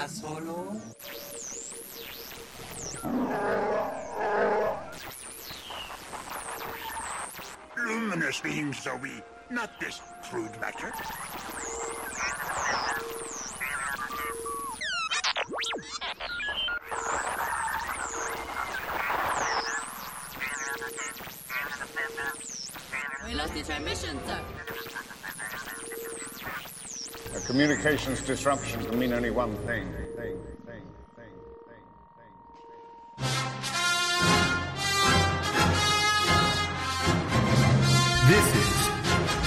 asshole. Luminous beings, Zoe, not this crude matter. Communications disruption can mean only one thing. thing, thing, thing, thing, thing. This is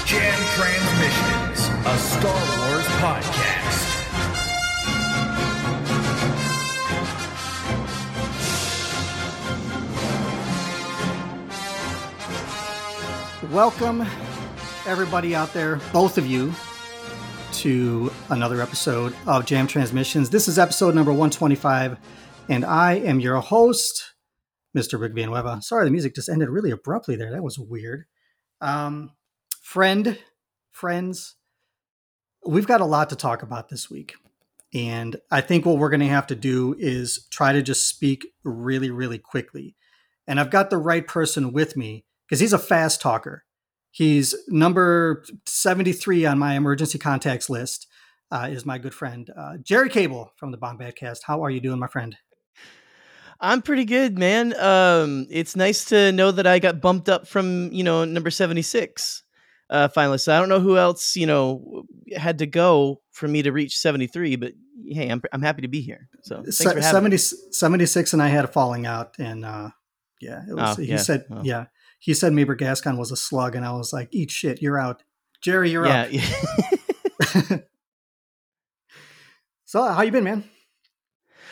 Jam Transmissions, a Star Wars podcast. Welcome, everybody out there, both of you, to another episode of Jam Transmissions. This is episode number 125, and I am your host, Mr. Rick Villanueva. Sorry, the music just ended really abruptly there. That was weird. Um, friend, friends, we've got a lot to talk about this week. And I think what we're going to have to do is try to just speak really, really quickly. And I've got the right person with me because he's a fast talker. He's number 73 on my emergency contacts list, uh, is my good friend, uh, Jerry Cable from the Bombad Cast. How are you doing, my friend? I'm pretty good, man. Um, it's nice to know that I got bumped up from you know number seventy six uh, finalist. I don't know who else you know had to go for me to reach seventy three, but hey, I'm I'm happy to be here. So thanks Se- for having 70, me. 76 and I had a falling out. And uh, yeah, it was, Oh, he yeah. said, Oh. yeah, he said Maber Gascon was a slug. And I was like, eat shit, you're out. Jerry, you're Yeah, up. yeah. So how you been, man?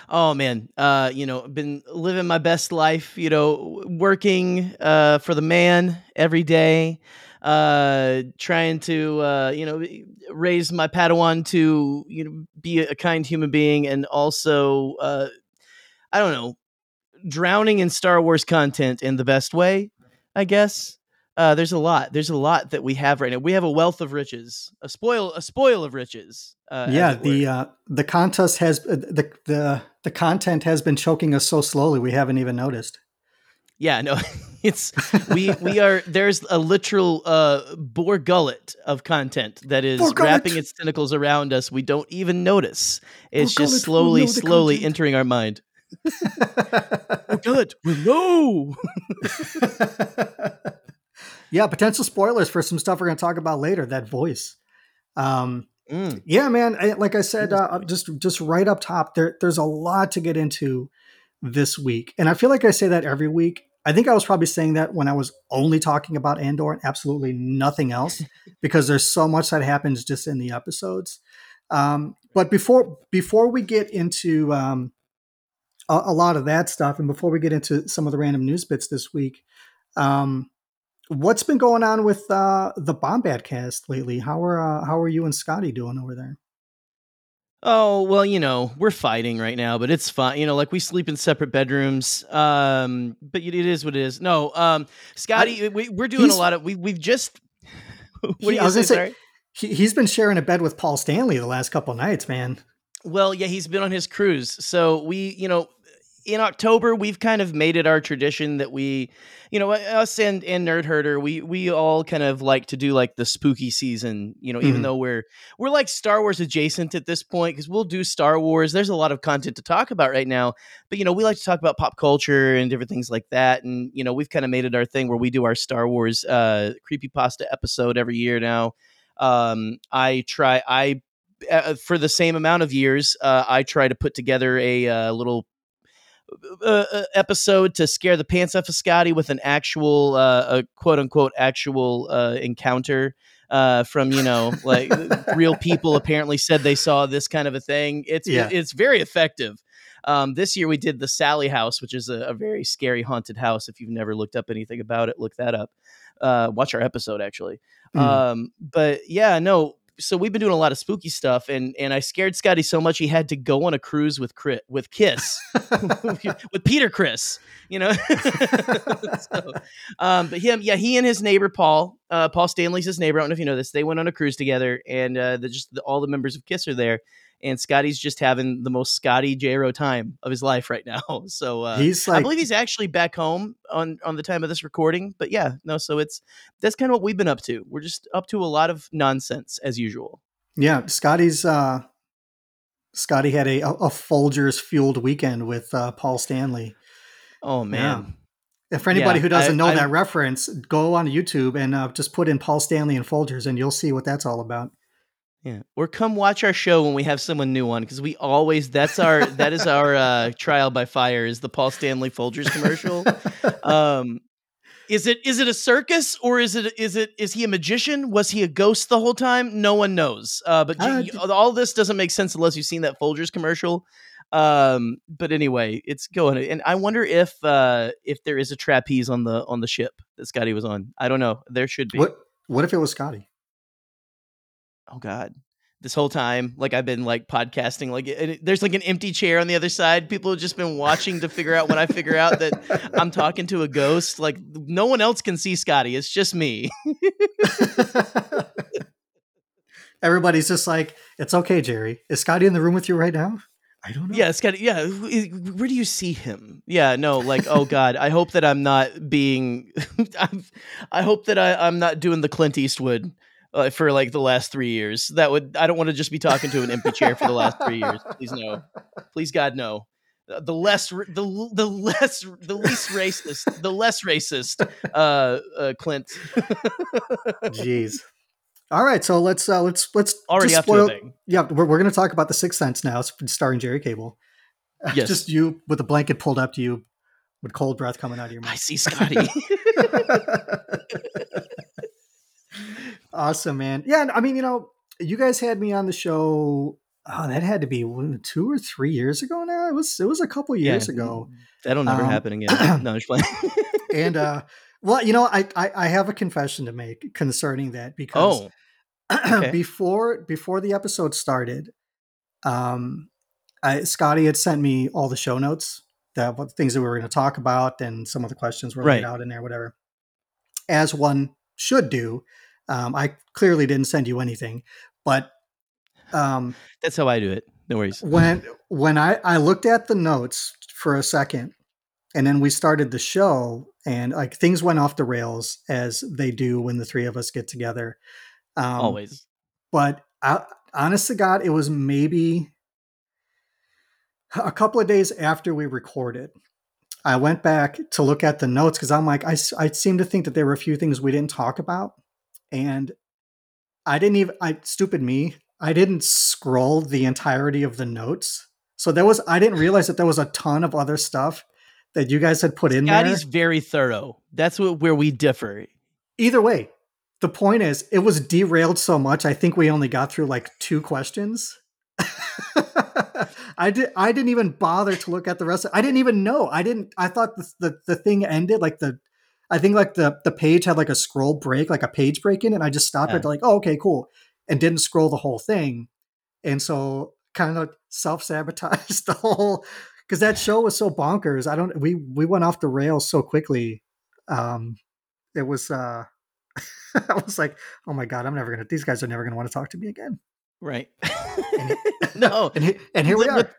Oh man, uh, you know, been living my best life. You know, working uh, for the man every day, uh, trying to uh, you know raise my Padawan to you know be a kind human being, and also uh, I don't know, drowning in Star Wars content in the best way, I guess. Uh, there's a lot. There's a lot that we have right now. We have a wealth of riches, a spoil, a spoil of riches. Uh, yeah, the uh, the contest has uh, the the the content has been choking us so slowly we haven't even noticed. Yeah, no, it's we we are there's a literal uh Bor Gullet of content that is wrapping its tentacles around us. We don't even notice. It's Boar just gullet slowly, slowly content. entering our mind. Bor Gullet will know. yeah, potential spoilers for some stuff we're going to talk about later. That voice. Um, Mm. yeah, man. I, like I said, uh, just just right up top, there there's a lot to get into this week, and I feel like I say that every week. I think I was probably saying that when I was only talking about Andor and absolutely nothing else, because there's so much that happens just in the episodes. Um, but before before we get into um, a, a lot of that stuff, and before we get into some of the random news bits this week, um, what's been going on with uh, the Bombad cast lately? How are uh, how are you and Scotty doing over there? Oh well, you know we're fighting right now, but it's fine. You know, like we sleep in separate bedrooms. Um, but it is what it is. No, um, Scotty, we, we're doing a lot of. We we've just. what He- I was say? gonna say-? He, he's been sharing a bed with Paul Stanley the last couple nights, man. Well, yeah, he's been on his cruise. So we, you know, in October, we've kind of made it our tradition that we, you know, us and and Nerd Herder, we we all kind of like to do like the spooky season, you know, even Mhm. though we're we're like Star Wars adjacent at this point because we'll do Star Wars. There's a lot of content to talk about right now, but you know, we like to talk about pop culture and different things like that. And you know, we've kind of made it our thing where we do our Star Wars uh creepy pasta episode every year now. Um, I try I uh, for the same amount of years, uh, I try to put together a uh, little uh, uh, episode to scare the pants off of Scotty with an actual, uh, a quote unquote, actual uh, encounter uh, from you know like real people. Apparently said they saw this kind of a thing. It's Yeah. it's very effective. Um, this year we did the Sallie House, which is a, a very scary haunted house. If you've never looked up anything about it, look that up. Uh, watch our episode actually. Mm. Um, but yeah, no. So we've been doing a lot of spooky stuff, and and I scared Scotty so much he had to go on a cruise with Chris, with Kiss, with Peter Criss, you know. so, um, but him, yeah, he and his neighbor Paul, uh, Paul Stanley's his neighbor. I don't know if you know this. They went on a cruise together, and uh, just the, all the members of Kiss are there. And Scotty's just having the most Scotty Jero time of his life right now. So uh, He's I believe he's actually back home on on the time of this recording. But yeah, no, so it's that's kind of what we've been up to. We're just up to a lot of nonsense as usual. yeah, Scotty's. uh Scotty had a a Folgers fueled weekend with uh, Paul Stanley. Oh man. If for anybody Yeah, who doesn't I- know I'm- that reference, go on YouTube and uh, just put in Paul Stanley and Folgers, and you'll see what that's all about. Yeah. Or come watch our show when we have someone new on because we always that's our that is our uh trial by fire is the Paul Stanley Folgers commercial. um is it is it a circus or is it is it is he a magician? Was he a ghost the whole time? No one knows. Uh but Uh, you- all this doesn't make sense unless you've seen that Folgers commercial. Um but anyway, it's going and I wonder if uh if there is a trapeze on the on the ship that Scotty was on. I don't know. There should be. What What if it was Scotty? Oh god this whole time like i've been like podcasting like it- there's like an empty chair on the other side people have just been watching to figure out when i figure out that i'm talking to a ghost like no one else can see scotty it's just me Everybody's just like, it's okay, Jerry. Is Scotty in the room with you right now? I don't know. yeah scotty yeah where do you see him yeah no like oh god i hope that i'm not being I'm, i hope that I, i'm not doing the clint eastwood uh, for like the last three years that would i don't want to just be talking to an empty chair for the last three years please no please god no Uh, the less the the less the least racist the less racist uh, uh clint Jeez. All right, so let's uh, let's let's already just up to a spoil- thing Yeah, we're, we're going to talk about the Sixth Sense now, starring Jerry Cable. Yes. just you with a blanket pulled up to you, with cold breath coming out of your mouth. i see scotty awesome, man. Yeah, I mean, you know, you guys had me on the show. Oh, that had to be two or three years ago now. It was it was a couple years Yeah. ago. that'll never Um, happen again no I'm just playing. And uh well, you know, I, I I have a confession to make concerning that because oh okay. before before the episode started, um, I, Scotty had sent me all the show notes that what things that we were going to talk about and some of the questions were laid Right. out in there, whatever. As one should do, um, I clearly didn't send you anything, but um, That's how I do it. No worries. when when I I looked at the notes for a second, and then we started the show, and like things went off the rails as they do when the three of us get together. Um, Always. but I, honest to God, it was maybe a couple of days after we recorded. I went back to look at the notes because I'm like, I, I seem to think that there were a few things we didn't talk about. And I didn't even, I, stupid me, I didn't scroll the entirety of the notes. So there was, I didn't realize that there was a ton of other stuff that you guys had put in there. Scotty's very thorough. That's what where we differ. Either way, the point is, it was derailed so much. I think we only got through like two questions. I did. I didn't even bother to look at the rest. Of, I didn't even know. I didn't. I thought the, the the thing ended like the. I think like the the page had like a scroll break, like a page break in, and I just stopped Yeah. it. Like, oh, okay, cool, and didn't scroll the whole thing, and so kind of self sabotaged the whole because that show was so bonkers. I don't. We we went off the rails so quickly. Um, it was. uh I was like, oh my god, I'm never gonna. These guys are never gonna want to talk to me again. Right. And no. And and here we are.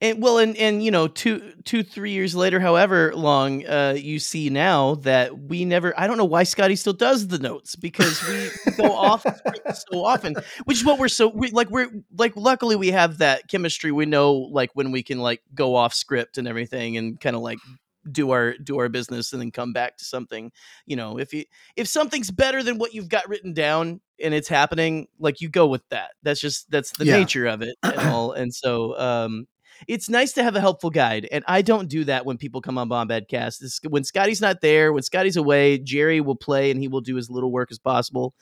And well, and and you know, two two three years later, however long, uh, you see now that we never. I don't know why Scotty still does the notes because we go off so often, which is what we're so we, like. We're like, luckily we have that chemistry. We know like when we can like go off script and everything, and kind of like do our do our business and then come back to something. You know, if you if something's better than what you've got written down and it's happening, like you go with that. That's just that's the Yeah. nature of it and all. And so um it's nice to have a helpful guide. And I don't do that when people come on Bombadcast. This, when Scotty's not there, when Scotty's away, Jerry will play and he will do as little work as possible.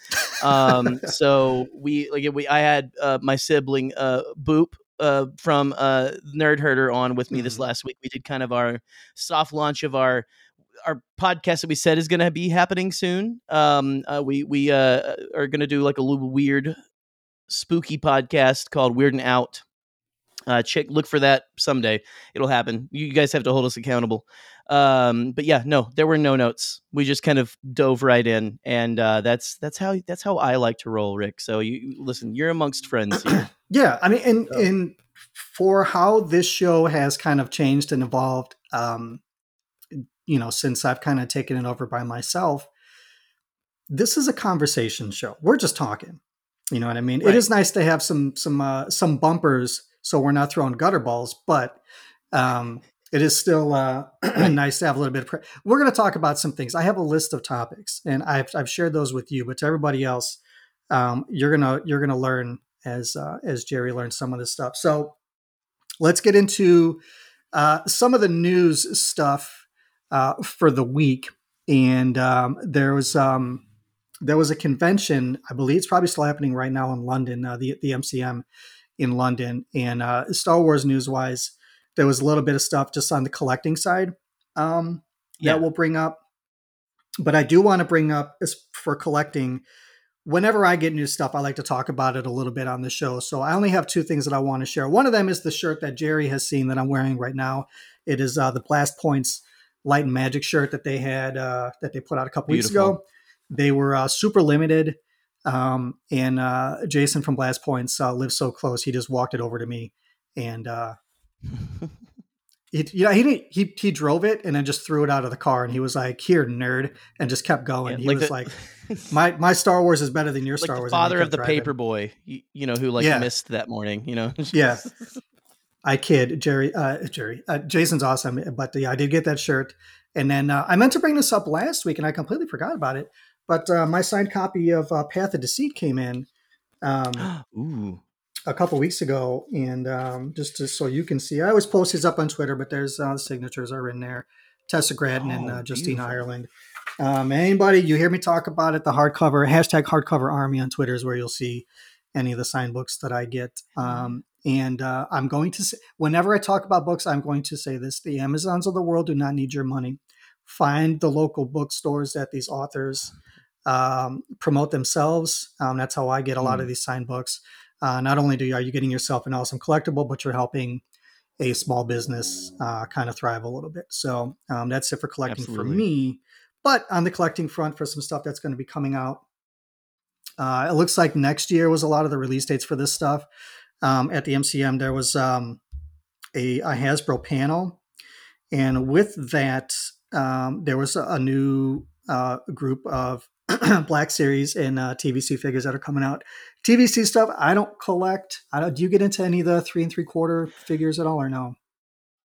Um, so we like we I had uh, my sibling uh, Boop uh, from uh, Nerd Herder on with me this Mhm. last week. We did kind of our soft launch of our our podcast that we said is going to be happening soon. Um, uh, we we uh, are going to do like a little weird, spooky podcast called Weird and Out. Uh, check look for that someday. It'll happen. You guys have to hold us accountable. Um, but yeah, no, there were no notes. We just kind of dove right in, and uh, that's that's how that's how I like to roll, Rick. So you listen, you're amongst friends here. Yeah, I mean, and and for how this show has kind of changed and evolved, um, you know, since I've kind of taken it over by myself, this is a conversation show. We're just talking. You know what I mean? Right. It is nice to have some some uh, some bumpers so we're not throwing gutter balls, but um, it is still uh, nice to have a little bit of. Pre- we're going to talk about some things. I have a list of topics, and I've I've shared those with you, but to everybody else, um, you're gonna you're gonna learn as uh, as Jerry learns some of this stuff. So let's get into uh, some of the news stuff uh, for the week. And um, there was um, there was a convention. I believe it's probably still happening right now in London. Uh, the the MCM in London. And uh, Star Wars news wise, there was a little bit of stuff just on the collecting side um, Yeah. that we'll bring up. But I do want to bring up as for collecting. Whenever I get new stuff, I like to talk about it a little bit on the show. So I only have two things that I want to share. One of them is the shirt that Jerry has seen that I'm wearing right now. It is uh, the Blast Points Light and Magic shirt that they had uh, that they put out a couple weeks ago. They were uh, super limited, um, and uh, Jason from Blast Points uh, lives so close. He just walked it over to me, and uh, he, you know, he didn't, he he drove it and then just threw it out of the car, and he was like, "Here, nerd," and just kept going. Yeah, he like was the- like, "My my Star Wars is better than your like Star Wars." father of the paper boy, you, you know, who like Yeah. missed that morning. You know, Yeah. I kid, Jerry. Uh, Jerry, uh, Jason's awesome, but yeah, I did get that shirt, and then uh, I meant to bring this up last week, and I completely forgot about it. But uh, my signed copy of uh, Path of Deceit came in um, a couple weeks ago, and um, just to, so you can see, I always post these up on Twitter, but there's uh, the signatures are in there. Tessa Gratton and Oh, uh, Justina beautiful. Ireland. Um, anybody you hear me talk about it, the hardcover hashtag hardcover army on Twitter is where you'll see any of the signed books that I get. Um, and uh, I'm going to say, whenever I talk about books, I'm going to say this: the Amazons of the world do not need your money. Find the local bookstores that these authors um, promote themselves. Um, that's how I get a lot of these signed books. Uh, not only do you, are you getting yourself an awesome collectible, but you're helping a small business uh, kind of thrive a little bit. So um, that's it for collecting Absolutely. for me. But on the collecting front, for some stuff that's going to be coming out, uh, it looks like next year was a lot of the release dates for this stuff. Um, at the MCM, there was um, a, a Hasbro panel, and with that, um, there was a, a new uh, group of Black Series and uh, TVC figures that are coming out. TVC stuff, I don't collect. I don't, do you get into any of the three and three quarter figures at all, or no?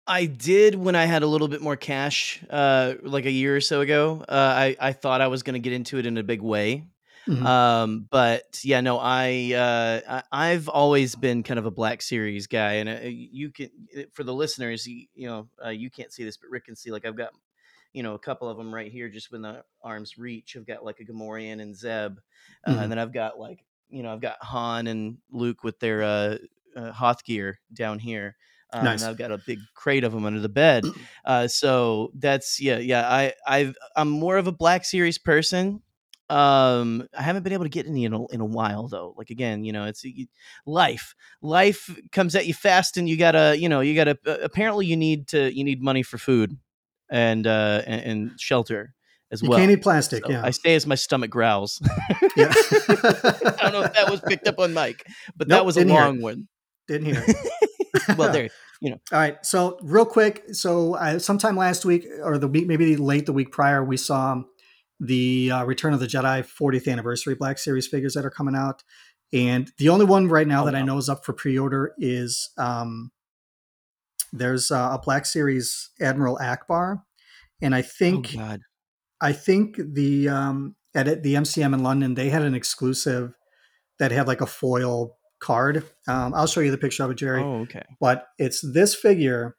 I did when I had a little bit more cash, uh, like a year or so ago. Uh, I I thought I was going to get into it in a big way, Mhm. um, but yeah, no, I, uh, I I've always been kind of a Black Series guy, and uh, you can for the listeners, you, you know, uh, you can't see this, but Rick can see. Like I've got, you know, a couple of them right here, just when the arms reach. I've got like a Gamorrean and Zeb, uh, Mhm. and then I've got like you know I've got Han and Luke with their uh, uh, Hoth gear down here. Um, Nice. And I've got a big crate of them under the bed. Uh, so that's yeah, yeah. I I've I'm more of a Black Series person. Um, I haven't been able to get any in a, in a while though. Like again, you know, it's you, life. Life comes at you fast, and you gotta, you know, you gotta. Uh, apparently, you need to you need money for food and uh and, and shelter as You well. can't eat plastic. So yeah. I stay as my stomach growls. yeah. I don't know if that was picked up on Mike, but that was a didn't hear long one. Didn't hear. Well, there. You know. All right. So real quick, so I, sometime last week or the week, maybe late the week prior, we saw the uh, Return of the Jedi 40th anniversary Black Series figures that are coming out, and the only one right now Oh, that I know is up for pre-order is um, there's uh, a Black Series Admiral Ackbar, and I Oh think God. I think the um, at the MCM in London they had an exclusive that had like a foil card. Um, I'll show you the picture of it, Jerry. Oh, okay. But it's this figure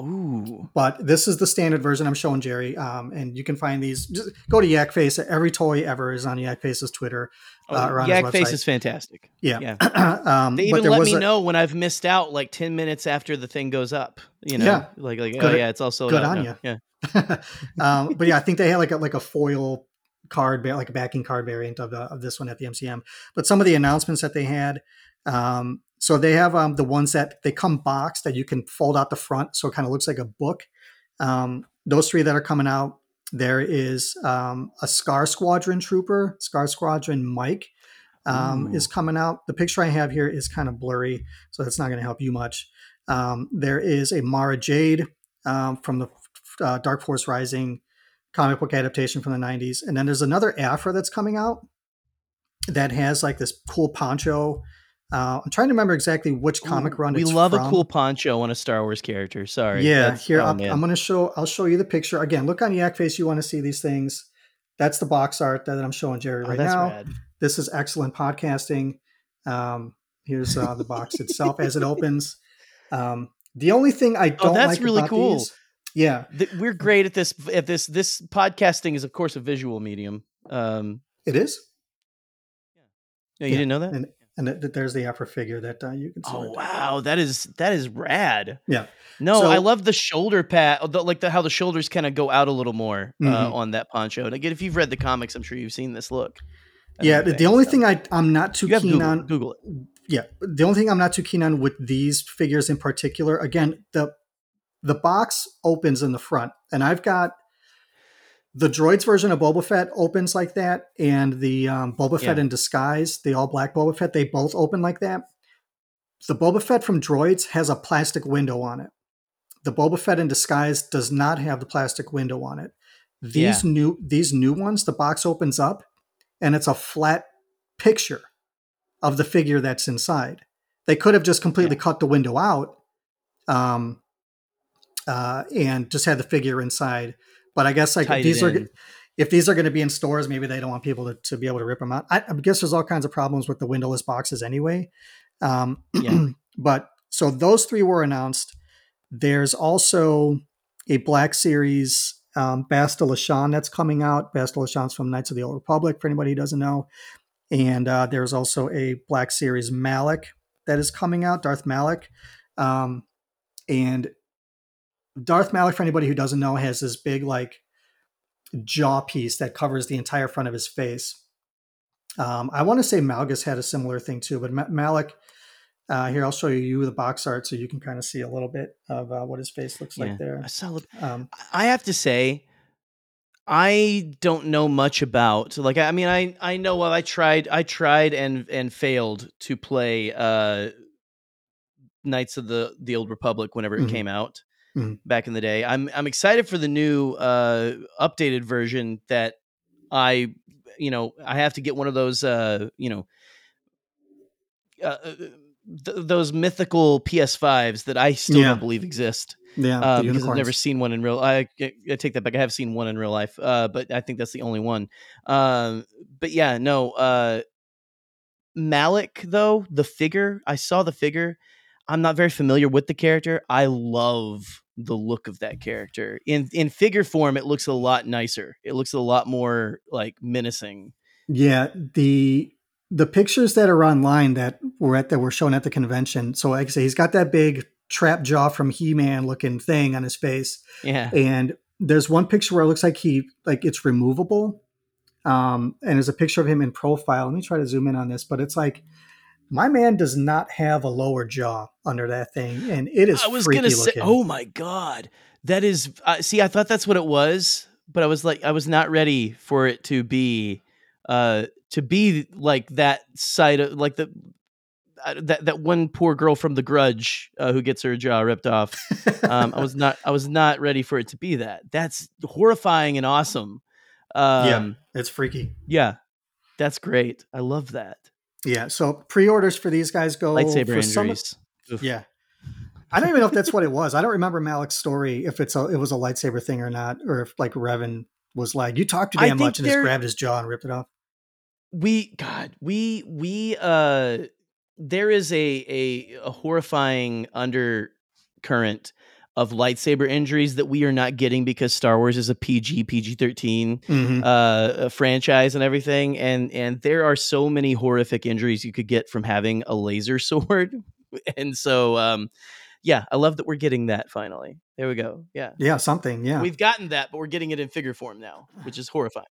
Ooh. but this is the standard version I'm showing Jerry. Um, and you can find these. Just go to Yak Face. Every toy ever is on Yak Face's Twitter. Uh, or Yak Face is fantastic. Yeah. Yeah. um, They even let me a- know when I've missed out like 10 minutes after the thing goes up. You know, Yeah. like, like oh, yeah, it's also good on now. you. Yeah. um, but yeah, I think they had like a, like a foil card, like a backing card variant of, the, of this one at the MCM. But some of the announcements that they had, um, so they have um, the ones that they come boxed that you can fold out the front, so it kind of looks like a book. Um, those three that are coming out. There is um, a Scar Squadron trooper, Scar Squadron Mike, um, is coming out. The picture I have here is kind of blurry, so that's not going to help you much. Um, there is a Mara Jade um, from the uh, Dark Force Rising comic book adaptation from the 90s. And then there's another Aphra that's coming out that has like this cool poncho. Uh, I'm trying to remember exactly which comic Ooh, run We love from. a cool poncho on a Star Wars character. Sorry. Yeah, That's- here oh, I'm. I'm going to show. I'll show you the picture again. Look on Yak Face. You want to see these things? That's the box art that I'm showing Jerry Oh, right that's now. rad. This is excellent podcasting. Um, here's uh, the box itself as it opens. Um, the only thing I don't Oh, that's like really about cool. these- yeah, Th- We're great at this. At this, this podcasting is, of course, a visual medium. Um, it is. no, you Yeah, didn't know that? And and th- th- there's the Aphra figure that uh, you can see. Oh wow, that is that is rad. Yeah. No, So- I love the shoulder pad, the, like the, how the shoulders kind of go out a little more uh, Mhm. on that poncho. And again, if you've read the comics, I'm sure you've seen this look. Yeah, the, only so- thing I I'm not too you keen Google, on Google it. yeah the only thing i'm not too keen on with these figures in particular again the the box opens in the front and i've got the droids version of boba fett opens like that and the um, boba fett in disguise the all black boba fett they both open like that. The boba fett from droids has a plastic window on it. The boba fett in disguise does not have the plastic window on it. These new these new ones the box opens up and it's a flat picture of the figure that's inside. They could have just completely cut the window out um, uh, and just had the figure inside. But I guess like if these are in. if these are going to be in stores, maybe they don't want people to, to be able to rip them out. I, I guess there's all kinds of problems with the windowless boxes anyway. Um, Yeah. but so those three were announced. There's also a Black Series um, Bastila Shan that's coming out. Bastila Shan's from Knights of the Old Republic, for anybody who doesn't know. And uh, there's also a Black Series Malak that is coming out, Darth Malak. Um, and Darth Malak, for anybody who doesn't know, has this big like jaw piece that covers the entire front of his face. Um, I want to say Malgus had a similar thing too, but Ma- Malak. Uh, here, I'll show you the box art so you can kind of see a little bit of uh, what his face looks Yeah, like there. a solid. Um, I have to say, I don't know much about. Like, I mean, I I know well, I tried, I tried and and failed to play uh Knights of the the Old Republic whenever it Mhm. came out Mhm. back in the day. I'm I'm excited for the new uh updated version that I you know I have to get one of those uh you know uh, uh, th- those mythical PS5s that I still Yeah. don't believe exist yeah, uh, because I've never seen one in real. I, I take that back. I have seen one in real life, uh, but I think that's the only one. Um, but yeah, no. Uh, Malak though the figure, I saw the figure. I'm not very familiar with the character. I love the look of that character in in figure form. It looks a lot nicer. It looks a lot more like menacing. Yeah, the the pictures that are online that were at that were shown at the convention. So like I say, he's got that big trap jaw from He Man looking thing on his face, Yeah, and there's one picture where it looks like he like it's removable, um, and there's a picture of him in profile. Let me try to zoom in on this, but it's like my man does not have a lower jaw under that thing, and it is. I was gonna say, oh my god, that is. Uh, see, I thought that's what it was, but I was like, I was not ready for it to be, uh, to be like that side of like the. Uh, that that one poor girl from The Grudge uh, who gets her jaw ripped off. Um, I was not I was not ready for it to be that. That's horrifying and awesome. Um, it's freaky. yeah, that's great. I love that Yeah. So pre-orders for these guys go lightsaber for some- injuries. Oof. Yeah. I don't even know if that's what it was. I don't remember Malak's story if it's a it was a lightsaber thing or not, or if like Revan was like, "You talked too damn much," and just grabbed his jaw and ripped it off. we god we we uh there is a a, a horrifying undercurrent of lightsaber injuries that we are not getting because Star Wars is a PG PG 13 Mhm. uh franchise and everything. And and there are so many horrific injuries you could get from having a laser sword. And so um yeah I love that we're getting that finally. There we go. Yeah. Yeah, something. Yeah, we've gotten that but we're getting it in figure form now which is horrifying.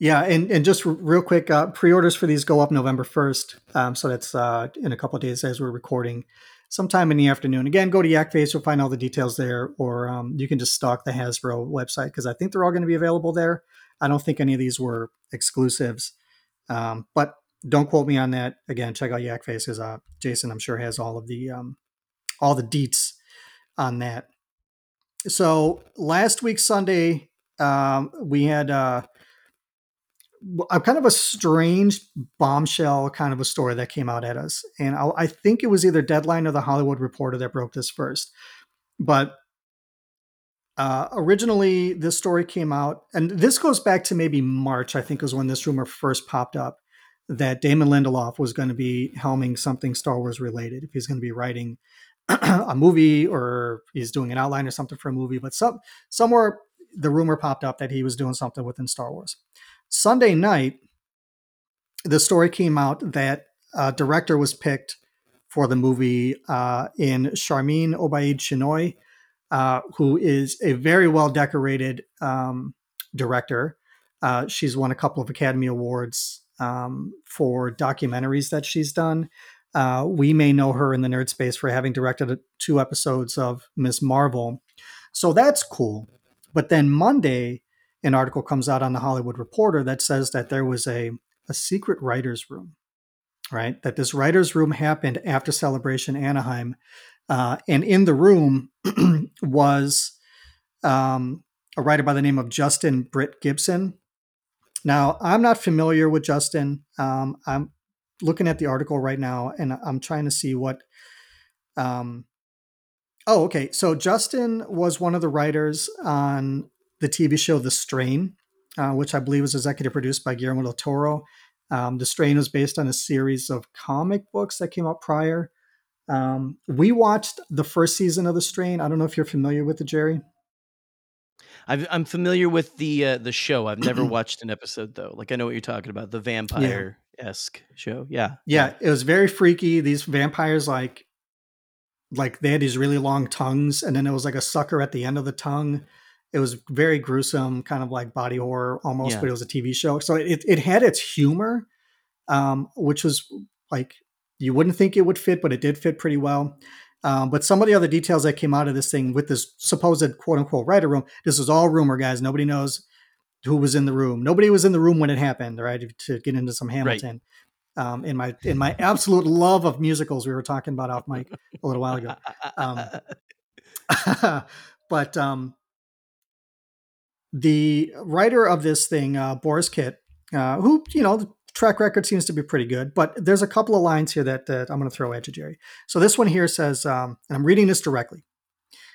Yeah, and, and just real quick, uh, pre-orders for these go up November first, um, so that's uh, in a couple of days as we're recording, sometime in the afternoon. Again, go to Yakface, you'll find all the details there, or um, you can just stalk the Hasbro website because I think they're all going to be available there. I don't think any of these were exclusives, um, but don't quote me on that. Again, check out Yakface because uh, Jason, I'm sure, has all of the um, all the deets on that. So last week Sunday, um, we had. Uh, a kind of a strange bombshell kind of a story that came out at us. And I, I, think it was either Deadline or the Hollywood Reporter that broke this first. But uh, originally, this story came out, and this goes back to maybe March, I think was when this rumor first popped up that Damon Lindelof was going to be helming something Star Wars related, if he's going to be writing a movie or he's doing an outline or something for a movie. But some, somewhere the rumor popped up that he was doing something within Star Wars. Sunday night, the story came out that a director was picked for the movie uh, in Sharmeen Obaid Chinoy, uh, who is a very well decorated um, director. Uh, she's won a couple of Academy Awards um, for documentaries that she's done. Uh, we may know her in the nerd space for having directed two episodes of Miss Marvel. So that's cool. But then Monday, an article comes out on the Hollywood Reporter that says that there was a, a secret writer's room, right? That this writer's room happened after Celebration Anaheim. Uh, and in the room was um, a writer by the name of Justin Britt Gibson. Now, I'm not familiar with Justin. Um, I'm looking at the article right now and I'm trying to see what. Um, oh, okay. So Justin was one of the writers on the TV show The Strain, uh, which I believe was executive produced by Guillermo del Toro. Um, the Strain was based on a series of comic books that came out prior. Um, we watched the first season of The Strain. I don't know if you're familiar with it, Jerry. i am familiar with the uh, the show. I've never watched an episode though. Like I know what you're talking about, the vampire esque yeah. show. Yeah. yeah, yeah, it was very freaky. These vampires like like they had these really long tongues, and then it was like a sucker at the end of the tongue it was very gruesome, kind of like body horror almost, yeah. but it was a TV show. So it, it had its humor, um, which was like you wouldn't think it would fit, but it did fit pretty well. Um, but some of the other details that came out of this thing with this supposed quote unquote writer room, this was all rumor, guys. Nobody knows who was in the room. Nobody was in the room when it happened, right? To get into some Hamilton. Right. Um, in my in my absolute love of musicals, we were talking about off mic a little while ago. Um, but um, the writer of this thing, uh, Boris Kit, uh, who you know the track record seems to be pretty good, but there's a couple of lines here that, that I'm going to throw at you, Jerry. So this one here says, um, and I'm reading this directly.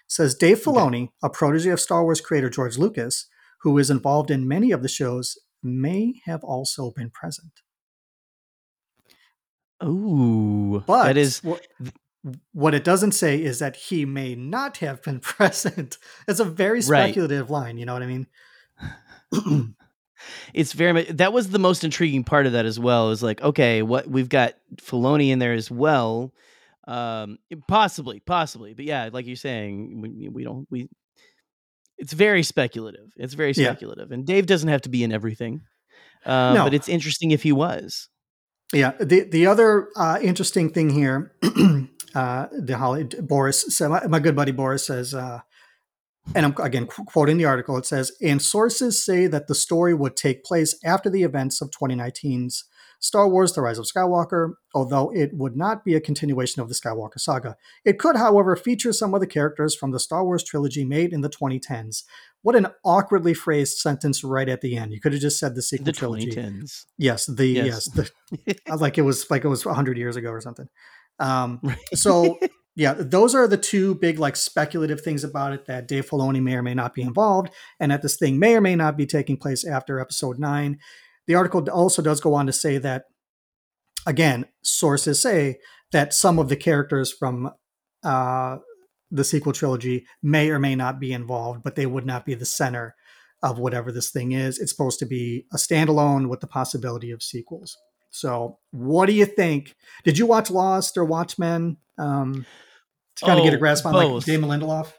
says Dave Filoni, okay. a protege of Star Wars creator George Lucas, who is involved in many of the shows, may have also been present. Ooh, but that is what it doesn't say is that he may not have been present. It's a very speculative right. line. You know what I mean? it's very much that was the most intriguing part of that as well. Is like, okay, what we've got Filoni in there as well. Um, possibly, possibly, but yeah, like you're saying, we, we don't we. It's very speculative. It's very speculative, yeah. and Dave doesn't have to be in everything. Uh, no. but it's interesting if he was. Yeah. The the other uh, interesting thing here uh, the Holly Boris. So my, my, good buddy Boris says, uh, and I'm again quoting the article. It says, and sources say that the story would take place after the events of 2019's Star Wars: The Rise of Skywalker, although it would not be a continuation of the Skywalker saga. It could, however, feature some of the characters from the Star Wars trilogy made in the 2010s. What an awkwardly phrased sentence right at the end. You could have just said the sequel the trilogy. 2010s. Yes, the yes, yes the, like it was like it was 100 years ago or something. Um, so yeah, those are the two big like speculative things about it that Dave Filoni may or may not be involved, and that this thing may or may not be taking place after Episode Nine. The article also does go on to say that, again, sources say that some of the characters from uh, the sequel trilogy may or may not be involved, but they would not be the center of whatever this thing is. It's supposed to be a standalone with the possibility of sequels. So, what do you think? Did you watch Lost or Watchmen? Um, to kind oh, of get a grasp on both. like Damon Lindelof.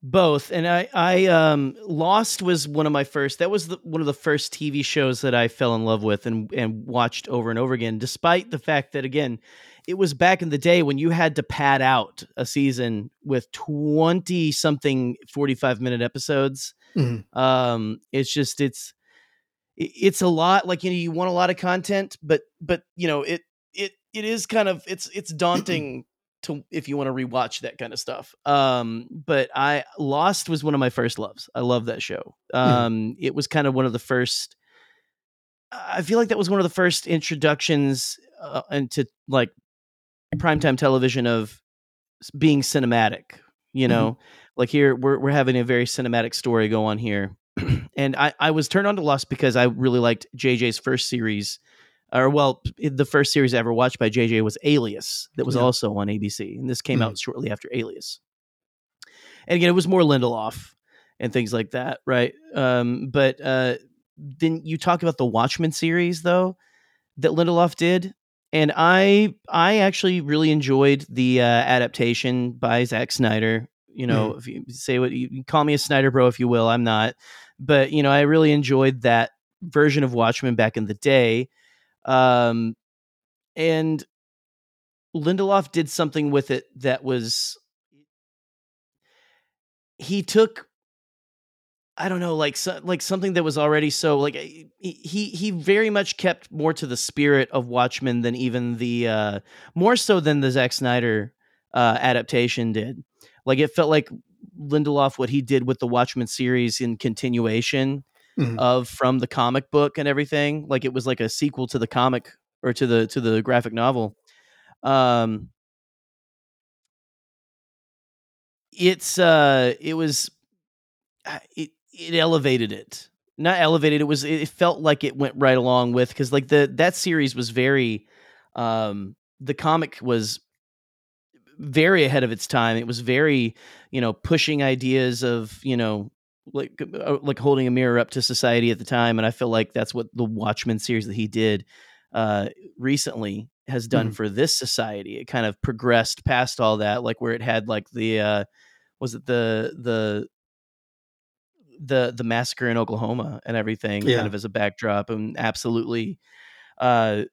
Both, and I, I, um, Lost was one of my first. That was the, one of the first TV shows that I fell in love with and and watched over and over again. Despite the fact that, again, it was back in the day when you had to pad out a season with twenty something forty five minute episodes. Mhm. Um, it's just it's it- it's a lot. Like you know, you want a lot of content, but but you know, it it it is kind of it's it's daunting to if you want to rewatch that kind of stuff. Um, but I Lost was one of my first loves. I love that show. Um, it was kind of one of the first. I feel like that was one of the first introductions uh, into like primetime television of being cinematic. You know, like here we're we're having a very cinematic story go on here, and I I was turned on to Lost because I really liked JJ's first series or well, the first series I ever watched by JJ was Alias, that was Yeah. also on ABC, and this came out shortly after Alias. And again, it was more Lindelof and things like that, right? Um, but uh, then you talk about the Watchmen series, though, that Lindelof did, and I I actually really enjoyed the uh, adaptation by Zack Snyder. You know, if you say what you call me a Snyder bro, if you will, I'm not, but you know, I really enjoyed that version of Watchmen back in the day. Um, and Lindelof did something with it that was he took I don't know like so, like something that was already so like he he he very much kept more to the spirit of Watchmen than even the uh more so than the Zack Snyder uh adaptation did. Like it felt like Lindelof what he did with the Watchmen series in continuation Mhm. of from the comic book and everything. Like it was like a sequel to the comic or to the to the graphic novel. Um it's uh it was uh, it it elevated it. Not elevated, it was it felt like it went right along with cuz like the that series was very um the comic was very ahead of its time. It was very, you know, pushing ideas of, you know, like uh, like holding a mirror up to society at the time and I feel like that's what the Watchmen series that he did uh recently has done Mhm. for this society. It kind of progressed past all that like where it had like the uh was it the the the the massacre in Oklahoma and everything Yeah. kind of as a backdrop and absolutely uh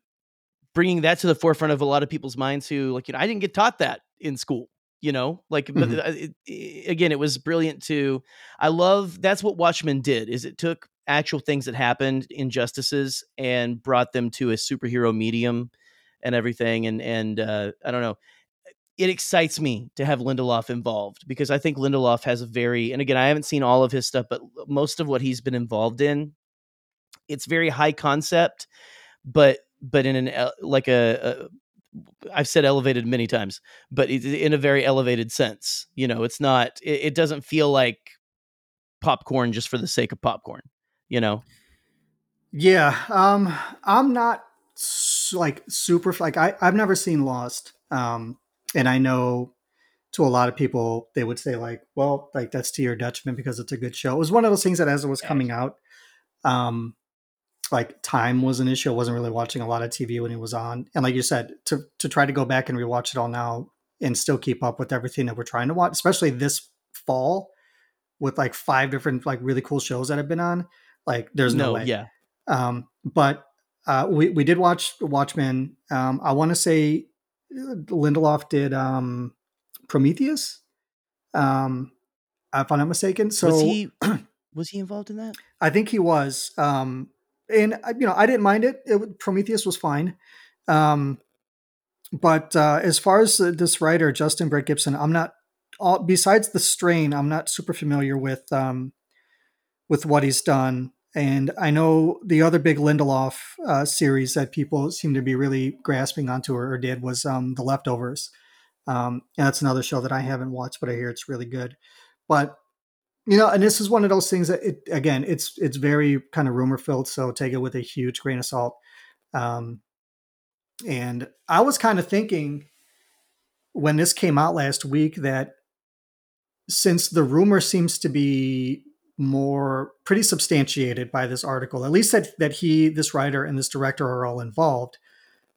bringing that to the forefront of a lot of people's minds who like you know I didn't get taught that in school you know like but Mhm. uh, it, it- again it was brilliant to I love that's what Watchmen did is it took actual things that happened injustices and brought them to a superhero medium and everything and and uh I don't know it excites me to have Lindelof involved because I think Lindelof has a very and again I haven't seen all of his stuff but most of what he's been involved in it's very high concept but but in an like a, a I've said elevated many times but in a very elevated sense you know it's not it, it doesn't feel like popcorn just for the sake of popcorn you know Yeah, um, I'm not like super like I I've never seen Lost, um, and I know to a lot of people they would say like, well, like that's to your detriment because it's a good show. It was one of those things that as it was coming out, um, like time was an issue. I wasn't really watching a lot of TV when it was on, and like you said, to to try to go back and rewatch it all now and still keep up with everything that we're trying to watch, especially this fall with like five different like really cool shows that have been on. Like, there's no, way. yeah Um, but uh, we we did watch Watchmen. Um, I want to say uh, Lindelof did um, Prometheus. Um, if I'm not mistaken. So was he was he involved in that I think he was. Um, and uh, you know, I didn't mind it. it Prometheus was fine. Um, but uh, as far as this writer Justin Britt Gibson, I'm not. All, besides the strain, I'm not super familiar with um, with what he's done. And I know the other big Lindelof uh, series that people seem to be really grasping onto or, or did was um, The Leftovers. Um, and that's another show that I haven't watched, but I hear it's really good. But you know, and this is one of those things that it again, it's it's very kind of rumor filled, so take it with a huge grain of salt. Um, and I was kind of thinking when this came out last week that since the rumor seems to be more pretty substantiated by this article, at least that that he, this writer, and this director are all involved.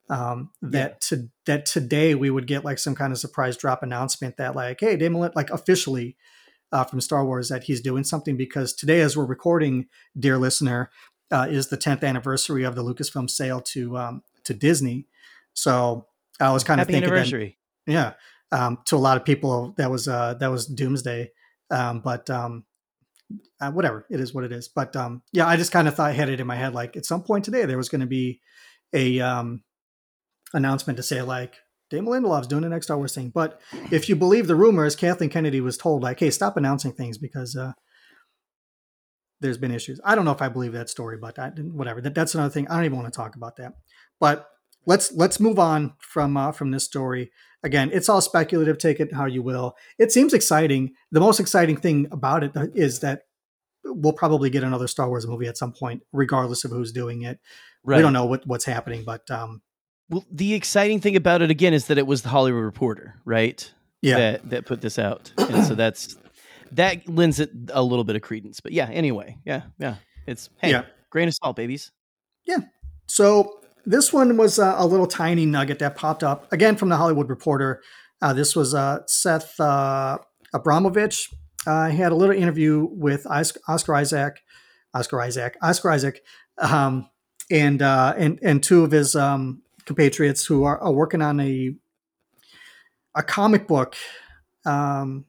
Um, that to that today we would get like some kind of surprise drop announcement that like, hey, Damon, like officially, uh, from Star Wars that he's doing something because today, as we're recording, dear listener, uh, is the 10th anniversary of the Lucasfilm sale to um, to Disney. So I was kind of thinking, that- anniversary. yeah, um, to a lot of people that was uh, that was doomsday, um, but um, uh, whatever it is, what it is. But um, yeah, I just kind of thought had it in my head like at some point today there was going to be a um, announcement to say like Damon Lindelof's doing the next Star Wars thing. But if you believe the rumors, Kathleen Kennedy was told like, "Hey, stop announcing things because uh, there's been issues." I don't know if I believe that story, but I, whatever. That, that's another thing. I don't even want to talk about that. But let's let's move on from uh, from this story. Again, it's all speculative. Take it how you will. It seems exciting. The most exciting thing about it is that we'll probably get another Star Wars movie at some point, regardless of who's doing it. Right. We don't know what, what's happening, but um, Well, the exciting thing about it again is that it was the Hollywood Reporter, right? yeah, That that put this out, and so that's that lends it a little bit of credence. But yeah, anyway, yeah, yeah, it's hey, Yeah. grain of salt, babies. Yeah. So this one was uh, a little tiny nugget that popped up again from the Hollywood Reporter. Uh, this was uh, Seth uh, Abramovitch. Uh, he had a little interview with Oscar Isaac, Oscar Isaac, Oscar Isaac, um, and uh, and and two of his um, compatriots who are, are working on a a comic book um,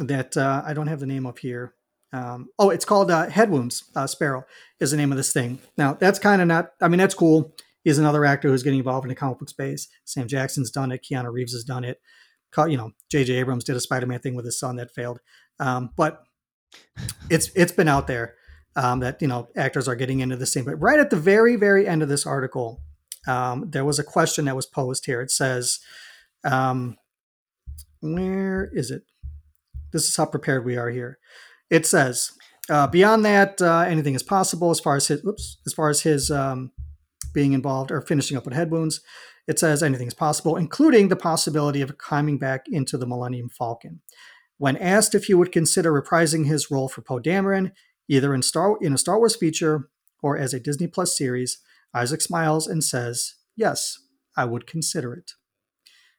that uh, I don't have the name of here. Um, oh, it's called uh, Head Wounds. Uh, Sparrow is the name of this thing. Now, that's kind of not. I mean, that's cool. He's another actor who's getting involved in the comic book space. Sam Jackson's done it. Keanu Reeves has done it. You know, J.J. Abrams did a Spider-Man thing with his son that failed. Um, but it's it's been out there um, that you know actors are getting into this thing. But right at the very very end of this article, um, there was a question that was posed here. It says, um, "Where is it?" This is how prepared we are here. It says, uh, "Beyond that, uh, anything is possible as far as his oops, as far as his um, being involved or finishing up with head wounds." It says anything is possible, including the possibility of climbing back into the Millennium Falcon. When asked if he would consider reprising his role for Poe Dameron, either in Star in a Star Wars feature or as a Disney Plus series, Isaac smiles and says, "Yes, I would consider it."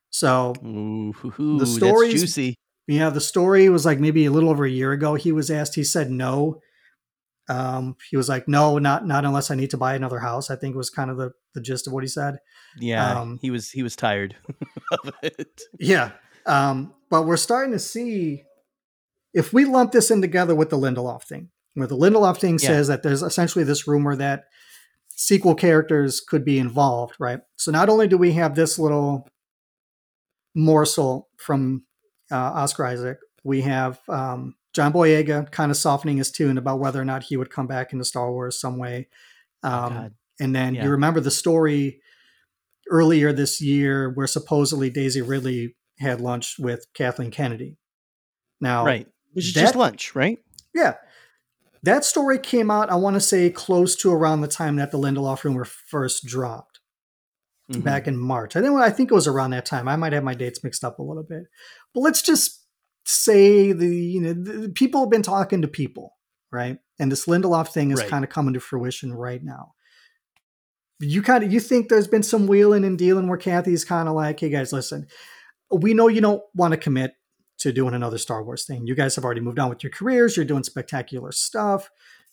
So Ooh, The stories- juicy. yeah, the story was like maybe a little over a year ago. He was asked. He said no. Um, he was like, no, not not unless I need to buy another house. I think was kind of the the gist of what he said. Yeah, Um, he was he was tired of it. Yeah. Um, but we're starting to see if we lump this in together with the Lindelof thing, where the Lindelof thing Yeah. says that there's essentially this rumor that sequel characters could be involved, right? So not only do we have this little morsel from uh, Oscar Isaac, we have um, John Boyega kind of softening his tune about whether or not he would come back into Star Wars some way. Um, Oh, and then Yeah. you remember the story earlier this year where supposedly Daisy Ridley had lunch with Kathleen Kennedy. Now, right, which is that- just lunch, right? yeah, that story came out. I want to say close to around the time that the Lindelof rumor first dropped Mhm. back in March. I think I think it was around that time. I might have my dates mixed up a little bit, but let's just say the you know the, people have been talking to people, right? And this Lindelof thing is Right. kind of coming to fruition right now. You kind of you think there's been some wheeling and dealing where Kathy's kind of like, hey guys, listen, we know you don't want to commit to doing another Star Wars thing. You guys have already moved on with your careers. You're doing spectacular stuff.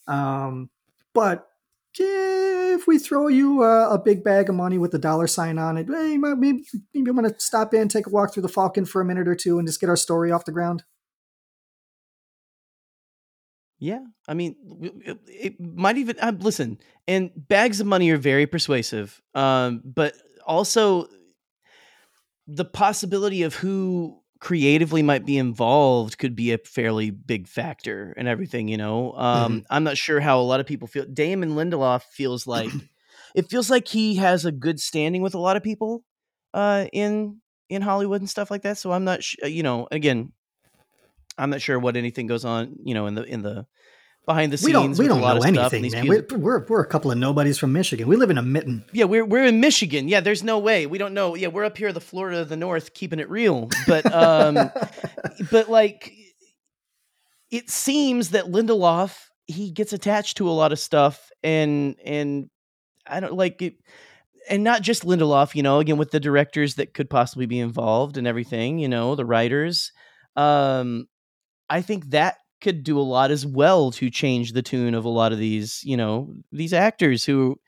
Um, but if we throw you a, a big bag of money with a dollar sign on it, hey, maybe, maybe you want to stop in, take a walk through the Falcon for a minute or two, and just get our story off the ground. Yeah, I mean, it, it might even uh, listen. And bags of money are very persuasive, um, but also the possibility of who creatively might be involved could be a fairly big factor and everything. You know, um, I'm not sure how a lot of people feel. Damon Lindelof feels like it feels like he has a good standing with a lot of people uh, in in Hollywood and stuff like that. So I'm not, sh- you know, again, I'm not sure what anything goes on, you know, in the in the behind the scenes. We don't we don't a lot know of anything, man. We're, we're we're a couple of nobodies from Michigan. We live in a mitten. yeah, we're we're in Michigan. Yeah, there's no way we don't know. Yeah, we're up here, the Florida of the North, keeping it real. But um, but like, it seems that Lindelof he gets attached to a lot of stuff, and and I don't like it. And not just Lindelof, you know, again with the directors that could possibly be involved and everything, you know, the writers. Um, I think that could do a lot as well to change the tune of a lot of these, you know, these actors who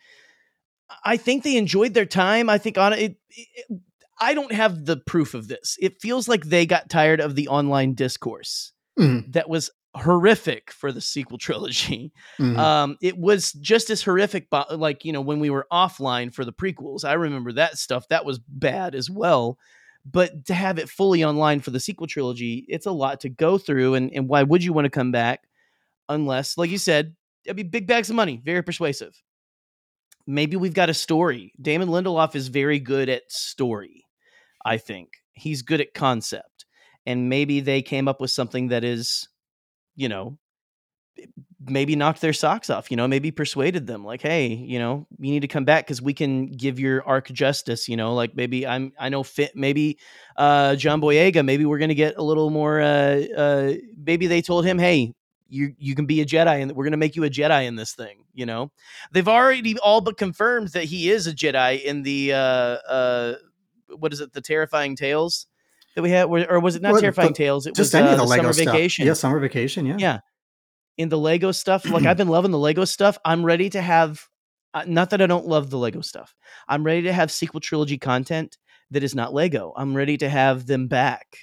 I think they enjoyed their time. I think on it, it I don't have the proof of this. It feels like they got tired of the online discourse Mhm. that was horrific for the sequel trilogy. Mhm. Um, it was just as horrific, but like you know when we were offline for the prequels. I remember that stuff. That was bad as well. But to have it fully online for the sequel trilogy, it's a lot to go through. And and why would you want to come back unless, like you said, it'd be big bags of money, very persuasive. Maybe we've got a story. Damon Lindelof is very good at story. I think he's good at concept, and maybe they came up with something that is, you know, maybe knocked their socks off, you know, maybe persuaded them like, hey, you know, you need to come back because we can give your arc justice, you know, like maybe I'm I know fit maybe uh John Boyega, maybe we're gonna get a little more uh uh maybe they told him, hey, you you can be a Jedi and we're gonna make you a Jedi in this thing, you know. They've already all but confirmed that he is a Jedi in the uh uh what is it, the terrifying tales that we had, or was it not Well, terrifying tales? It Just was any uh, of the the Lego summer stuff. vacation Yeah, summer vacation. Yeah. yeah in the lego stuff like i've been loving the lego stuff i'm ready to have uh, not that i don't love the lego stuff i'm ready to have sequel trilogy content that is not lego i'm ready to have them back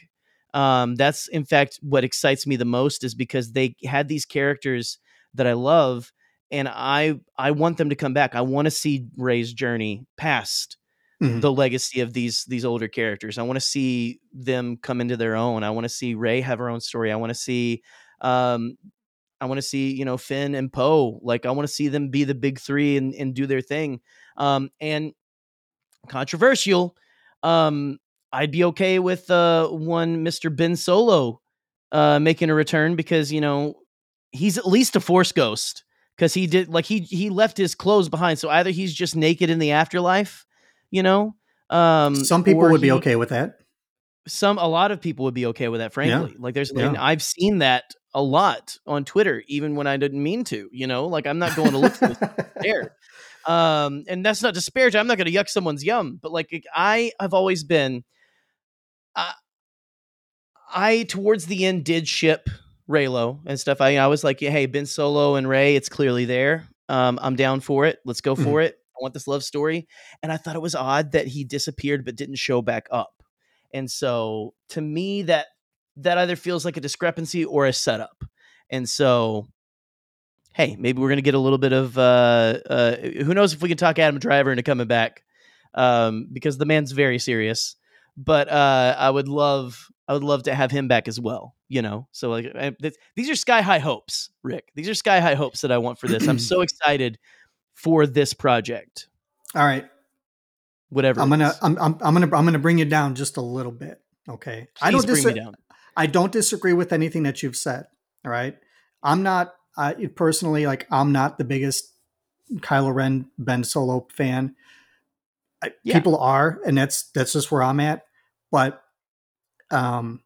um, that's in fact what excites me the most is because they had these characters that i love and i i want them to come back i want to see rey's journey past Mhm. the legacy of these these older characters i want to see them come into their own i want to see rey have her own story i want to see um I want to see, you know, Finn and Poe. Like I want to see them be the big three and, and do their thing. Um, and controversial. Um, I'd be okay with uh one Mr. Ben Solo uh making a return because, you know, he's at least a force ghost. Because he did like he he left his clothes behind. So either he's just naked in the afterlife, you know. Um Some people would be okay with that. some a lot of people would be okay with that frankly like there's Yeah. i've seen that a lot on twitter even when i didn't mean to you know like i'm not going to look for this there um and that's not disparaging i'm not going to yuck someone's yum but like i have always been uh, i towards the end did ship reylo and stuff. I, I was like hey ben solo and rey it's clearly there. Um i'm down for it. Let's go for it. I want this love story. And i thought it was odd that he disappeared but didn't show back up. And so to me that that either feels like a discrepancy or a setup and so hey maybe we're going to get a little bit of uh, uh who knows if we can talk adam driver into coming back um because the man's very serious but uh i would love i would love to have him back as well you know so like I, th- these are sky high hopes rick these are sky high hopes that i want for this i'm so excited for this project All right. whatever I'm gonna. I'm, I'm I'm gonna I'm gonna bring you down just a little bit. Okay. I Please don't bring dis- me down I don't disagree with anything that you've said. All right. I'm not I personally like I'm not the biggest Kylo Ren Ben Solo fan. I, Yeah. People are, and that's that's just where I'm at. But um,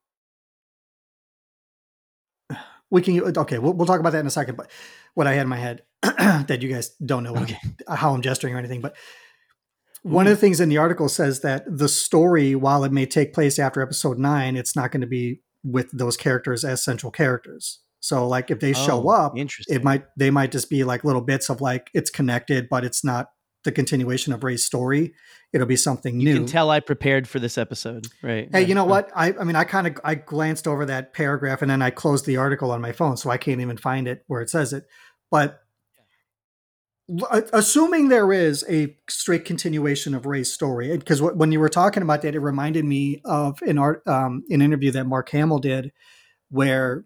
we can okay. We'll, we'll talk about that in a second. But what I had in my head that you guys don't know Okay. how I'm gesturing or anything, but one of the things in the article says that the story, while it may take place after episode nine, it's not going to be with those characters as central characters. So, like, if they show Oh, up, interesting it might they might just be like little bits of like it's connected, but it's not the continuation of Rey's story. It'll be something You new. You can tell I prepared for this episode, right? Hey, Yeah. you know what? I, I mean, I kind of I glanced over that paragraph and then I closed the article on my phone, so I can't even find it where it says it. But assuming there is a straight continuation of Rey's story, because when you were talking about that, it reminded me of an art um, an interview that Mark Hamill did, where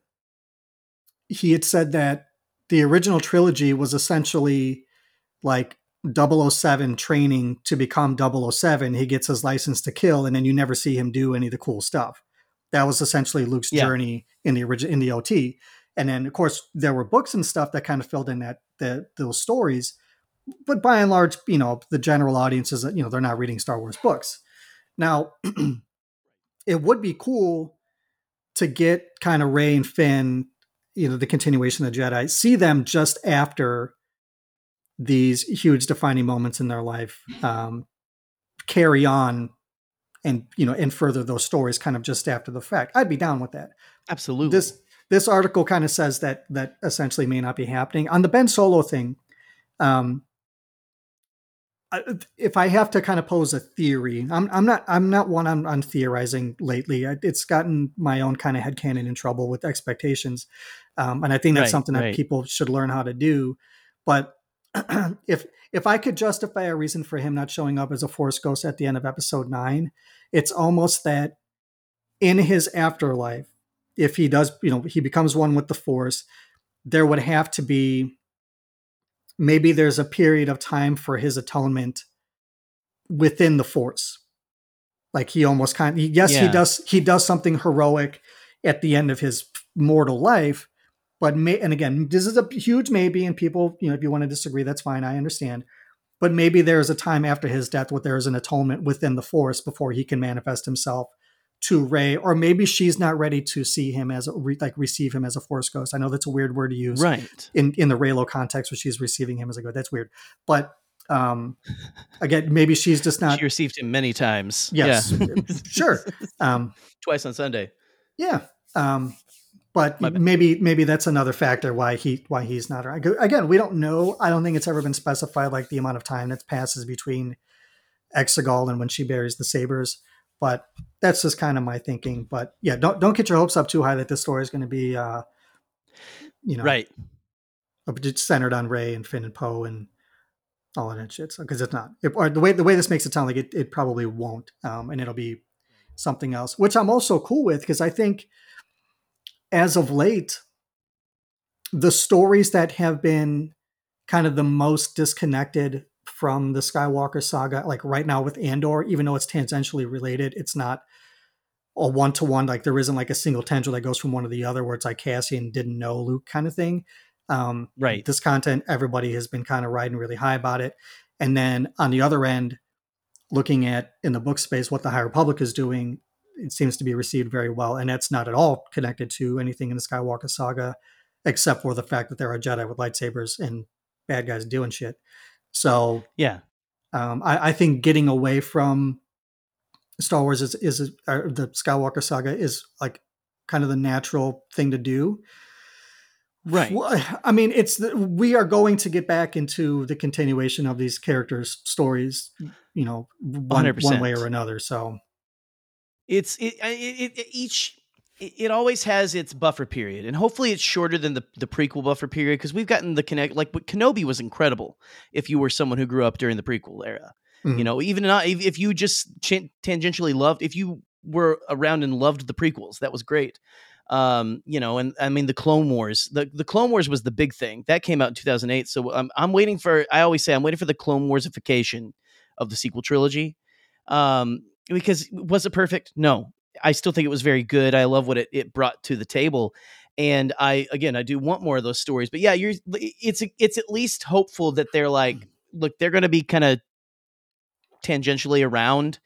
he had said that the original trilogy was essentially like 007 training to become 007. He gets his license to kill, and then you never see him do any of the cool stuff. That was essentially Luke's Yeah. journey in the original in the OT. And then, of course, there were books and stuff that kind of filled in that the, those stories. But by and large, you know, the general audience is you know they're not reading Star Wars books. Now, it would be cool to get kind of Rey and Finn, you know, the continuation of the Jedi, see them just after these huge defining moments in their life um, carry on and you know and further those stories kind of just after the fact i'd be down with that absolutely. this this article kind of says that that essentially may not be happening on the Ben Solo thing. Um, if I have to kind of pose a theory, I'm, I'm not I'm not one on, on theorizing lately. It's gotten my own kind of head headcanon in trouble with expectations, um, and I think that's Right, something that right. people should learn how to do. But if if I could justify a reason for him not showing up as a Force Ghost at the end of Episode Nine, it's almost that in his afterlife, if he does, you know, he becomes one with the Force, there would have to be maybe there's a period of time for his atonement within the force. Like he almost kind of yes he does he does something heroic at the end of his mortal life but may and again this is a huge maybe and people you know if you want to disagree that's fine i understand but maybe there is a time after his death where there is an atonement within the force before he can manifest himself to Rey, or maybe she's not ready to see him as a, re, like receive him as a force ghost. I know that's a weird word to use, Right. in in the Reylo context where she's receiving him as a god. That's weird. But um again, maybe she's just not she received him many times. yes. Yeah. sure. Um Twice on Sunday. yeah. Um but My maybe maybe that's another factor why he why he's not around. Again, we don't know. I don't think it's ever been specified like the amount of time that passes between Exegol and when she buries the sabers. But that's just kind of my thinking. But yeah, don't don't get your hopes up too high that this story is going to be uh you know Right. it's centered on Rey and Finn and Poe and all of that shit. So Because it's not. It, or the way the way this makes it sound like it, it probably won't, um, and it'll be something else, which I'm also cool with because I think as of late, the stories that have been kind of the most disconnected from the Skywalker saga, like right now with Andor, even though it's tangentially related, it's not a one to one. Like there isn't like a single tangent that goes from one to the other, where it's like Cassian didn't know Luke kind of thing. Um, Right. This content, everybody has been kind of riding really high about it. And then on the other end, looking at in the book space what the High Republic is doing, it seems to be received very well. And that's not at all connected to anything in the Skywalker saga, except for the fact that there are Jedi with lightsabers and bad guys doing shit. So Yeah. um, I, I think getting away from Star Wars is, is or the Skywalker saga is like kind of the natural thing to do. Right. Well, I mean, it's the, we are going to get back into the continuation of these characters' stories, you know, one, one way or another. So it's it, it, it each it, always has its buffer period and hopefully it's shorter than the, the prequel buffer period because we've gotten the connect like but kenobi was incredible if you were someone who grew up during the prequel era. Mhm. you know even not if, if you just ch- tangentially loved if you were around and loved the prequels that was great. Um you know and i mean the clone wars the, the clone wars was the big thing. That came out in 2008 so I'm, I'm waiting for i always say i'm waiting for the clone warsification of the sequel trilogy. Um because was it perfect? No i still think it was very good i love what it, it brought to the table and i again i do want more of those stories but yeah you're it's it's at least hopeful that they're like look they're going to be kind of tangentially around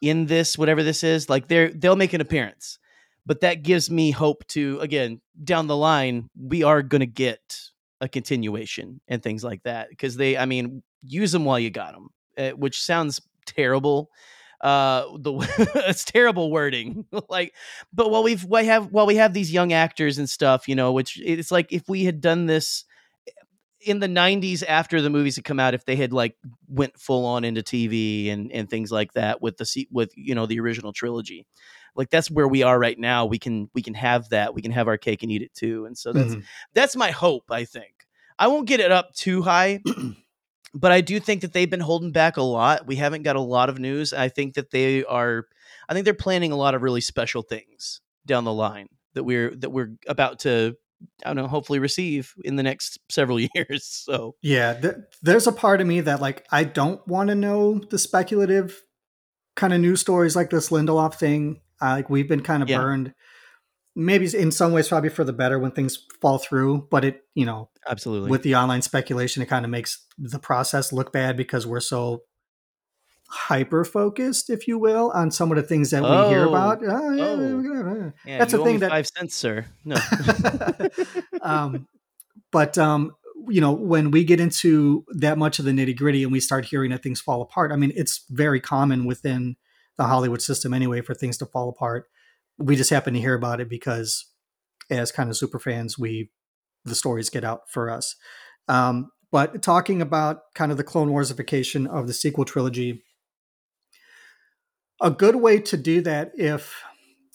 in this whatever this is like they're they'll make an appearance but that gives me hope to again down the line we are going to get a continuation and things like that because they i mean use them while you got them uh, which sounds terrible uh the it's terrible wording like but while we've we have while we have these young actors and stuff you know which it's like if we had done this in the 90s after the movies had come out if they had like went full on into tv and and things like that with the with you know the original trilogy like that's where we are right now. We can we can have that. We can have our cake and eat it too. And so that's Mhm. that's my hope i think. I won't get it up too high but i do think that they've been holding back a lot we haven't got a lot of news i think that they are i think they're planning a lot of really special things down the line that we're that we're about to i don't know hopefully receive in the next several years so yeah, th- there's a part of me that like I don't want to know the speculative kind of news stories like this Lindelof thing. Uh, like we've been kind of Yeah. burned. Maybe in some ways, probably for the better when things fall through. But it, you know, absolutely with the online speculation, it kind of makes the process look bad because we're so hyper focused, if you will, on some of the things that we hear Oh. about. Oh, yeah, Oh. yeah, that's the thing that- five cents sir no um, but um, you know, when we get into that much of the nitty gritty and we start hearing that things fall apart, I mean, it's very common within the Hollywood system anyway for things to fall apart. We just happen to hear about it because as kind of super fans, we the stories get out for us. Um, but talking about kind of the Clone Warsification of the sequel trilogy, a good way to do that if,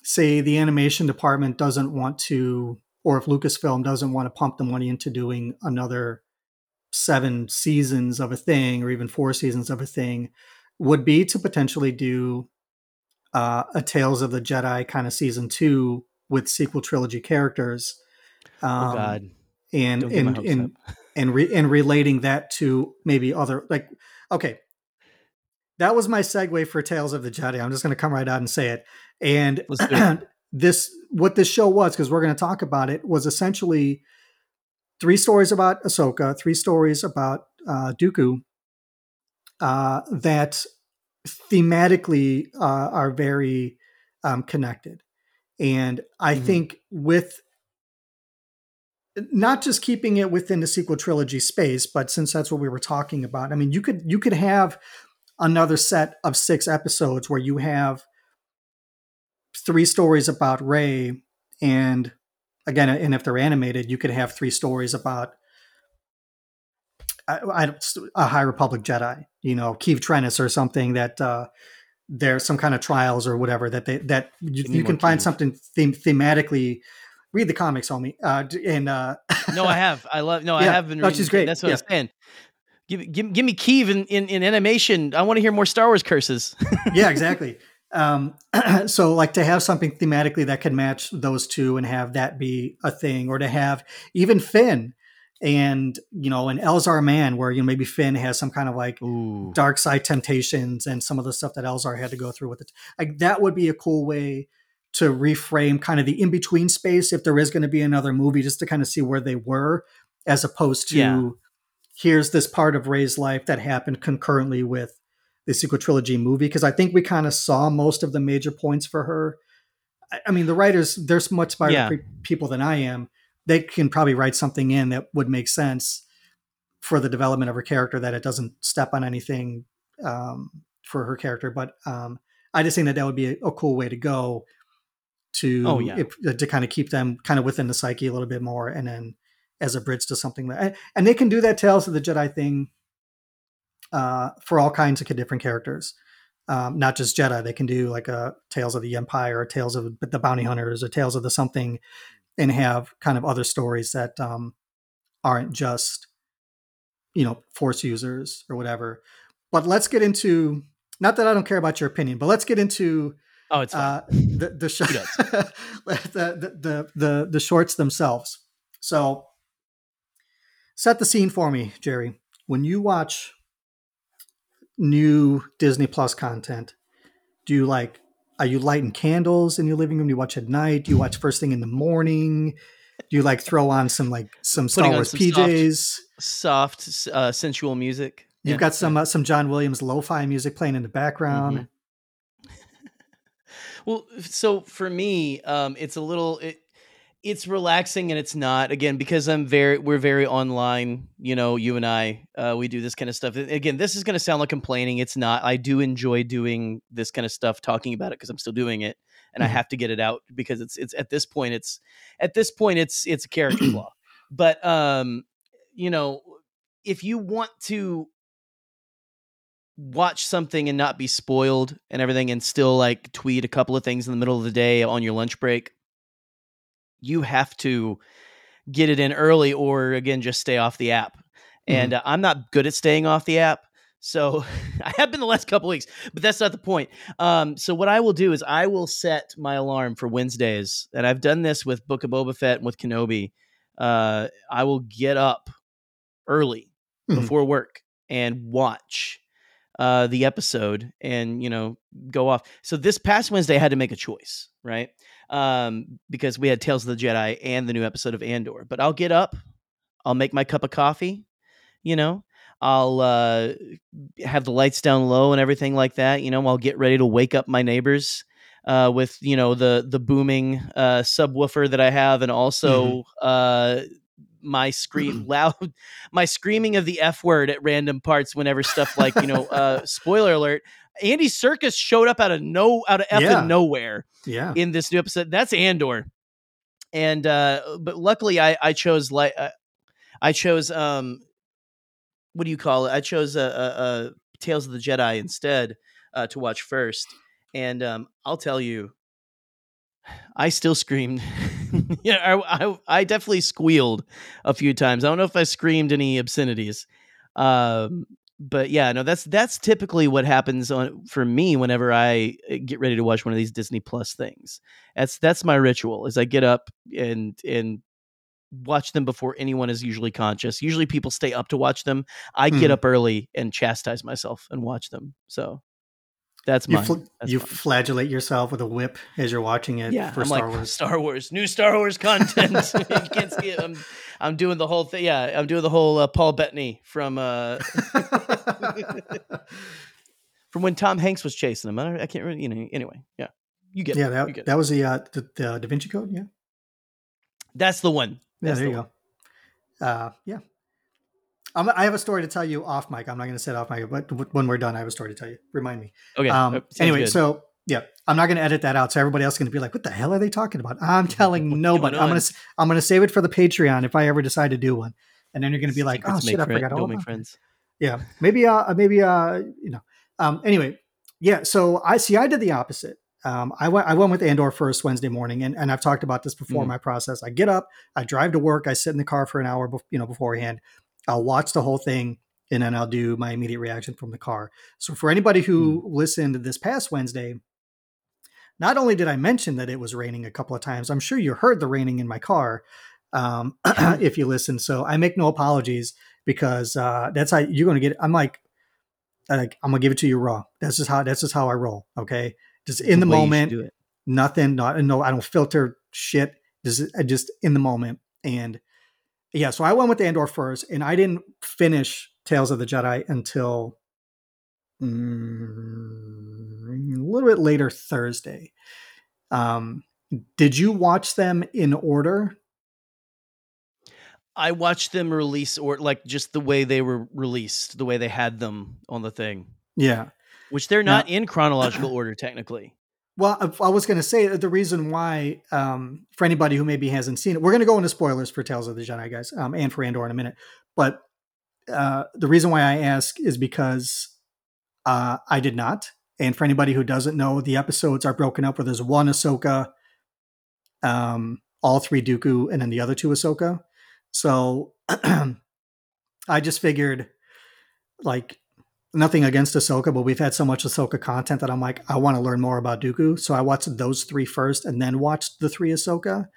say, the animation department doesn't want to, or if Lucasfilm doesn't want to pump the money into doing another seven seasons of a thing or even four seasons of a thing, would be to potentially do uh, a Tales of the Jedi kind of season two with sequel trilogy characters. Um, oh God. And and and up. and re- and relating that to maybe other like okay, that was my segue for Tales of the Jedi. I'm just going to come right out and say it. And it. this what this show was because we're going to talk about it was essentially three stories about Ahsoka, three stories about uh, Dooku uh, that thematically uh, are very um, connected. And I Mhm. think with not just keeping it within the sequel trilogy space, but since that's what we were talking about, I mean, you could you could have another set of six episodes where you have three stories about Rey, and again, and if they're animated, you could have three stories about I, I, a High Republic Jedi, you know, Keeve Trennis or something that uh, there's some kind of trials or whatever that they that you, you can find Keeve. something them, thematically. Read the comics, homie, uh, and uh, No, I have. I love. No, I have been. No, reading she's it. great. That's what Yeah. I'm saying. Give, give, give me Keeve in, in, in animation. I want to hear more Star Wars curses. yeah, exactly. Um, so like to have something thematically that can match those two and have that be a thing, or to have even Finn and you know an Elzar Mann, where you know maybe Finn has some kind of like Ooh. dark side temptations and some of the stuff that Elzar had to go through with it. Like that would be a cool way to reframe kind of the in between space if there is going to be another movie, just to kind of see where they were, as opposed to Yeah. here's this part of Rey's life that happened concurrently with the sequel trilogy movie. Because I think we kind of saw most of the major points for her. I, I mean, the writers, there's much smarter Yeah. pe- people than I am. They can probably write something in that would make sense for the development of her character that it doesn't step on anything um, for her character. But um, I just think that that would be a, a cool way to go to Oh, yeah. if, to kind of keep them kind of within the psyche a little bit more, and then as a bridge to something that and- and they can do that Tales of the Jedi thing uh, for all kinds of different characters. Um, not just Jedi, they can do like a Tales of the Empire, or Tales of the Bounty Hunters, or Tales of the something, and have kind of other stories that um, aren't just you know force users or whatever. But let's get into not that i don't care about your opinion but let's get into Oh, it's uh, the the, sh- the, the the the the shorts themselves. So set the scene for me jerry. When you watch new disney plus content do you like are you lighting candles in your living room do you watch at night do you watch first thing in the morning do you like throw on some like some Star Wars some PJs? Soft, uh, sensual music. You've Yeah. got some uh, some John Williams lo-fi music playing in the background. Mhm. Well, so for me, um, it's a little it, it's relaxing and it's not again because I'm very we're very online. You know, you and I, uh, we do this kind of stuff. Again, this is going to sound like complaining. It's not. I do enjoy doing this kind of stuff, talking about it because I'm still doing it, and I Mhm. have to get it out because it's it's at this point it's at this point it's it's a character flaw. But um, you know, if you want to watch something and not be spoiled and everything and still like tweet a couple of things in the middle of the day on your lunch break you have to get it in early or again just stay off the app and uh, i'm not good at staying off the app so i have been the last couple weeks but that's not the point um, so what i will do is i will set my alarm for wednesdays and i've done this with book of boba fett and with kenobi uh, i will get up early Mhm. before work and watch uh, the episode and you know go off. So this past Wednesday, I had to make a choice, right? Um, because we had Tales of the Jedi and the new episode of Andor. But I'll get up, I'll make my cup of coffee, you know, I'll uh, have the lights down low and everything like that. You know, I'll get ready to wake up my neighbors uh, with you know the the booming uh, subwoofer that I have, and also uh, my scream loud my screaming of the f word at random parts whenever stuff like you know uh spoiler alert andy serkis showed up out of no out of effing Yeah. nowhere Yeah. in this new episode that's andor and uh, but luckily I I chose like uh, I chose um what do you call it? I chose a uh, uh, Tales of the Jedi instead uh, to watch first, and um, I'll tell you, I still screamed. yeah, I, I, I definitely squealed a few times. I don't know if I screamed any obscenities, um, but yeah, no, that's that's typically what happens on for me whenever I uh, get ready to watch one of these Disney Plus things. That's that's my ritual. Is I get up and and watch them before anyone is usually conscious. Usually people stay up to watch them. I mm. get mm-hmm. up early and chastise myself and watch them. So that's you mine. Fl- that's you mine. flagellate yourself with a whip as you're watching it yeah, for I'm Star like, Wars. Star Wars, new Star Wars content. you can't see it. I'm, I'm doing the whole thing. Yeah, I'm doing the whole uh, Paul Bettany from uh, from when Tom Hanks was chasing him. I, I can't really, you know. Anyway, yeah, you get. Yeah, it. that that was the, uh, the the Da Vinci Code. Yeah, that's the one. That's yeah, there the you one. go. Uh, yeah, I'm, i have a story to tell you off mic. I'm not going to say it off mic, but when we're done, I have a story to tell you. Remind me. Okay. Um, anyway, good. so yeah, I'm not going to edit that out, so everybody else is going to be like, "What the hell are they talking about?" I'm telling nobody. I'm going to I'm going to save it for the Patreon if I ever decide to do one, and then you're going to be like, "Oh shit, I forgot." Don't make friends. Yeah, maybe. Uh, maybe. Uh, you know. Um. Anyway, yeah. So I see. I did the opposite. Um, I went I went with Andor first Wednesday morning, and, and I've talked about this before. Mm. My process: I get up, I drive to work, I sit in the car for an hour, you know, beforehand. I'll watch the whole thing and then I'll do my immediate reaction from the car. So for anybody who mm. listened this past Wednesday, not only did I mention that it was raining a couple of times, I'm sure you heard the raining in my car um, if you listen. So I make no apologies because uh, that's how you're going to get. It. I'm like, like I'm gonna give it to you raw. That's just how that's just how I roll. Okay, just in the, the moment, nothing. Not no, I don't filter shit. Just just in the moment and yeah, so I went with the Andor first, and I didn't finish Tales of the Jedi until mm, a little bit later Thursday. Um, did you watch them in order? I watched them release or like just the way they were released, the way they had them on the thing. Yeah. Which they're not now, in chronological order technically. Well, I was going to say the reason why, um, for anybody who maybe hasn't seen it, we're going to go into spoilers for Tales of the Jedi, guys, um, and for Andor in a minute. But uh, the reason why I ask is because uh, I did not. And for anybody who doesn't know, the episodes are broken up where there's one Ahsoka, um, all three Dooku, and then the other two Ahsoka. So I just figured, like, nothing against Ahsoka, but we've had so much Ahsoka content that I'm like, I want to learn more about Dooku. So I watched those three first and then watched the three Ahsoka.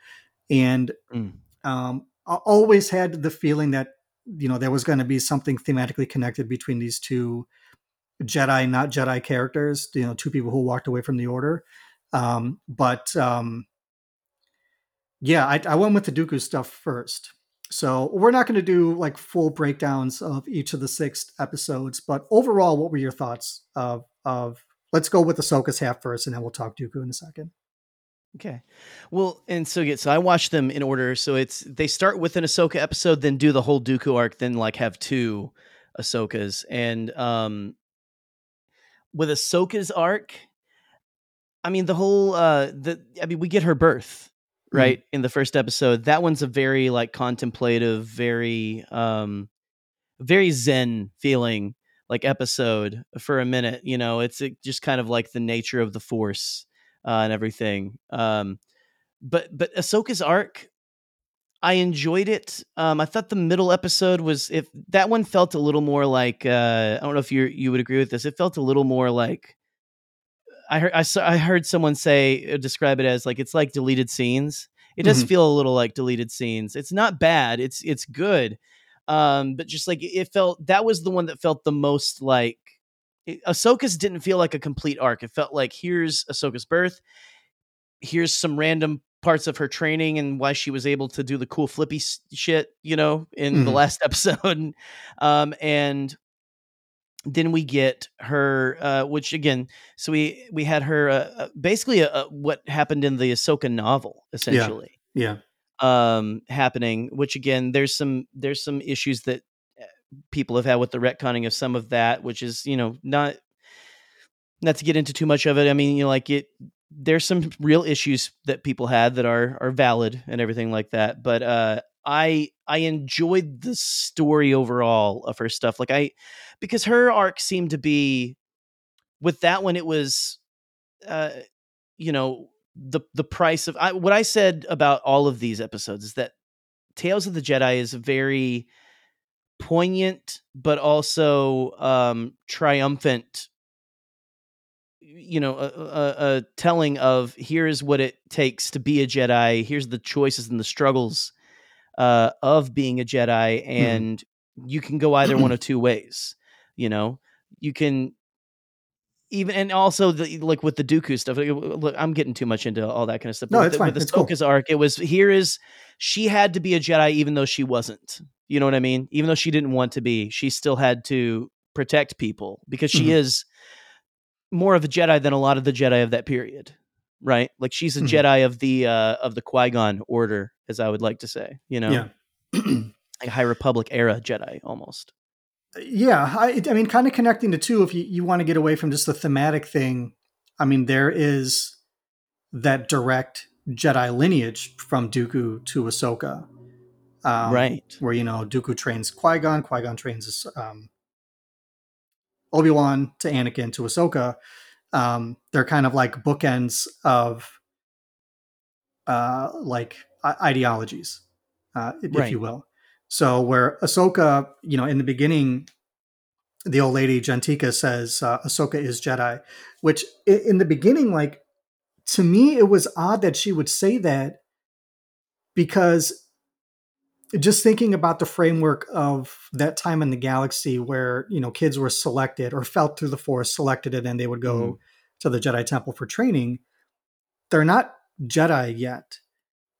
And mm. um, I always had the feeling that, you know, there was going to be something thematically connected between these two Jedi, not Jedi characters, you know, two people who walked away from the order. Um, but um, yeah, I, I went with the Dooku stuff first. So we're not going to do like full breakdowns of each of the six episodes, but overall, what were your thoughts of of? Let's go with Ahsoka's half first, and then we'll talk Dooku in a second. Okay. Well, and so yeah, so I watched them in order. So it's they start with an Ahsoka episode, then do the whole Dooku arc, then like have two Ahsokas. And um with Ahsoka's arc, I mean the whole uh the I mean we get her birth. Right mm-hmm. in the first episode that one's a very like contemplative very um very zen feeling like episode for a minute you know it's just kind of like the nature of the force uh, and everything um but but Ahsoka's arc I enjoyed it. Um, I thought the middle episode was if that one felt a little more like uh, I don't know if you you would agree with this. It felt a little more like I heard I, saw, I heard someone say uh, describe it as like it's like deleted scenes. It does mm-hmm. feel a little like deleted scenes. It's not bad. It's it's good. Um, but just like it felt that was the one that felt the most like it, Ahsoka's didn't feel like a complete arc. It felt like here's Ahsoka's birth. Here's some random parts of her training and why she was able to do the cool flippy shit, you know, in mm-hmm. the last episode. um, and then we get her uh, which again so we we had her uh, uh basically a, uh, a, what happened in the Ahsoka novel essentially yeah. yeah um happening which again there's some there's some issues that uh, people have had with the retconning of some of that which is you know not not to get into too much of it i mean you know like it there's some real issues that people had that are are valid and everything like that. But uh, I I enjoyed the story overall of her stuff. Like I because her arc seemed to be with that one. It was, uh, you know, the the price of I, what I said about all of these episodes is that Tales of the Jedi is very poignant, but also um, triumphant you know a, a, a, telling of here's what it takes to be a jedi here's the choices and the struggles uh, of being a jedi Hmm. and mm. you can go either one of two ways you know you can even and also the like with the Dooku stuff. Look, I'm getting too much into all that kind of stuff. No, with it's the, fine. With It's Ahsoka's cool. arc, it was here is she had to be a Jedi even though she wasn't. You know what I mean? Even though she didn't want to be, she still had to protect people because she Mhm. is more of a Jedi than a lot of the Jedi of that period, right? Like she's a Mhm. Jedi of the uh, of the Qui Gon order, as I would like to say. You know, Yeah. like High Republic era Jedi almost. Yeah I, I mean kind of connecting the two if you, you want to get away from just the thematic thing i mean there is that direct jedi lineage from dooku to ahsoka um, right. where you know dooku trains qui-gon qui-gon trains um, obi-wan to anakin to ahsoka um, they're kind of like bookends of uh, like ideologies uh, if Right. you will so where Ahsoka, you know, in the beginning, the old lady Gentika says uh, Ahsoka is Jedi, which in the beginning, like to me, it was odd that she would say that because just thinking about the framework of that time in the galaxy where you know kids were selected or felt through the force selected and then they would go Mhm. to the jedi temple for training they're not jedi yet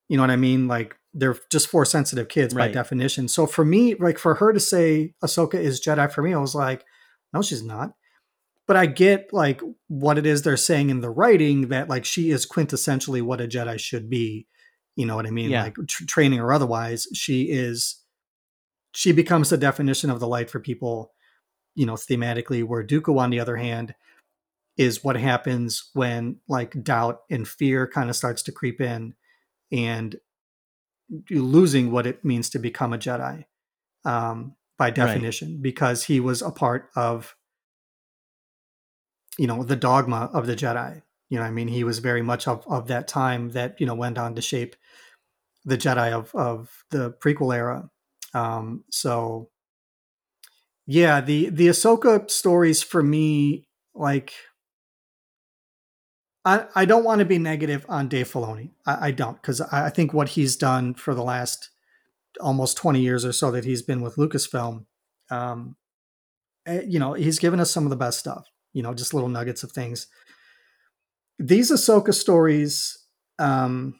you know what i mean like they're just force sensitive kids by definition. So for me like for her to say ahsoka is jedi for me i was like no she's not. But i get like what it is they're saying in the writing that like she is quintessentially what a jedi should be. You know what i mean? Yeah. like tr- training or otherwise she is she becomes the definition of the light for people you know thematically where dooku on the other hand is what happens when like doubt and fear kind of starts to creep in. And losing what it means to become a jedi um, by definition because he was a part of you know the dogma of the jedi. You know i mean? He was very much of, of that time that you know went on to shape the jedi of of the prequel era. Um so yeah the the ahsoka stories for me like i i don't want to be negative on dave filoni. I, I don't because I, I think what he's done for the last almost 20 years or so that he's been with lucasfilm um eh, you know he's given us some of the best stuff you know just little nuggets of things. These ahsoka stories um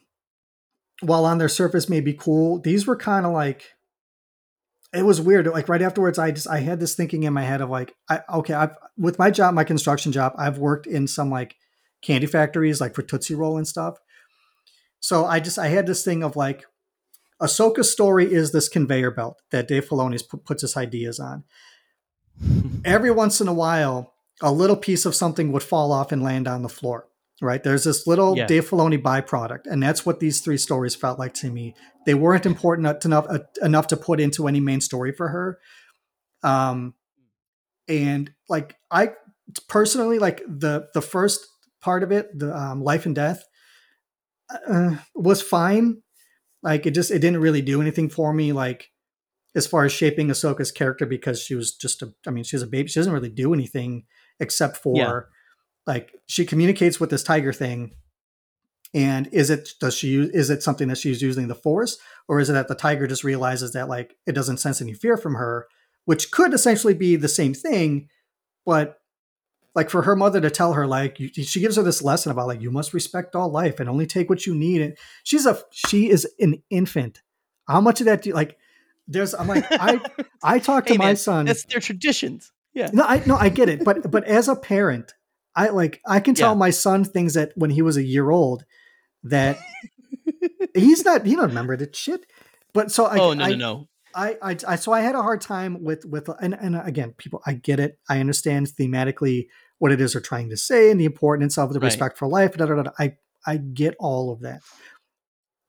while on their surface may be cool these were kind of like it was weird like right afterwards i just i had this thinking in my head of like i okay i've with my job my construction job i've worked in some like candy factories like for tootsie roll and stuff. So i just i had this thing of like ahsoka's story is this conveyor belt that dave filoni puts his ideas on. Every once in a while a little piece of something would fall off and land on the floor right? There's this little Yeah. dave filoni byproduct and that's what these three stories felt like to me. They weren't important enough uh, enough to put into any main story for her. Um and like i personally like the the first part of it the um, life and death uh, was fine like it just it didn't really do anything for me like as far as shaping Ahsoka's character because she was just a I mean she's a baby she doesn't really do anything except for Yeah. like she communicates with this tiger thing and is it does she use is it something that she's using the force or is it that the tiger just realizes that like it doesn't sense any fear from her which could essentially be the same thing but like for her mother to tell her like you, she gives her this lesson about like you must respect all life and only take what you need and she's a she is an infant how much of that do you like there's i'm like i i talk to Hey, my man, son That's their traditions. Yeah. no i no i get it but but as a parent i like i can tell Yeah. my son things that when he was a year old that he's not he don't remember the shit but so I, oh no I, no no. I, I, I, so I had a hard time with with and and again, people, I get it. I understand thematically what it is they're trying to say and the importance of the Right. respect for life. Da, da, da. I I get all of that,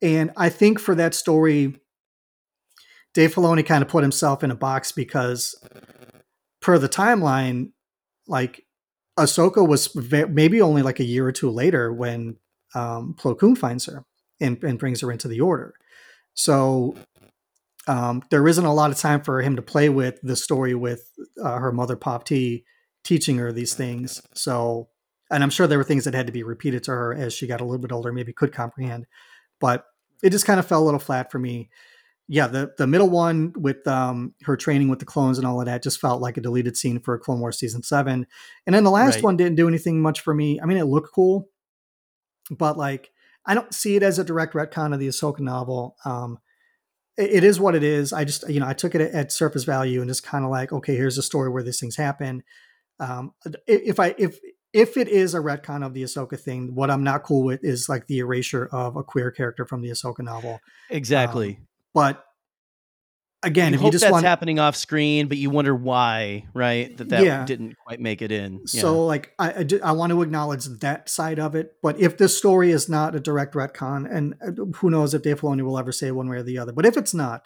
and I think for that story, Dave Filoni kind of put himself in a box because, per the timeline, like Ahsoka was ve- maybe only like a year or two later when um, Plo Koon finds her and, and brings her into the order. So um, there isn't a lot of time for him to play with the story with uh, her mother, Pav-ti, teaching her these things. So, and I'm sure there were things that had to be repeated to her as she got a little bit older, maybe could comprehend, but it just kind of fell a little flat for me. Yeah, the the middle one with um, her training with the clones and all of that just felt like a deleted scene for Clone Wars season seven, and then the last Right. one didn't do anything much for me. I mean, it looked cool, but like I don't see it as a direct retcon of the Ahsoka novel. Um, it, it is what it is. I just you know I took it at, at surface value and just kind of like okay, here's a story where these things happen. Um, if I if if it is a retcon of the Ahsoka thing, what I'm not cool with is like the erasure of a queer character from the Ahsoka novel. Exactly. But again, you if hope you just that's want happening off screen, but you wonder why, right? That that Yeah. didn't quite make it in. Yeah. So, like, I, I, do- I want to acknowledge that side of it. But if this story is not a direct retcon, and uh, who knows if Dave Filoni will ever say one way or the other, but if it's not,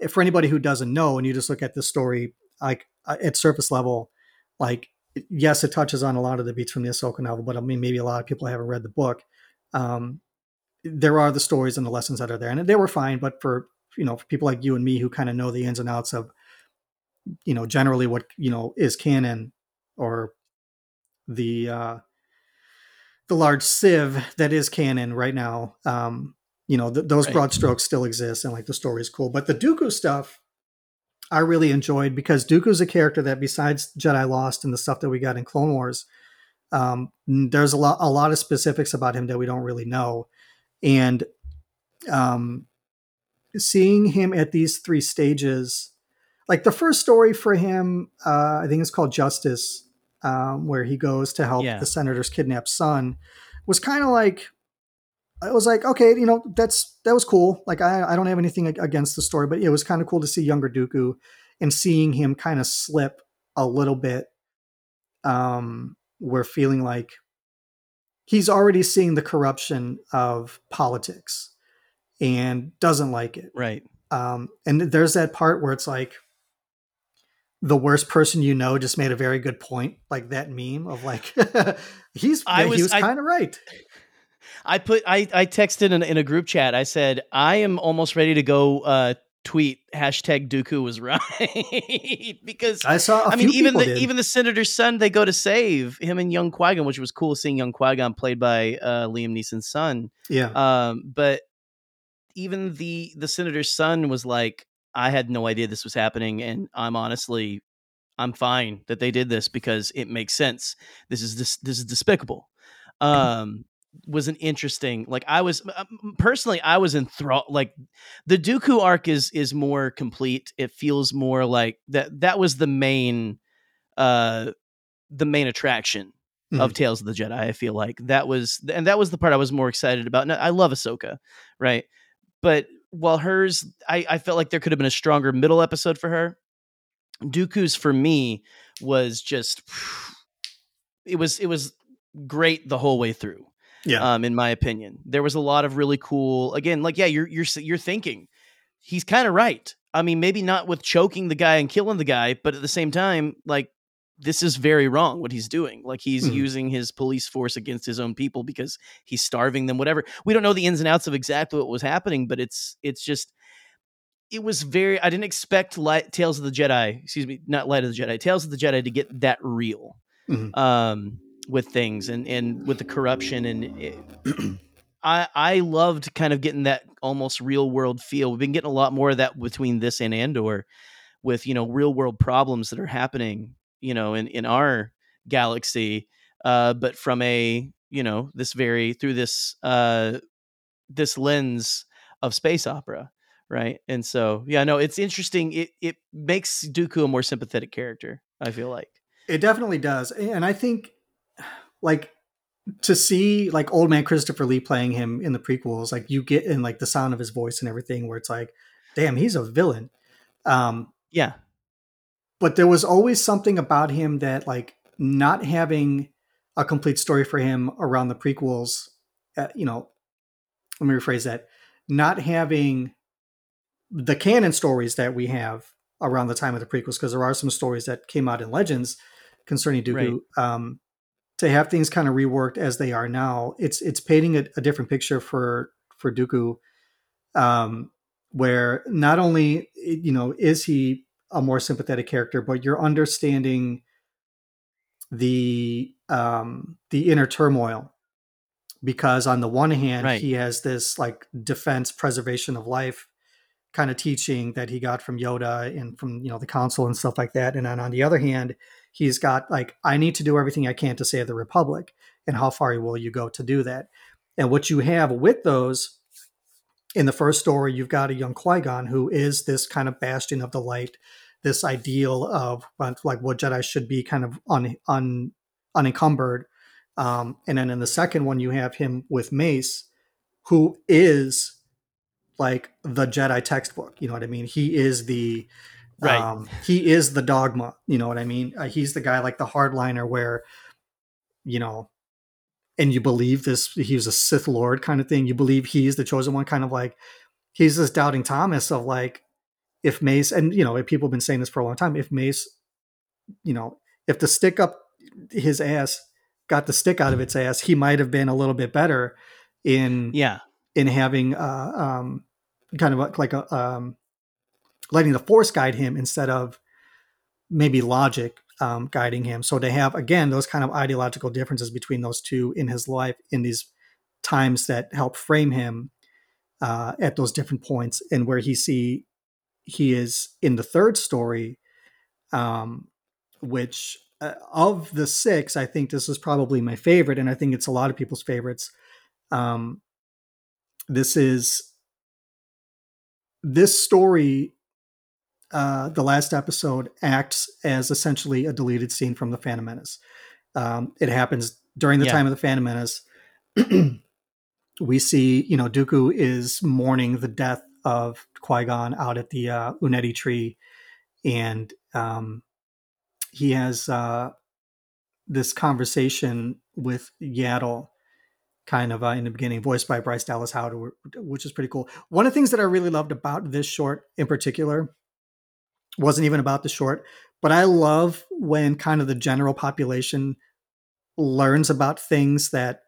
if for anybody who doesn't know, and you just look at this story like uh, at surface level, like yes, it touches on a lot of the beats from the Ahsoka novel, but I mean, maybe a lot of people haven't read the book. Um, there are the stories and the lessons that are there, and they were fine. But for you know, for people like you and me who kind of know the ins and outs of, you know, generally what you know is canon or the uh, the large sieve that is canon right now. Um, you know, th- those Right. broad strokes still exist, and like the story is cool. But the Dooku stuff, I really enjoyed because Dooku's a character that, besides Jedi Lost and the stuff that we got in Clone Wars, um, there's a lot a lot of specifics about him that we don't really know, and um, seeing him at these three stages, like the first story for him, uh, I think it's called Justice, um, where he goes to help Yeah. the senator's kidnapped son, was kind of like I was like, okay, you know, that's that was cool. Like I, I don't have anything against the story, but it was kind of cool to see younger Dooku and seeing him kind of slip a little bit. Um, we're feeling like he's already seeing the corruption of politics and doesn't like it. right. Um, and there's that part where it's like the worst person you know just made a very good point, like that meme of like he's I he was- was kind of right. I put I I texted in, in a group chat. I said I am almost ready to go uh, tweet hashtag Dooku was right because I saw. I I mean even the even the senator's son they go to save him and young Qui Gon, which was cool seeing young Qui Gon played by uh, Liam Neeson's son. yeah. Um, but even the the senator's son was like, I had no idea this was happening, and I'm honestly, I'm fine that they did this because it makes sense. This is this this is despicable. Um, was an interesting like I was um, personally I was enthralled. Like the Dooku arc is is more complete. It feels more like that. That was the main, uh, the main attraction of Tales of the Jedi. I feel like that was, and that was the part I was more excited about. I love Ahsoka, right? But while hers, I, I felt like there could have been a stronger middle episode for her. Dooku's for me was just, it was it was great the whole way through. Yeah. Um, in my opinion, there was a lot of really cool. Again, like yeah, you're you're you're thinking he's kind of right. I mean, maybe not with choking the guy and killing the guy, but at the same time, like this is very wrong what he's doing. Like he's Mhm. using his police force against his own people because he's starving them. Whatever. We don't know the ins and outs of exactly what was happening, but it's it's just it was very. I didn't expect Light, Tales of the Jedi. Excuse me, not Light of the Jedi. Tales of the Jedi to get that real. Mhm. Um, with things and and with the corruption and it, I I loved kind of getting that almost real world feel. We've been getting a lot more of that between this and Andor, with you know real world problems that are happening, you know, in in our galaxy, uh, but from a you know this very through this uh this lens of space opera, right? And so yeah, no, it's interesting. It it makes Dooku a more sympathetic character. I feel like. It definitely does. And I think like to see like old man Christopher Lee playing him in the prequels, like you get in like the sound of his voice and everything where it's like, damn, he's a villain. Um, Yeah, but there was always something about him that like not having a complete story for him around the prequels, uh, you know, let me rephrase that, not having the canon stories that we have around the time of the prequels, because there are some stories that came out in Legends concerning Dooku. Um, to have things kind of reworked as they are now, it's it's painting a, a different picture for for Dooku, um, where not only you know is he a more sympathetic character, but you're understanding the um, the inner turmoil because on the one hand Right. he has this like defense preservation of life kind of teaching that he got from Yoda and from you know the council and stuff like that and then on the other hand he's got like I need to do everything I can to save the republic and how far will you go to do that and what you have with those in the first story you've got a young Qui-Gon who is this kind of bastion of the light this ideal of like what Jedi should be kind of un, un unencumbered um, and then in the second one, you have him with Mace, who is like the Jedi textbook. You know what I mean? He is the Right. um, he is the dogma. You know what I mean? Uh, he's the guy like the hardliner where, you know, and you believe this. He was a Sith Lord kind of thing. You believe he's the chosen one, kind of like he's this doubting Thomas of like if Mace and you know people have been saying this for a long time. If Mace, you know, if the stick up his ass got the stick out of its ass, he might have been a little bit better in Yeah. in having uh, um, kind of like a um, letting the force guide him instead of maybe logic um, guiding him. So to have again those kind of ideological differences between those two in his life in these times that help frame him uh, at those different points, and where he see he is in the third story, um, which uh, of the six, I think this is probably my favorite, and I think it's a lot of people's favorites. Um, this is this story. Uh, the last episode acts as essentially a deleted scene from the Phantom Menace. Um, it happens during the Yeah. time of the Phantom Menace. we see, you know, Dooku is mourning the death of Qui Gon out at the uh, Uneti tree, and um, he has uh, this conversation with Yaddle, kind of uh, in the beginning, voiced by Bryce Dallas Howard, which is pretty cool. One of the things that I really loved about this short in particular wasn't even about the short, but I love when kind of the general population learns about things that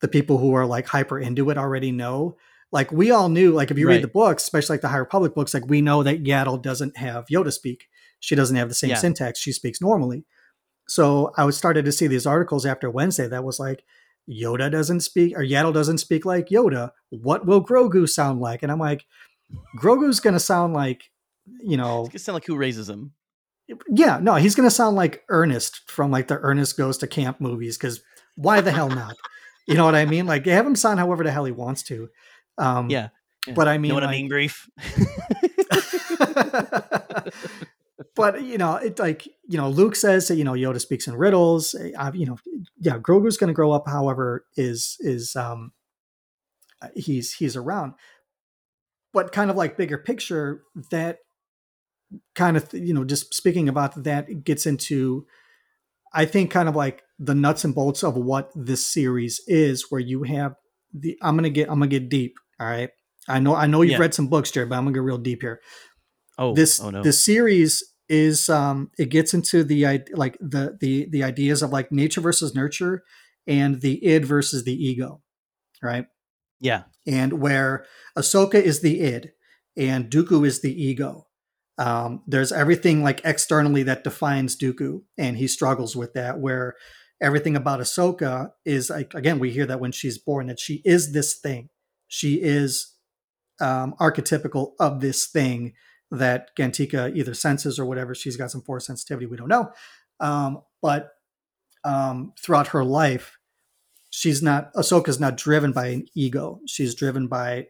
the people who are like hyper into it already know. Like we all knew, like if you Right. read the books, especially like the High Republic books, like we know that Yaddle doesn't have Yoda speak. She doesn't have the same Yeah. syntax. She speaks normally. So I was started to see these articles after Wednesday that was like, Yoda doesn't speak or Yaddle doesn't speak like Yoda. What will Grogu sound like? And I'm like, Grogu's gonna sound like, you know, It's gonna sound like who raises him. yeah, no, he's gonna sound like Ernest from like the Ernest Goes to Camp movies because why the hell not? You know what I mean? Like have him sound however the hell he wants to. Um, Yeah. yeah. but I mean, know what I mean, grief. but you know, it like you know, Luke says that you know Yoda speaks in riddles. I, you know, yeah, Grogu's going to grow up. However, is is um, uh, he's he's around, but kind of like bigger picture that kind of you know just speaking about that gets into I think kind of like the nuts and bolts of what this series is, where you have the I'm gonna get I'm gonna get deep. All right. I know I know you've Yeah. read some books, Jared, but I'm gonna get real deep here Oh, this oh no. this series is um it gets into the like the the the ideas of like nature versus nurture and the id versus the ego right yeah. and where Ahsoka is the id and Dooku is the ego um there's everything like externally that defines Dooku and he struggles with that where everything about Ahsoka is like again we hear that when she's born that she is this thing she is um archetypical of this thing that Gantika either senses or whatever. She's got some force sensitivity. We don't know. Um, but um, throughout her life, she's not, Ahsoka's not driven by an ego. She's driven by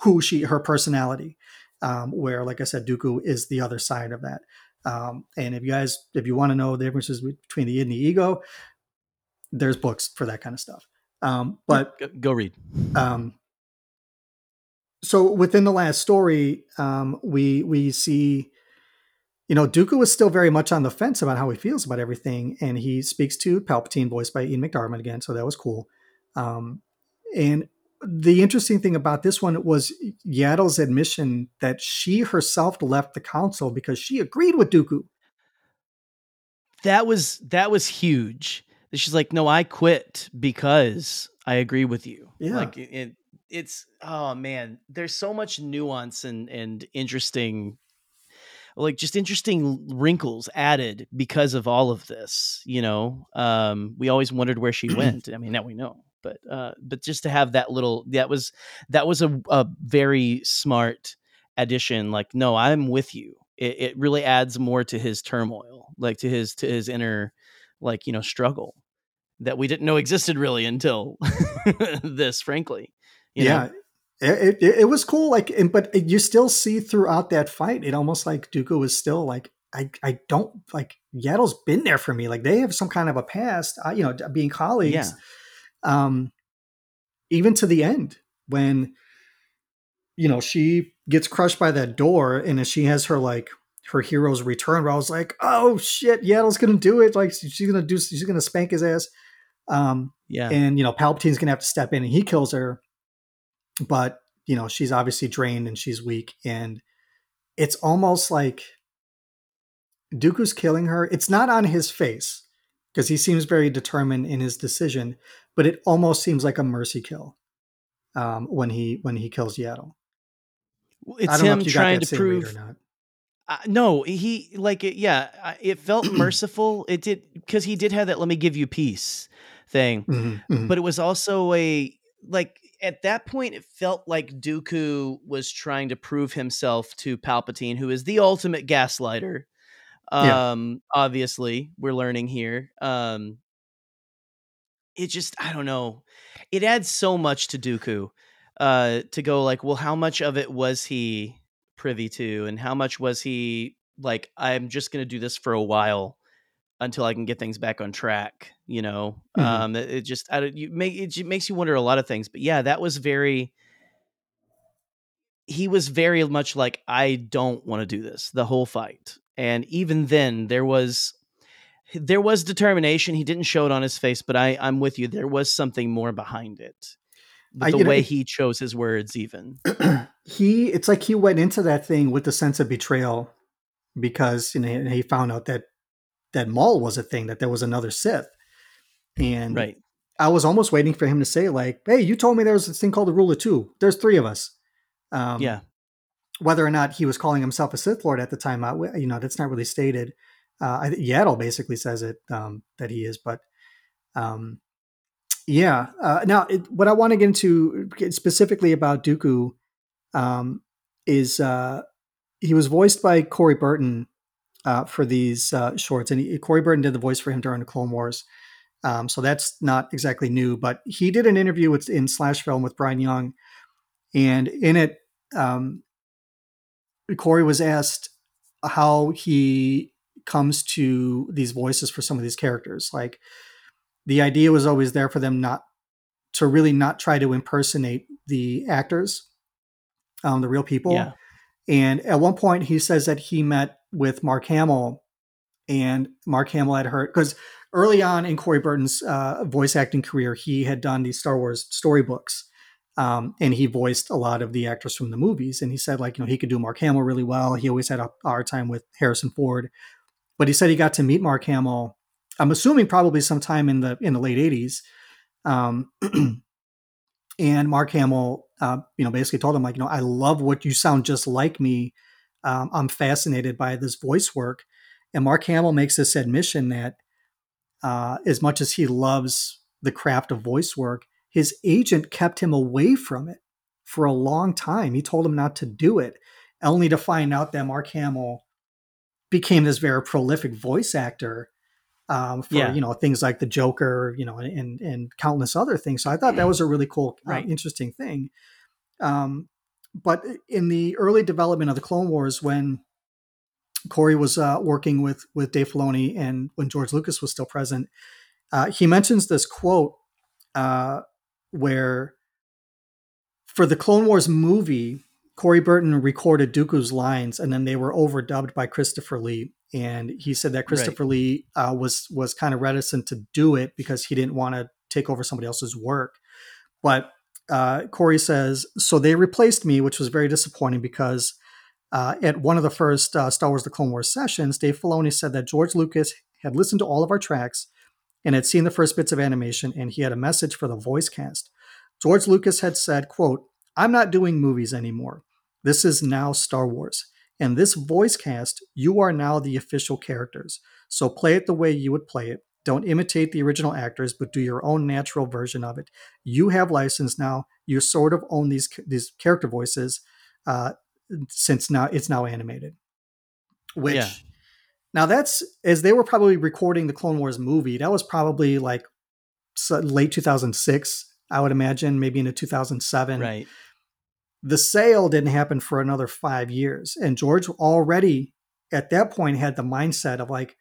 who she, her personality. Um, where, like I said, Dooku is the other side of that. Um, and if you guys, if you want to know the differences between the id and the ego, there's books for that kind of stuff. Um, but Go, go read. um, so within the last story, um, we we see, you know, Dooku is still very much on the fence about how he feels about everything, and he speaks to Palpatine, voiced by Ian McDiarmid again, so that was cool. Um, and the interesting thing about this one was Yaddle's admission that she herself left the council because she agreed with Dooku. That was that was huge. She's like, no, I quit because I agree with you. Yeah. Like it, it's oh man, there's so much nuance and and interesting like just interesting wrinkles added because of all of this you know um we always wondered where she went i mean now we know but uh but just to have that little that was that was a, a very smart addition like no i'm with you it, it really adds more to his turmoil like to his to his inner like you know struggle that we didn't know existed really until this frankly you yeah, know? it, it, it was cool. Like, and, but you still see throughout that fight, it almost like Dooku was still like, I, I don't like Yaddle's been there for me. Like they have some kind of a past, uh, you know, being colleagues. Yeah. Um, even to the end when, you know, she gets crushed by that door and as she has her like her hero's return where I was like, oh shit, Yaddle's gonna do it. Like she's gonna do, she's gonna spank his ass. Um, yeah. and you know, Palpatine's gonna have to step in and he kills her but you know she's obviously drained and she's weak and it's almost like Dooku's killing her. It's not on his face because he seems very determined in his decision, but it almost seems like a mercy kill um, when he when he kills Yaddle. It's him trying to prove. Uh, no, he like it. Yeah, it felt merciful. It did because he did have that "let me give you peace" thing, mm-hmm, mm-hmm. but it was also a like at that point it felt like Dooku was trying to prove himself to Palpatine, who is the ultimate gaslighter. Um, yeah. obviously, we're learning here. Um, it just I don't know. It adds so much to Dooku. Uh, to go like, well, how much of it was he privy to, and how much was he like? I'm just gonna do this for a while until I can get things back on track. You know, mm-hmm. um, it, it, just I don't, you make it makes you wonder a lot of things. But yeah, that was very. He was very much like I don't want to do this the whole fight, and even then there was there was determination. He didn't show it on his face, but I I'm with you. There was something more behind it. I, the way know, he chose his words, even he it's like he went into that thing with the sense of betrayal because you know he found out that that Maul was a thing, that there was another Sith. And right. I was almost waiting for him to say, like, hey, you told me there was this thing called the Rule of Two. There's three of us. Um, yeah. Whether or not he was calling himself a Sith Lord at the time, you know, that's not really stated. Uh, Yaddle basically says it um, that he is, but um, yeah. Uh, now, it, what I want to get into specifically about Dooku um, is uh, he was voiced by Corey Burton uh, for these uh, shorts, and he, Corey Burton did the voice for him during the Clone Wars. Um, so that's not exactly new, but he did an interview with in Slash Film with Brian Young, and in it, um, Corey was asked how he comes to these voices for some of these characters. Like the idea was always there for them not to really not try to impersonate the actors, um, the real people. Yeah. And at one point, he says that he met with Mark Hamill, and Mark Hamill had heard because early on in Corey Burton's uh, voice acting career, he had done these Star Wars storybooks. Um, and he voiced a lot of the actors from the movies. And he said, like, you know, he could do Mark Hamill really well. He always had a hard time with Harrison Ford, but he said he got to meet Mark Hamill. I'm assuming probably sometime in the in the late '80s. Um, and Mark Hamill, uh, you know, basically told him like, you know, I love what you sound just like me um, I'm fascinated by this voice work. And Mark Hamill makes this admission that uh, as much as he loves the craft of voice work, his agent kept him away from it for a long time. He told him not to do it, only to find out that Mark Hamill became this very prolific voice actor um, for yeah. you know things like the Joker, you know, and and countless other things. So I thought that was a really cool, uh, right. uh, interesting thing. Um, but in the early development of the Clone Wars, when Corey was uh, working with with Dave Filoni and when George Lucas was still present, uh, he mentions this quote uh, where for the Clone Wars movie, Corey Burton recorded Dooku's lines, and then they were overdubbed by Christopher Lee. And he said that Christopher Lee uh, was was kind of reticent to do it because he didn't want to take over somebody else's work. But uh, Corey says so. They replaced me, which was very disappointing because uh, at one of the first uh, Star Wars: The Clone Wars sessions, Dave Filoni said that George Lucas had listened to all of our tracks and had seen the first bits of animation, and he had a message for the voice cast. George Lucas had said, "quote I'm not doing movies anymore. This is now Star Wars." And this voice cast, you are now the official characters. So play it the way you would play it. Don't imitate the original actors, but do your own natural version of it. You have license now. You sort of own these these character voices, uh, since now it's now animated. Which Yeah. now that's as they were probably recording the Clone Wars movie. That was probably like late 2006, I would imagine, maybe into 2007 Right. The sale didn't happen for another five years. And George already at that point had the mindset of like,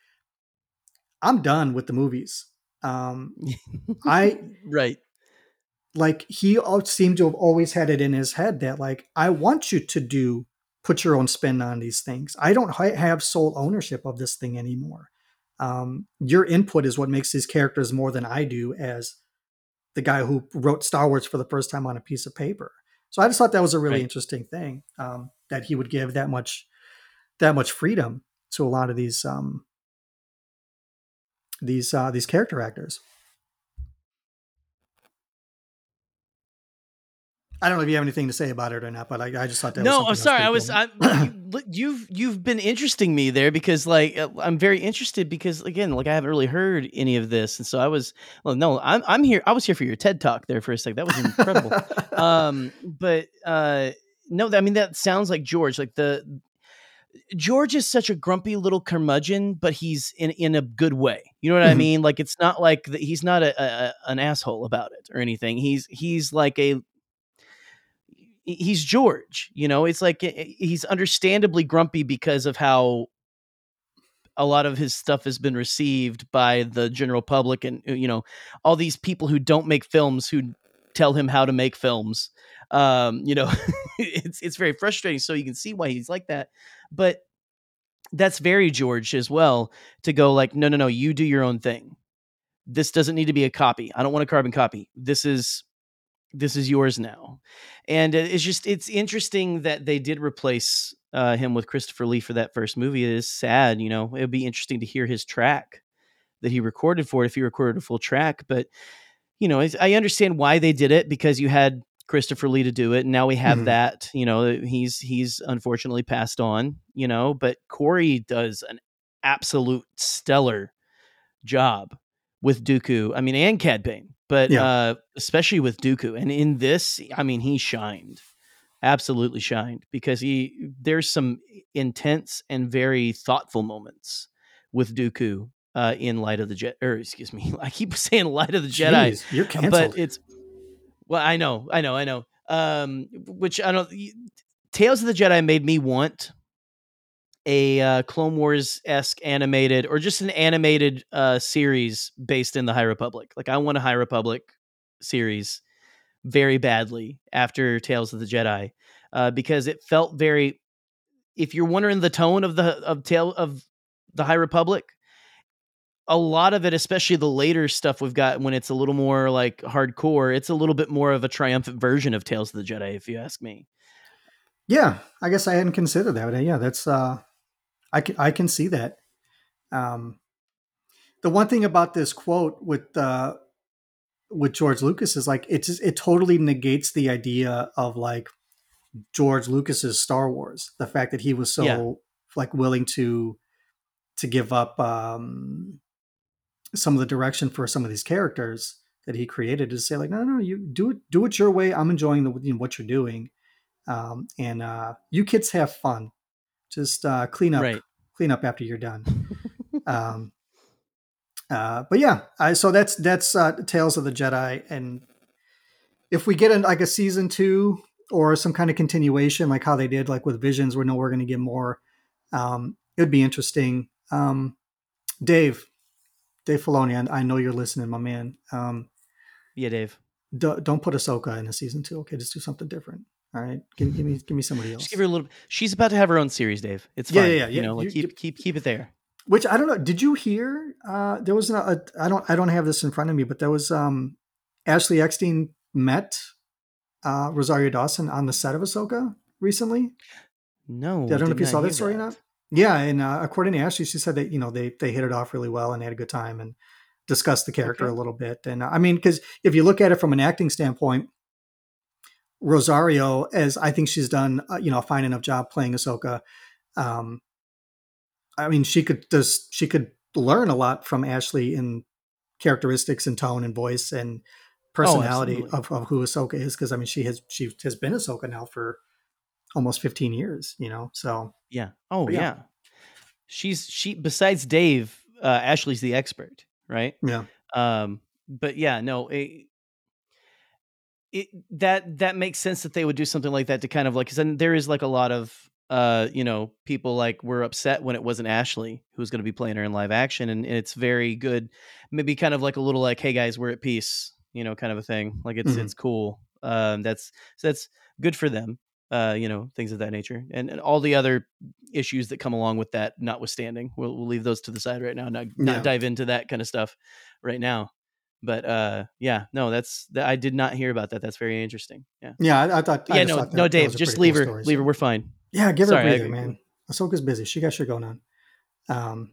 I'm done with the movies. Um, I Right. like he seemed to have always had it in his head that like I want you to do put your own spin on these things. I don't ha- have sole ownership of this thing anymore. Um, your input is what makes these characters more than I do as the guy who wrote Star Wars for the first time on a piece of paper. So I just thought that was a really Right. interesting thing um, that he would give that much that much freedom to a lot of these um, these uh, these character actors. I don't know if you have anything to say about it or not, but I, I just thought that. no, I'm was sorry. I was. I, you, you've you've been interesting me there because like uh, I'm very interested because again like I haven't really heard any of this and so I was well no I'm I'm here I was here for your TED talk there for a second that was incredible um but uh no I mean that sounds like George like the George is such a grumpy little curmudgeon but he's in in a good way you know what I Mhm. mean like it's not like the, he's not a, a an asshole about it or anything he's he's like a he's George. You know, it's like eh, he's understandably grumpy because of how a lot of his stuff has been received by the general public and you know all these people who don't make films who tell him how to make films um you know it's it's very frustrating so you can see why he's like that but that's very george as well to go like no no no you do your own thing this doesn't need to be a copy i don't want a carbon copy this is this is yours now and it's just it's interesting that they did replace uh, him with christopher lee for that first movie it is sad you know it would be interesting to hear his track that he recorded for it if he recorded a full track but you know i understand why they did it because you had christopher lee to do it and now we have Mhm. that you know he's he's unfortunately passed on you know but corey does an absolute stellar job with Dooku. I mean, and Cad Bane, but Yeah. uh, especially with Dooku. And in this, I mean, he shined, absolutely shined because he there's some intense and very thoughtful moments with Dooku uh, in Light of the Jet. Or excuse me, I keep saying Light of the Jedi, Jeez, you're canceled. but it's well, I know, I know, I know. Um, which I don't. Tales of the Jedi made me want a uh, Clone Wars esque animated or just an animated uh, series based in the High Republic. Like I want a High Republic series very badly after Tales of the Jedi uh, because it felt very. If you're wondering the tone of the of Tale of the High Republic, a lot of it, especially the later stuff we've got when it's a little more like hardcore, it's a little bit more of a triumphant version of Tales of the Jedi, if you ask me. yeah, I guess I hadn't considered that. But yeah, that's uh, I can I can see that. Um, the one thing about this quote with uh, with George Lucas is like it just it totally negates the idea of like George Lucas's Star Wars. The fact that he was so Yeah. like willing to to give up um, some of the direction for some of these characters that he created to say like no no no you do it do it your way. I'm enjoying the you know, what you're doing, um, and uh, you kids have fun. Just uh, clean up Right. clean up after you're done. um, uh, but yeah, I, so that's that's uh, Tales of the Jedi, and if we get in like a season two or some kind of continuation, like how they did, like with Visions, we know we're going to get more. Um, it would be interesting. Um, Dave, Dave Filoni, I, I know you're listening, my man. Um, Yeah, Dave. do, don't put Ahsoka in a season two. Okay, just do something different. All right, give, give me give me somebody else. Just give her a little. She's about to have her own series, Dave. It's Yeah, fine. yeah, yeah, You know, like keep keep keep it there. Which I don't know. Did you hear? Uh, there was a, a. I don't. I don't have this in front of me, but there was um, Ashley Eckstein met uh, Rosario Dawson on the set of Ahsoka recently. No, I don't know if you saw that story or not. Yeah, and uh, according to Ashley, she said that you know they they hit it off really well and they had a good time and discussed the character Okay. a little bit. And uh, I mean, because if you look at it from an acting standpoint, Rosario, as I think she's done, uh, you know, a fine enough job playing Ahsoka. Um, I mean, she could just she could learn a lot from Ashley in characteristics and tone and voice and personality absolutely. of, of who Ahsoka is. Because I mean, she has she has been Ahsoka now for almost 15 years, you know. So Yeah. Oh yeah. yeah. She's she besides Dave, uh, Ashley's the expert, right? yeah, Um, but yeah, no, it, it that that makes sense that they would do something like that to kind of like because then there is like a lot of uh you know people like were upset when it wasn't Ashley who was going to be playing her in live action and, and it's very good maybe kind of like a little like hey guys we're at peace you know kind of a thing like it's Mhm. it's cool um that's so that's good for them uh you know things of that nature and, and all the other issues that come along with that notwithstanding we'll, we'll leave those to the side right now not, not Yeah. dive into that kind of stuff right now but uh yeah no that's that i did not hear about that that's very interesting yeah yeah. I, I thought. Yeah no thought that- no dave just leave cool her story, leave her we're fine Yeah, give Sorry, her a breather, man. Ahsoka's busy. She got shit going on. Um,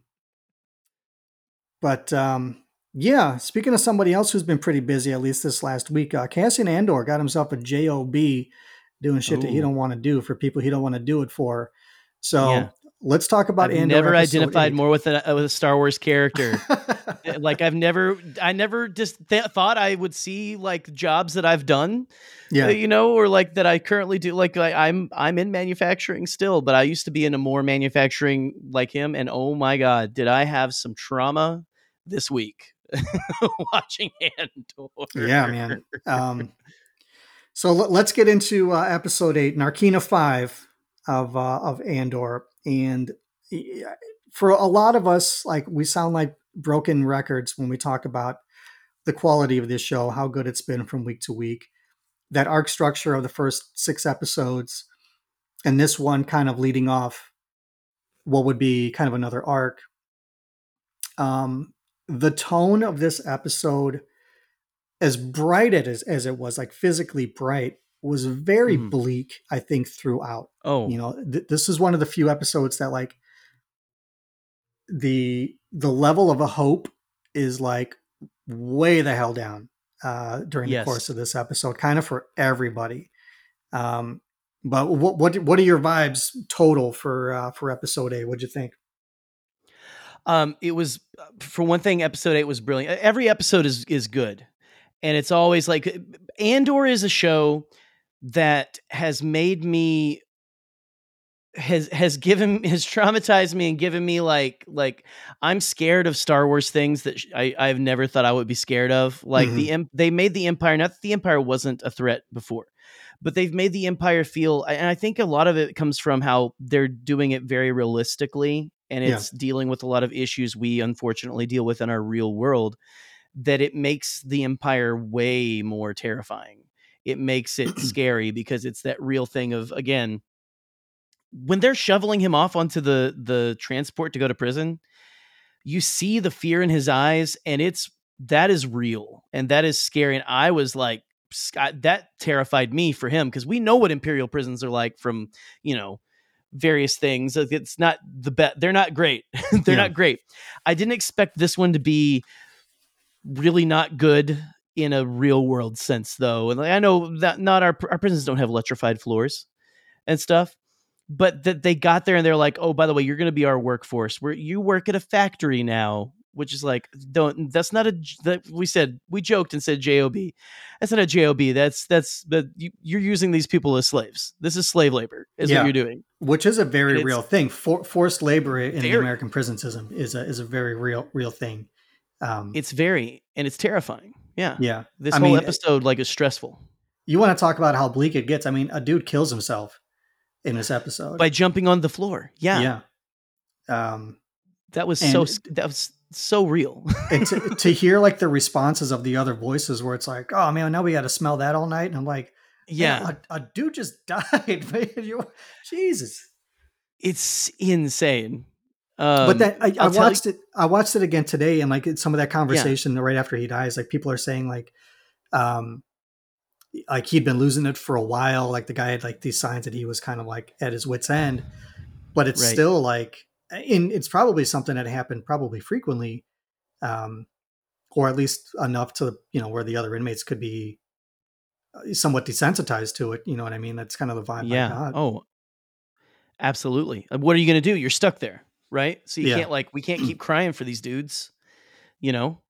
but um, yeah, speaking of somebody else who's been pretty busy, at least this last week, uh, Cassian Andor got himself a job doing shit that he don't want to do for people he don't want to do it for. So Yeah. Let's talk about i've Andor. never identified eight. more with a, with a star wars character like i've never i never just th- thought i would see like jobs that i've done yeah, uh, you know or like that i currently do like I, i'm i'm in manufacturing still but i used to be in a more manufacturing like him and oh my god did i have some trauma this week watching Andor. yeah, man. Um, so let, let's get into uh, episode eight, Narkina five of uh, of Andor, and for a lot of us, like we sound like broken records when we talk about the quality of this show, how good it's been from week to week. That arc structure of the first six episodes, and this one kind of leading off what would be kind of another arc. Um, the tone of this episode as bright as as it was, like physically bright, was very Mhm. bleak. I think throughout. oh You know, th- this is one of the few episodes that like the the level of a hope is like way the hell down uh, during Yes. the course of this episode, kind of for everybody. Um, but what what what are your vibes total for uh, for episode eight? What'd you think? Um, it was uh, for one thing, episode eight was brilliant. Every episode is is good, and it's always like Andor is a show that has made me has has given has traumatized me and given me like like I'm scared of Star Wars things that sh- I I've never thought I would be scared of. Like the mm-hmm. em- they made the Empire. Not that the Empire wasn't a threat before, but they've made the Empire feel. And I think a lot of it comes from how they're doing it very realistically, and Yeah. it's dealing with a lot of issues we unfortunately deal with in our real world. That it makes the Empire way more terrifying. It makes it scary because it's that real thing of again when they're shoveling him off onto the the transport to go to prison you see the fear in his eyes and it's that is real and that is scary and i was like that terrified me for him because we know what imperial prisons are like from you know various things it's not the best they're not great they're Yeah. not great i didn't expect this one to be really not good in a real world sense though and like, i know that not our our prisons don't have electrified floors and stuff but that they got there and they're like oh by the way you're going to be our workforce. Where you work at a factory now which is like don't that's not a that we said we joked and said job that's not a job that's that's that you, you're using these people as slaves. This is slave labor is Yeah. what you're doing. Which is a very real thing. For, forced labor in the American prison system is a is a very real real thing. Um, it's very and it's terrifying yeah yeah. this I whole mean, episode like is stressful You want to talk about how bleak it gets? I mean, a dude kills himself in this episode. by jumping on the floor yeah, yeah. Um, that was so that was so real and to, to hear like the responses of the other voices where it's like, oh man, now we got to smell that all night. And I'm like, Yeah, a, a dude just died. Man, you, Jesus. it's insane. Um, but that I, I watched it. I watched it again today, and like it's some of that conversation right after he dies, like people are saying like, um, like he'd been losing it for a while. Like the guy had like these signs that he was kind of like at his wits end, but it's Right. still like, in it's probably something that happened probably frequently, um, or at least enough to you know where the other inmates could be uh, somewhat desensitized to it. You know what I mean? That's kind of the vibe. Yeah. Oh, absolutely. Uh, What are you going to do? You're stuck there, right? So you Yeah. can't like we can't keep crying for these dudes, you know.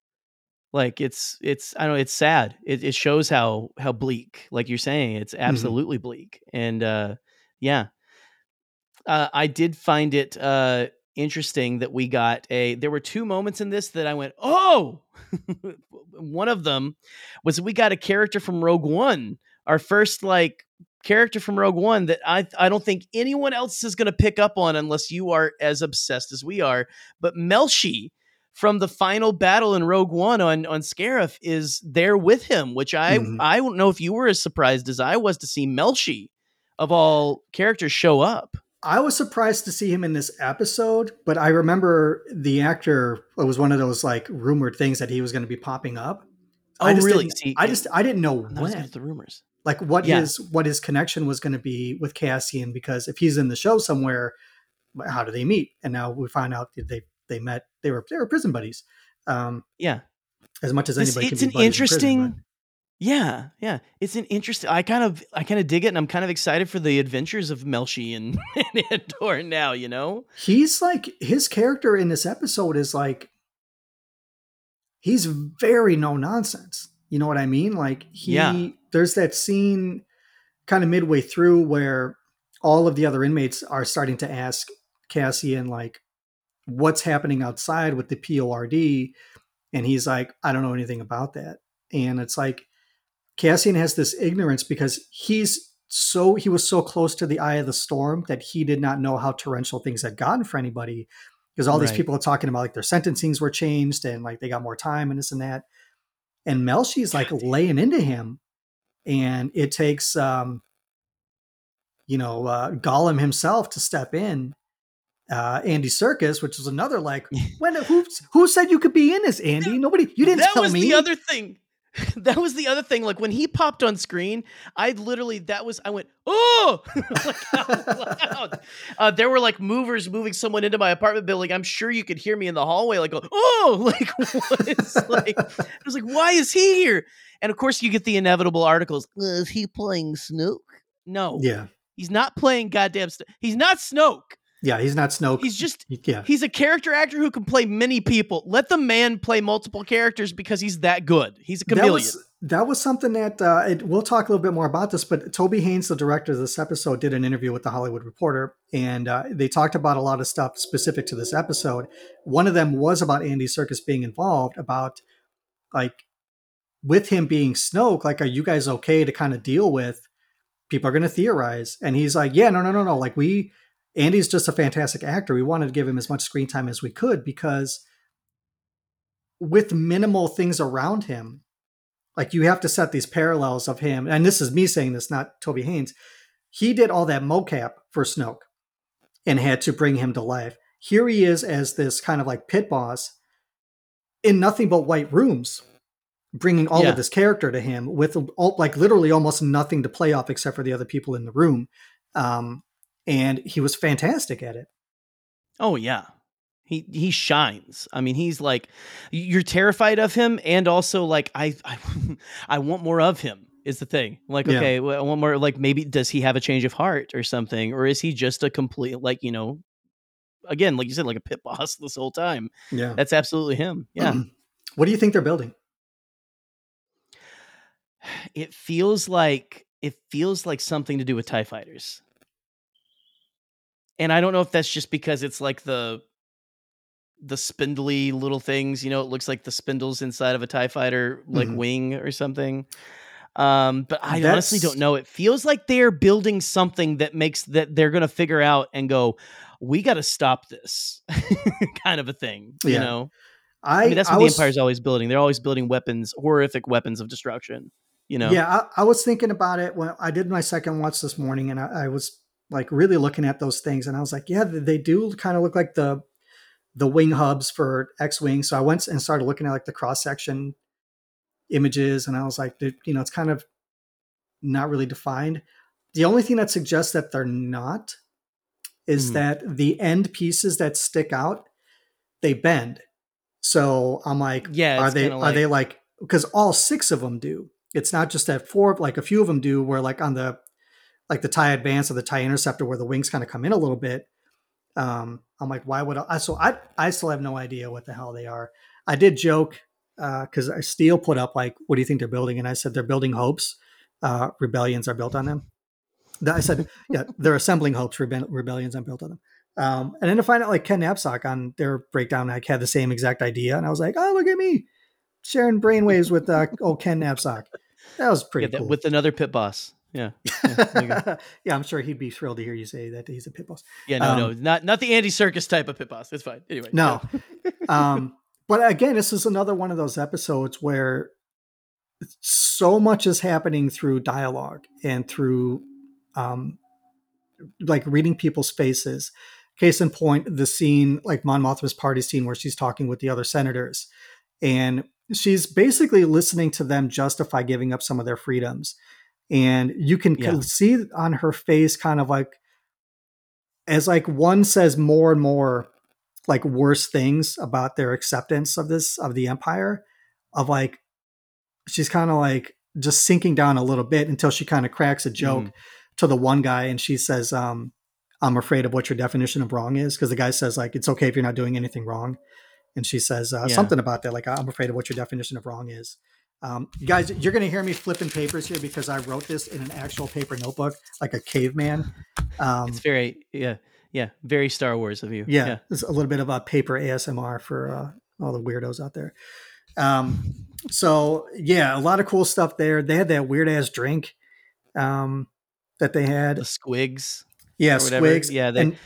Like it's it's I don't know it's sad. It, it shows how how bleak, like you're saying, it's absolutely bleak. And uh, yeah, uh, I did find it uh, interesting that we got a. There were two moments in this that I went, oh. One of them was we got a character from Rogue One, our first like character from Rogue One that I I don't think anyone else is going to pick up on unless you are as obsessed as we are. But Melshi from the final battle in Rogue One on on Scarif is there with him, which I Mhm. I don't know if you were as surprised as I was to see Melshi of all characters show up. I was surprised to see him in this episode, but I remember the actor. It was one of those like rumored things that he was going to be popping up. I Oh, just really? See, I just I didn't know I'm not as when, the rumors. Like what Yeah. his what his connection was going to be with Cassian. Because if he's in the show somewhere, how do they meet? And now we find out they they met. They were they were prison buddies. Um, Yeah. as much as This- anybody it's can an be in prison, interesting yeah yeah it's an interesting i kind of i kind of dig it and i'm kind of excited for the adventures of melshi and, and andor now you know he's like his character in this episode is like he's very no nonsense you know what i mean like he Yeah. There's that scene kind of midway through where all of the other inmates are starting to ask cassian like what's happening outside with the PORD and he's like i don't know anything about that. And it's like cassian has this ignorance because he's so he was so close to the eye of the storm that he did not know how torrential things had gotten for anybody because all these people are talking about like their sentencings were changed and like they got more time and this and that. And Melshi's like laying into him and it takes um you know uh Gollum himself to step in uh Andy Serkis which was another like when who who said you could be in this Andy? Nobody you didn't that tell was me. the other thing that was the other thing like when he popped on screen i literally that was i went oh! Like loud. Uh, there were like movers moving someone into my apartment building. I'm sure you could hear me in the hallway like oh! Like what is like i was like why is he here? And of course you get the inevitable articles "Uh, is he playing snoke? No. Yeah he's not playing goddamn Snoke. he's not snoke yeah he's not Snoke he's just yeah He's a character actor who can play many people. Let the man play multiple characters because he's that good. He's a That chameleon. was, that was something that uh, it, we'll talk a little bit more about this, but Toby Haynes, the director of this episode, did an interview with the Hollywood Reporter, and uh, they talked about a lot of stuff specific to this episode. One of them was about Andy Serkis being involved, about like with him being Snoke. Like, are you guys okay to kind of deal with? People are going to theorize, and he's like, "Yeah, no, no, no, no. Like we, Andy's just a fantastic actor. We wanted to give him as much screen time as we could because." with minimal things around him, like you have to set these parallels of him. And this is me saying this, not Toby Haynes. He did all that mocap for Snoke and had to bring him to life. Here he is as this kind of like pit boss in nothing but white rooms, bringing all Yeah. of this character to him with all, like literally almost nothing to play off except for the other people in the room. Um, and he was fantastic at it. oh yeah. He he shines. I mean, he's like you're terrified of him and also like I I, I want more of him is the thing. Like Yeah. okay, well, I want more like maybe does he have a change of heart or something or is he just a complete like, you know, again, like you said like a pit boss this whole time. Yeah. That's absolutely him. Yeah. what do you think they're building? it feels like it feels like something to do with tie fighters and i don't know if that's just because it's like the the spindly little things you know it looks like the spindles inside of a tie fighter like Mhm. wing or something um but i honestly don't know it feels like they're building something that makes that they're gonna figure out and go we got to stop this kind of a thing you know? I, i mean that's I what was- the empire's always building they're always building weapons horrific weapons of destruction You know, Yeah, I, I was thinking about it when I did my second watch this morning, and I, I was like really looking at those things, and I was like, yeah, they do kind of look like the the wing hubs for X-wing. So I went and started looking at like the cross section images, and I was like, you know, it's kind of not really defined. The only thing that suggests that they're not is Hmm. that the end pieces that stick out they bend. So I'm like, Yeah, are they kinda are they like because all six of them do. It's not just that four, like a few of them do, where like on the like the tie advance or the tie interceptor where the wings kind of come in a little bit. Um, I'm like, why would I? So I I still have no idea what the hell they are. I did joke because uh, Steele put up like, what do you think they're building? And I said they're building hopes. Uh, rebellions are built on them. Th- I said, yeah, they're assembling hopes. Rebe- rebellions are built on them. Um, and then to find out like Ken Napzok on their breakdown, like had the same exact idea, and I was like, oh look at me sharing brainwaves with uh, old Ken Napzok. That was Yeah, pretty that- cool. with another pit boss. Yeah, yeah, there you go. yeah, I'm sure he'd be thrilled to hear you say that he's a pit boss. yeah no, no, Um, not not the Andy Serkis type of pit boss. It's fine. Anyway, No. um, but again, this is another one of those episodes where so much is happening through dialogue and through um, like reading people's faces. Case in point, the scene, like Mon Mothma's party scene, where she's talking with the other senators, and she's basically listening to them justify giving up some of their freedoms, and you can Yeah. see on her face, kind of like as like one says more and more like worse things about their acceptance of this of the empire of like she's kind of like just sinking down a little bit until she kind of cracks a joke Mhm. to the one guy and she says um i'm afraid of what your definition of wrong is because the guy says like it's okay if you're not doing anything wrong and she says uh, Yeah. something about that like i'm afraid of what your definition of wrong is um, guys you're going to hear me flipping papers here because i wrote this in an actual paper notebook like a caveman um, it's very yeah yeah very Star Wars of you. yeah, it's a little bit of a paper ASMR for uh, all the weirdos out there. Um, so yeah, a lot of cool stuff there. They had that weird ass drink um, that they the had. squigs. Yeah, squigs. Yeah, they- and,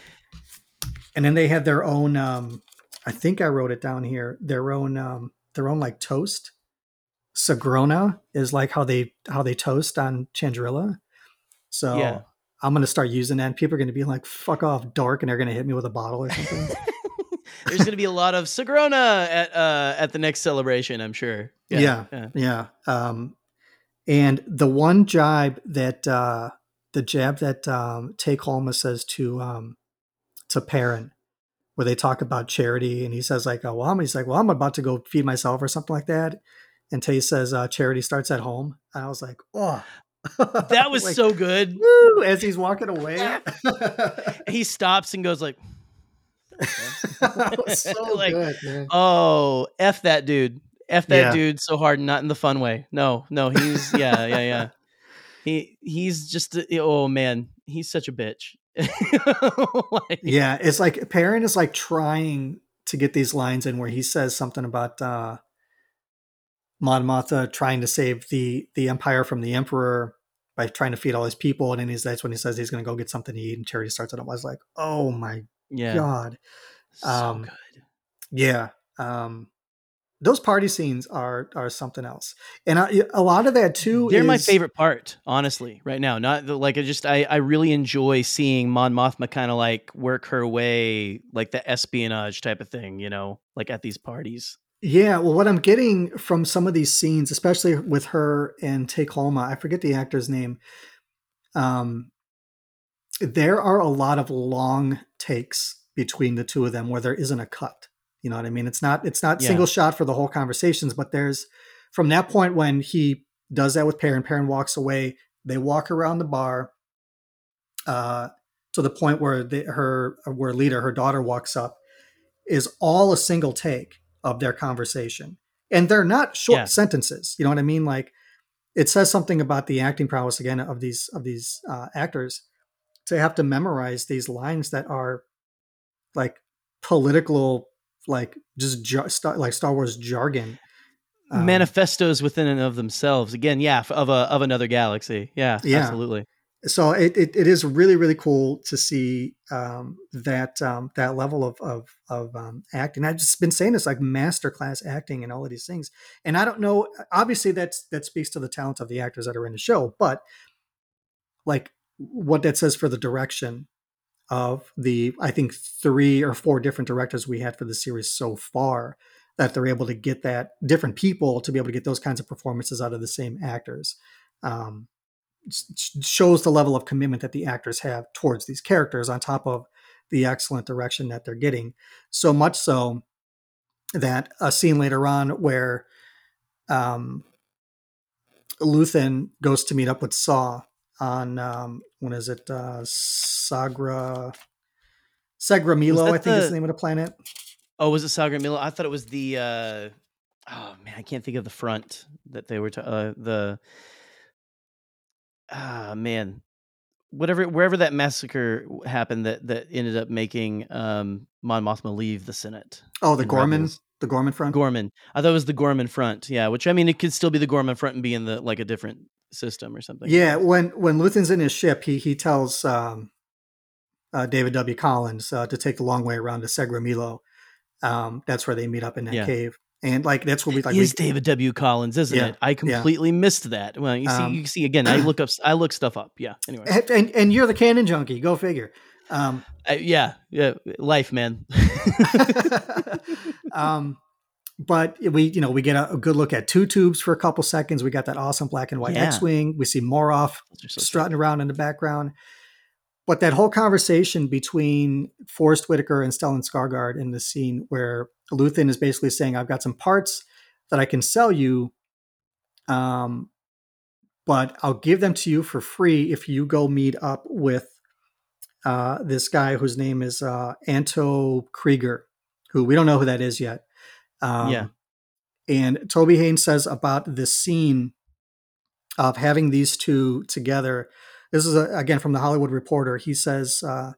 and then they had their own. Um, I think I wrote it down here. Their own, um, their own like toast. Sagrona is like how they how they toast on Chandrila. So Yeah. I'm gonna start using that. And people are gonna be like, "Fuck off, dark," and they're gonna hit me with a bottle or something. There's going to be a lot of Sagrona at uh, at the next celebration, I'm sure. Yeah. yeah. Yeah. Um, and the one jibe that uh, the jab that um, Tay Kolma says to um, to Perrin, where they talk about charity, and he says like, "Oh, well, I'm," he's like, "Well, I'm about to go feed myself" or something like that. And Tay says, uh, "Charity starts at home." And I was like, "Oh, That was Like, so good. woo!" As he's walking away, He stops and goes like, so Like, good. "Oh, f that dude, f that Yeah. dude so hard, not in the fun way. No, no, he's yeah, yeah, yeah. He he's just oh man, he's such a bitch. Like, yeah it's like Perrin is like trying to get these lines in where he says something about uh Mon Mothma trying to save the the empire from the emperor by trying to feed all his people and then he's that's when he says he's going to go get something to eat and charity starts it i was like oh my yeah, god so um, good. yeah um those party scenes are are something else and I, a lot of that too They're my favorite part, honestly, right now. Not the, like I just I, I really enjoy seeing Mon Mothma kind of like work her way like the espionage type of thing, you know, like at these parties. Yeah, well, what I'm getting from some of these scenes, especially with her and Tay Kolma, I forget the actor's name. Um, there are a lot of long takes between the two of them where there isn't a cut. You know what I mean? It's not it's not Yeah. single shot for the whole conversations, but there's from that point when he does that with Perrin, Perrin walks away. They walk around the bar, uh, to the point where the, her where leader, her daughter, walks up, is all a single take of their conversation, and they're not short Yeah. sentences. You know what I mean? Like it says something about the acting prowess again of these of these uh, actors to have to memorize these lines that are like political, like just jar- star, like Star Wars jargon. Um, Manifestos within and of themselves. Again, yeah, of a of another galaxy. Yeah, Yeah. absolutely. So it, it, it is really really cool to see um, that um, that level of of, of um, acting. I've just been saying this like masterclass acting and all of these things, and I don't know. Obviously, that's that speaks to the talent of the actors that are in the show, but like what that says for the direction of the I think three or four different directors we had for the series so far that they're able to get that different people to be able to get those kinds of performances out of the same actors. Um, shows the level of commitment that the actors have towards these characters on top of the excellent direction that they're getting so much so that a scene later on where um, Luthen goes to meet up with Saw on um, when is it uh, Sagra Segra Milo I think the, is the name of the planet. Oh, was it Sagra Milo? I thought it was the uh, oh man, I can't think of the front that they were to, uh, the ah man, whatever wherever that massacre happened that that ended up making um Mon Mothma leave the Senate. Oh, the Ghorman, Rebels. the Ghorman front. Ghorman. I thought it was the Ghorman front. Yeah, which I mean, it could still be the Ghorman front and be in the like a different system or something. Yeah, when when Luthen's in his ship, he he tells um, uh, David W. Collins uh, to take the long way around to Segra Milo. Um, that's where they meet up in that yeah. cave and like that's what we like. Is David W. Collins, isn't yeah, it? I completely yeah. missed that. Well, you see, um, you see again. I look up, I look stuff up. Yeah. Anyway, and and you're the canon junkie. Go figure. Um, uh, yeah, yeah, life, man. um, but we, you know, we get a, a, good look at two tubes for a couple seconds. We got that awesome black and white yeah. X-wing. We see Moroff so strutting around in the background. But that whole conversation between Forest Whitaker and Stellan Skarsgård in the scene where Luthen is basically saying, "I've got some parts that I can sell you, um, but I'll give them to you for free if you go meet up with uh, this guy whose name is uh, Anto Kreegyr, who we don't know who that is yet." Um, yeah. And Toby Haynes says about this scene of having these two together this is a, again from the Hollywood Reporter. He says uh,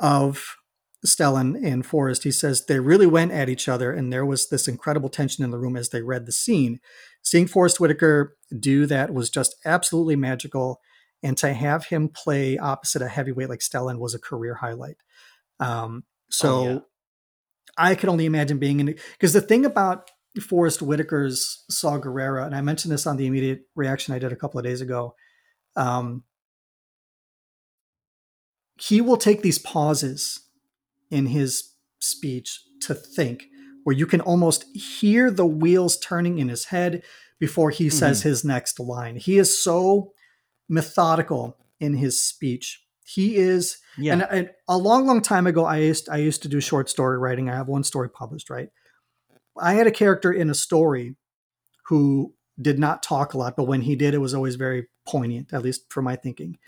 of Stellan and Forest, he says they really went at each other, and there was this incredible tension in the room as they read the scene. Seeing Forest Whitaker do that was just absolutely magical, and to have him play opposite a heavyweight like Stellan was a career highlight. Um, so oh, yeah. I could only imagine being in because the thing about Forest Whitaker's Saw Gerrera, and I mentioned this on the immediate reaction I did a couple of days ago, um, he will take these pauses in his speech to think, where you can almost hear the wheels turning in his head before he mm-hmm. says his next line. He is so methodical in his speech. He is, yeah. And, and, a long, long time ago, I used I used to do short story writing. I have one story published, right? I had a character in a story who did not talk a lot, but when he did, it was always very poignant, at least for my thinking.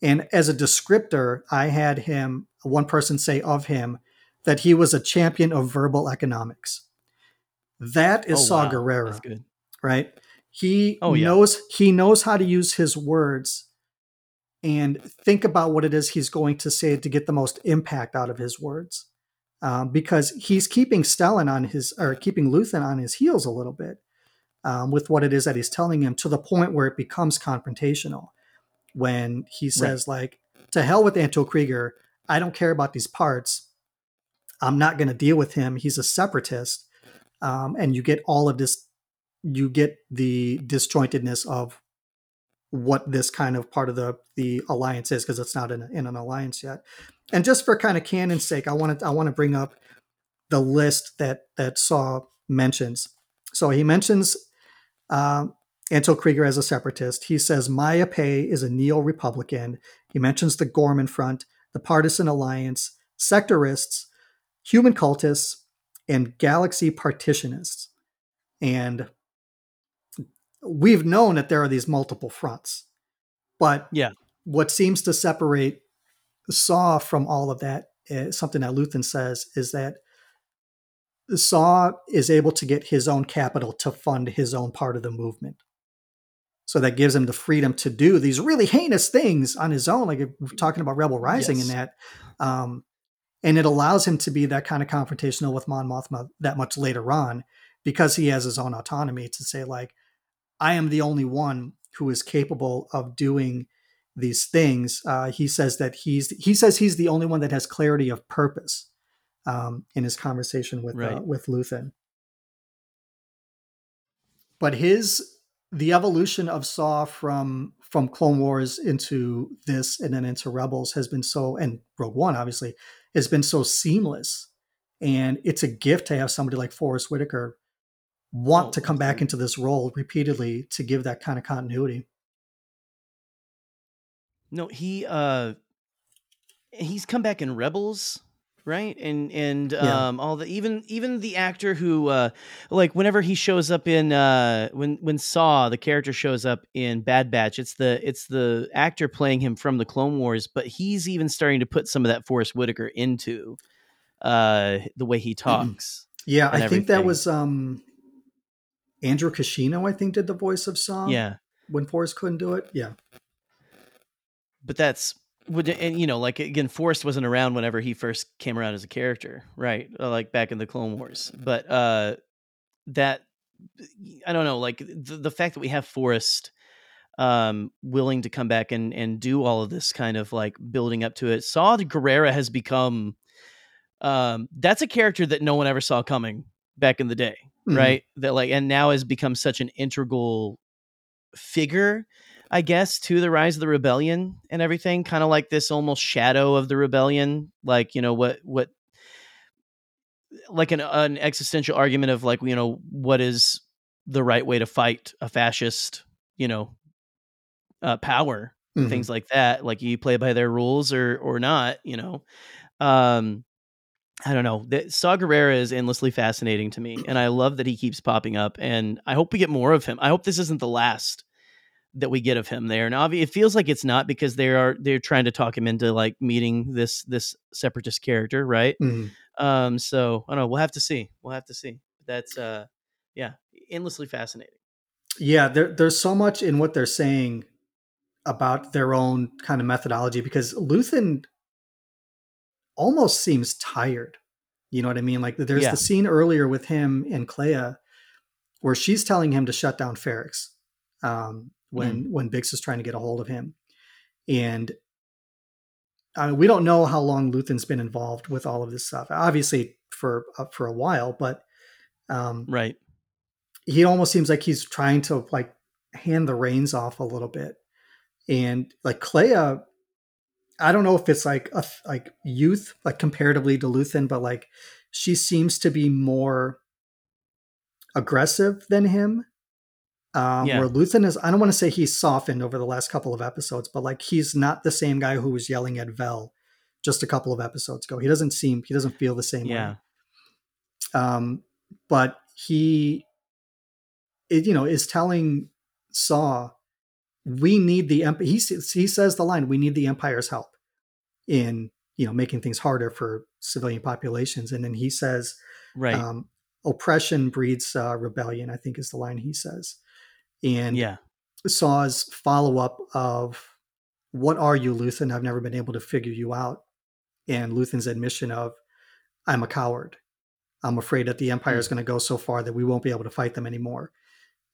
And as a descriptor, I had him, one person say of him, that he was a champion of verbal economics. That is oh, Saw wow. Gerrera, right? He oh, yeah. knows he knows how to use his words and think about what it is he's going to say to get the most impact out of his words, um, because he's keeping Stellan on his or keeping Luthen on his heels a little bit um, with what it is that he's telling him to the point where it becomes confrontational. When he says, right. like, to hell with Anto Kreegyr, I don't care about these parts. I'm not going to deal with him. He's a separatist. Um, and you get all of this, you get the disjointedness of what this kind of part of the the alliance is because it's not in, in an alliance yet. And just for kind of canon's sake, I want to I want to bring up the list that that Saw mentions. So he mentions uh, Anto Kreegyr as a separatist. He says Maya Pei is a neo Republican. He mentions the Ghorman Front, the Partisan Alliance, sectorists, human cultists, and galaxy partitionists. And we've known that there are these multiple fronts. But yeah, what seems to separate Saw from all of that, uh, something that Luthen says, is that Saw is able to get his own capital to fund his own part of the movement. So that gives him the freedom to do these really heinous things on his own, like talking about Rebel Rising yes. and that. Um, and it allows him to be that kind of confrontational with Mon Mothma that much later on because he has his own autonomy to say, like, I am the only one who is capable of doing these things, uh, he says that he's he says he's the only one that has clarity of purpose um, in his conversation with uh, with Luthen. But his the evolution of Saw from from Clone Wars into this and then into Rebels has been so and Rogue One obviously has been so seamless, and it's a gift to have somebody like Forest Whitaker want Oh, to come back into this role repeatedly to give that kind of continuity. No, he uh he's come back in Rebels, right? And and Yeah. um all the even even the actor who uh like whenever he shows up in uh when when Saw the character shows up in Bad Batch, it's the it's the actor playing him from the Clone Wars, but he's even starting to put some of that Forest Whitaker into uh the way he talks. Yeah, I think that was um Andrew Kishino, I think, did the voice of Saw. yeah. When Forest couldn't do it. Yeah. but that's would and you know like again Forest wasn't around whenever he first came around as a character right Uh, like back in the clone wars. But uh that i don't know like the, the fact that we have Forest um willing to come back and and do all of this kind of like building up to it saw the Gerrera has become um that's a character that no one ever saw coming back in the day Mhm. right? That like and now has become such an integral figure i guess to the rise of the rebellion and everything kind of like this almost shadow of the rebellion like you know what what like an an existential argument of like you know what is the right way to fight a fascist you know uh, power Mhm. things like that like you play by their rules or or not you know um i don't know the, saw Gerrera is endlessly fascinating to me and i love that he keeps popping up and i hope we get more of him i hope this isn't the last that we get of him there and obvi- it feels like it's not because they are they're trying to talk him into like meeting this this separatist character right Mhm. um so i don't know we'll have to see we'll have to see that's uh yeah endlessly fascinating Yeah, there, there's so much in what they're saying about their own kind of methodology because Luthen almost seems tired. You know what I mean? Like there's Yeah. the scene earlier with him and Kleya where she's telling him to shut down Ferrix um, when Mm. when Bix is trying to get a hold of him, and I mean, we don't know how long Luthen's been involved with all of this stuff. Obviously, for uh, for a while, but um, right he almost seems like he's trying to like hand the reins off a little bit. And like Kleya, I don't know if it's like a like youth, like comparatively to Luthen, but like she seems to be more aggressive than him. Um, Yeah. Where Luthen is, I don't want to say he's softened over the last couple of episodes, but like he's not the same guy who was yelling at Vel just a couple of episodes ago. He doesn't seem, he doesn't feel the same way. Yeah. Um, but he it, you know is telling saw we need the emp- he, he says the line we need the empire's help in you know making things harder for civilian populations. And then he says right. um, oppression breeds uh, rebellion i think is the line he says and yeah Saw's follow up of what are you, Luthen? I've never been able to figure you out. And Luthen's admission of I'm a coward. I'm afraid that the Empire is going to go so far that we won't be able to fight them anymore.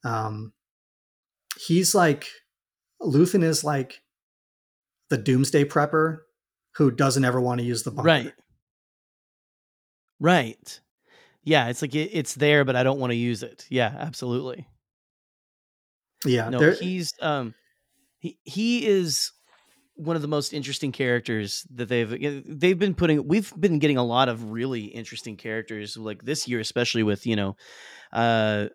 Um, he's like Luthen is like the doomsday prepper who doesn't ever want to use the bunker. Right. Right. Yeah, it's like it, it's there, but I don't want to use it. Yeah, absolutely. Yeah. No, there- he's um, he he is one of the most interesting characters that they've they've been putting. We've been getting a lot of really interesting characters, like this year, especially with you know, uh,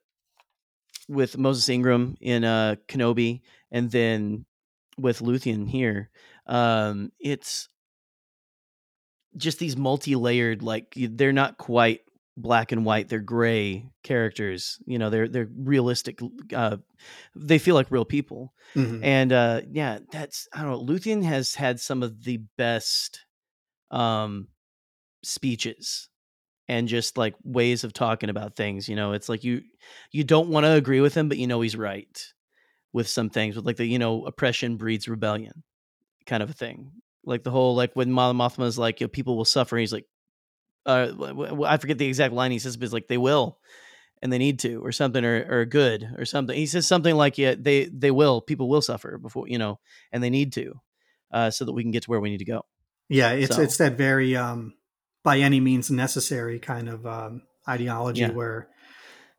with Moses Ingram in uh Kenobi, and then with Luthen here. Um, it's just these multi-layered like they're not quite black and white they're gray characters you know they're they're realistic uh they feel like real people Mhm. and uh yeah that's i don't know Luthen has had some of the best um speeches and just like ways of talking about things you know it's like you you don't want to agree with him but you know he's right with some things with like the you know oppression breeds rebellion kind of a thing like the whole like when Mon Mothma's like you know, people will suffer he's like uh I forget the exact line he says but it's like they will and they need to or something or, or good or something he says something like yeah they they will people will suffer before you know and they need to uh, so that we can get to where we need to go Yeah, it's So- it's that very um, by any means necessary kind of um, ideology Yeah. where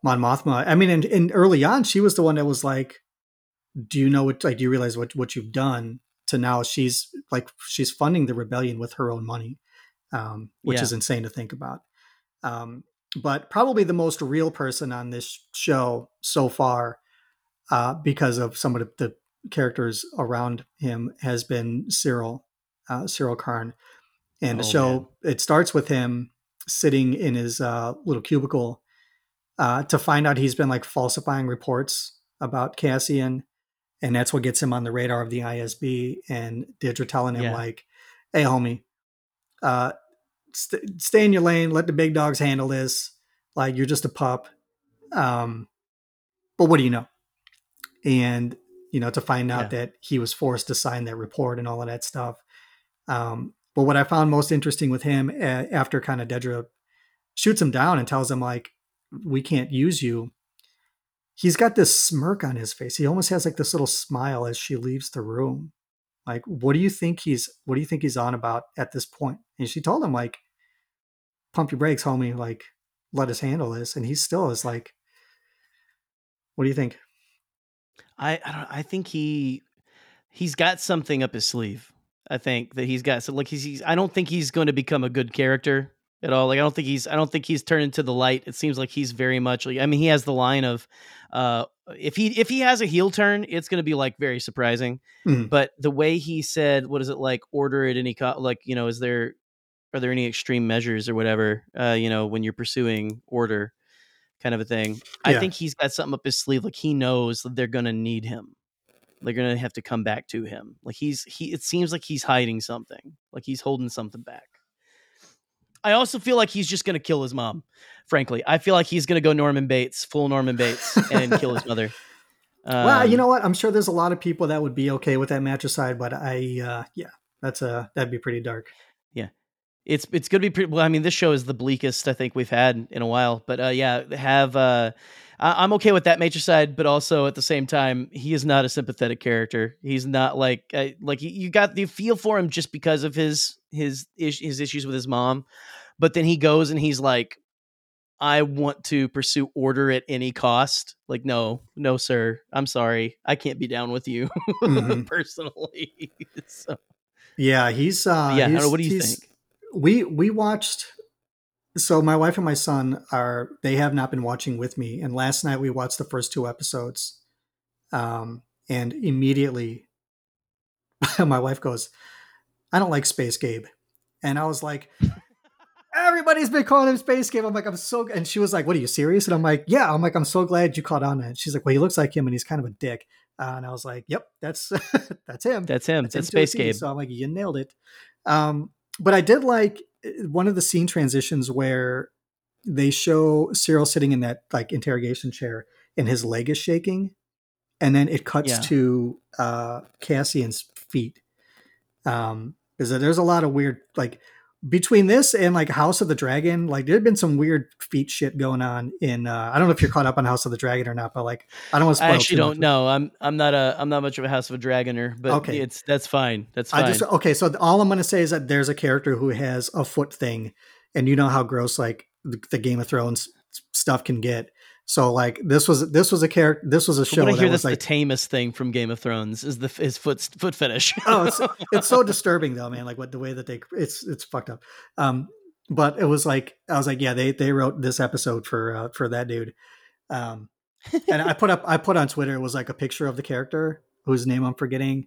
Mon Mothma. I mean, and, and early on, she was the one that was like, "Do you know what? Like, do you realize what what you've done?" To now, she's like, she's funding the rebellion with her own money, um, which Yeah. is insane to think about. Um, but probably the most real person on this show so far, uh, because of some of the, the characters around him, has been Syril, uh, Syril Karn. And the Oh, show it starts with him sitting in his uh, little cubicle uh, to find out he's been like falsifying reports about Cassian, and that's what gets him on the radar of the ISB. And Dedra telling him Yeah. like, "Hey, homie, uh, st- stay in your lane. Let the big dogs handle this. Like you're just a pup. Um, but what do you know?" And you know to find out that he was forced to sign that report and all of that stuff. Um, but what I found most interesting with him uh, after kind of Dedra shoots him down and tells him like, "We can't use you." He's got this smirk on his face. He almost has like this little smile as she leaves the room. Like, what do you think he's? What do you think he's on about at this point? And she told him like, "Pump your brakes, homie. Like, let us handle this." And he still is like, "What do you think?" I I, don't, I think he he's got something up his sleeve. I think that he's got so like he's, he's I don't think he's going to become a good character at all. Like I don't think he's I don't think he's turned into the light. It seems like he's very much like I mean he has the line of uh if he if he has a heel turn, it's going to be like very surprising. Mhm. But the way he said, what is it like? Order at any co- like you know is there are there any extreme measures or whatever? Uh, you know when you're pursuing order, kind of a thing. I think he's got something up his sleeve. Like he knows that they're going to need him they're gonna have to come back to him. Like he's he it seems like he's hiding something. Like he's holding something back. I also feel like he's just gonna kill his mom. Frankly, I feel like he's gonna go Norman Bates, full Norman Bates, and kill his mother. well, you Um, know what? I'm sure there's a lot of people that would be okay with that matricide, but I, uh, yeah, that's a that'd be pretty dark. Yeah, it's it's gonna be pretty. Well, I mean, this show is the bleakest I think we've had in a while. But uh, yeah, have uh, I, I'm okay with that matricide, but also at the same time, he is not a sympathetic character. He's not like uh, like you- got the feel for him just because of his his is- his issues with his mom, but then he goes and he's like. I want to pursue order at any cost. Like, no, no, sir. I'm sorry. I can't be down with you Mhm. personally. so, Yeah, he's. Uh, yeah. He's- What do you think? We we watched. So my wife and my son are they have not been watching with me, and last night we watched the first two episodes, um, and immediately my wife goes, "I don't like Space Gabe," and I was like. Everybody's been calling him Space Gabe. I'm like, I'm so, and she was like, "What are you serious?" And I'm like, "Yeah." I'm like, "I'm so glad you caught on that." She's like, "Well, he looks like him, and he's kind of a dick." Uh, and I was like, "Yep, that's that's him." That's him. That's That's him Space Gabe. So I'm like, you nailed it. Um, but I did like one of the scene transitions where they show Syril sitting in that like interrogation chair and his leg is shaking, and then it cuts Yeah. to uh, Cassian's feet. Um, is that there's a lot of weird like between this and like House of the Dragon, like there had been some weird feet shit going on in. Uh, I don't know if you're caught up on House of the Dragon or not, but like I don't want to I actually don't know. I'm I'm not a I'm not much of a House of a Dragoner, but Okay. it's that's fine. That's fine. I just okay. So all I'm going to say is that there's a character who has a foot thing, and you know how gross like the, the Game of Thrones stuff can get. So like this was this was a character. This was a show I that hear, that's like the tamest thing from Game of Thrones is the his foot foot fetish. oh, it's, it's so disturbing though, man. Like what the way that they it's it's fucked up. Um, but it was like I was like, yeah, they they wrote this episode for uh, for that dude. Um, and I put up I put on Twitter it was like a picture of the character whose name I'm forgetting,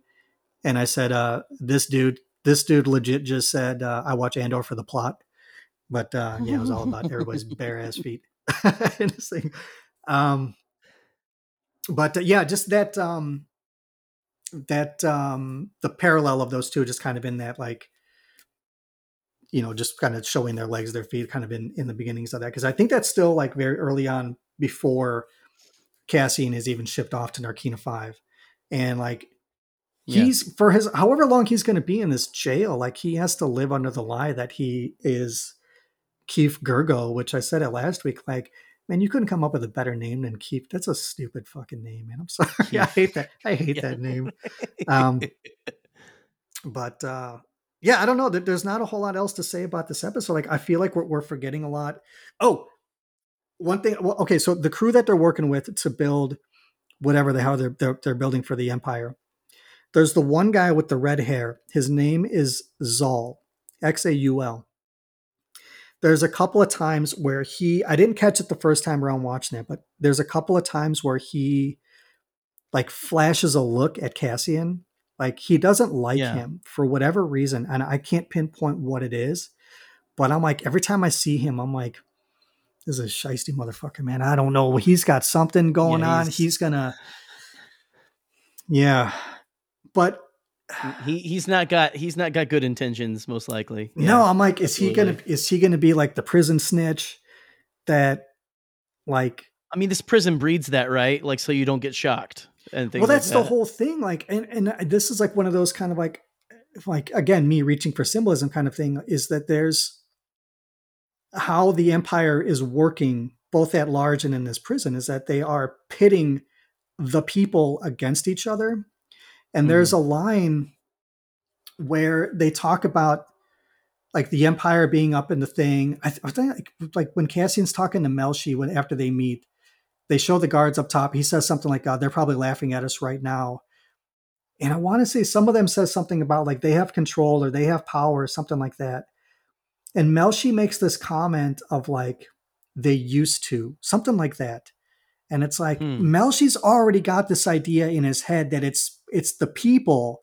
and I said, uh, this dude this dude legit just said uh, I watch Andor for the plot, but uh, yeah, it was all about everybody's bare ass feet in this thing. Um, but uh, yeah, just that um, that um, the parallel of those two just kind of in that like you know just kind of showing their legs their feet kind of in in the beginnings of that because i think that's still like very early on before cassian is even shipped off to narkina 5 and like Yeah. he's for his however long he's going to be in this jail like he has to live under the lie that he is keith Girgo which i said it last week like Man, you couldn't come up with a better name than Keith. That's a stupid fucking name, man. I'm sorry. I hate that. I hate Yeah. that name. Um, but uh, yeah, I don't know. There's not a whole lot else to say about this episode. Like, I feel like we're, we're forgetting a lot. Oh, one thing. Well, okay, so the crew that they're working with to build whatever the hell they're, they're they're building for the Empire. There's the one guy with the red hair. His name is Zal, X A U L. There's a couple of times where he, I didn't catch it the first time around watching it, but there's a couple of times where he like flashes a look at Cassian. Like he doesn't like Yeah. him for whatever reason. And I can't pinpoint what it is. But I'm like, every time I see him, I'm like, this is a shisty motherfucker, man. I don't know. He's got something going Yeah, on. he's- He's gonna, yeah. But he he's not got he's not got good intentions, most likely. no, I'm like, is he gonna is he gonna be like the prison snitch that like I mean, this prison breeds that, right? Like, so you don't get shocked and things. well like that's the whole thing like and and this is like one of those kind of like like again me reaching for symbolism kind of thing is that there's how the empire is working both at large and in this prison is that they are pitting the people against each other and there's mm-hmm. a line where they talk about like the empire being up in the thing i, th- I think like, like when cassian's talking to melshi when after they meet they show the guards up top. He says something like, "God, they're probably laughing at us right now." And I want to say some of them says something about like they have control or they have power or something like that. And Melshi makes this comment of like they used to something like that. And it's like Hmm. Melshi's already got this idea in his head that it's it's the people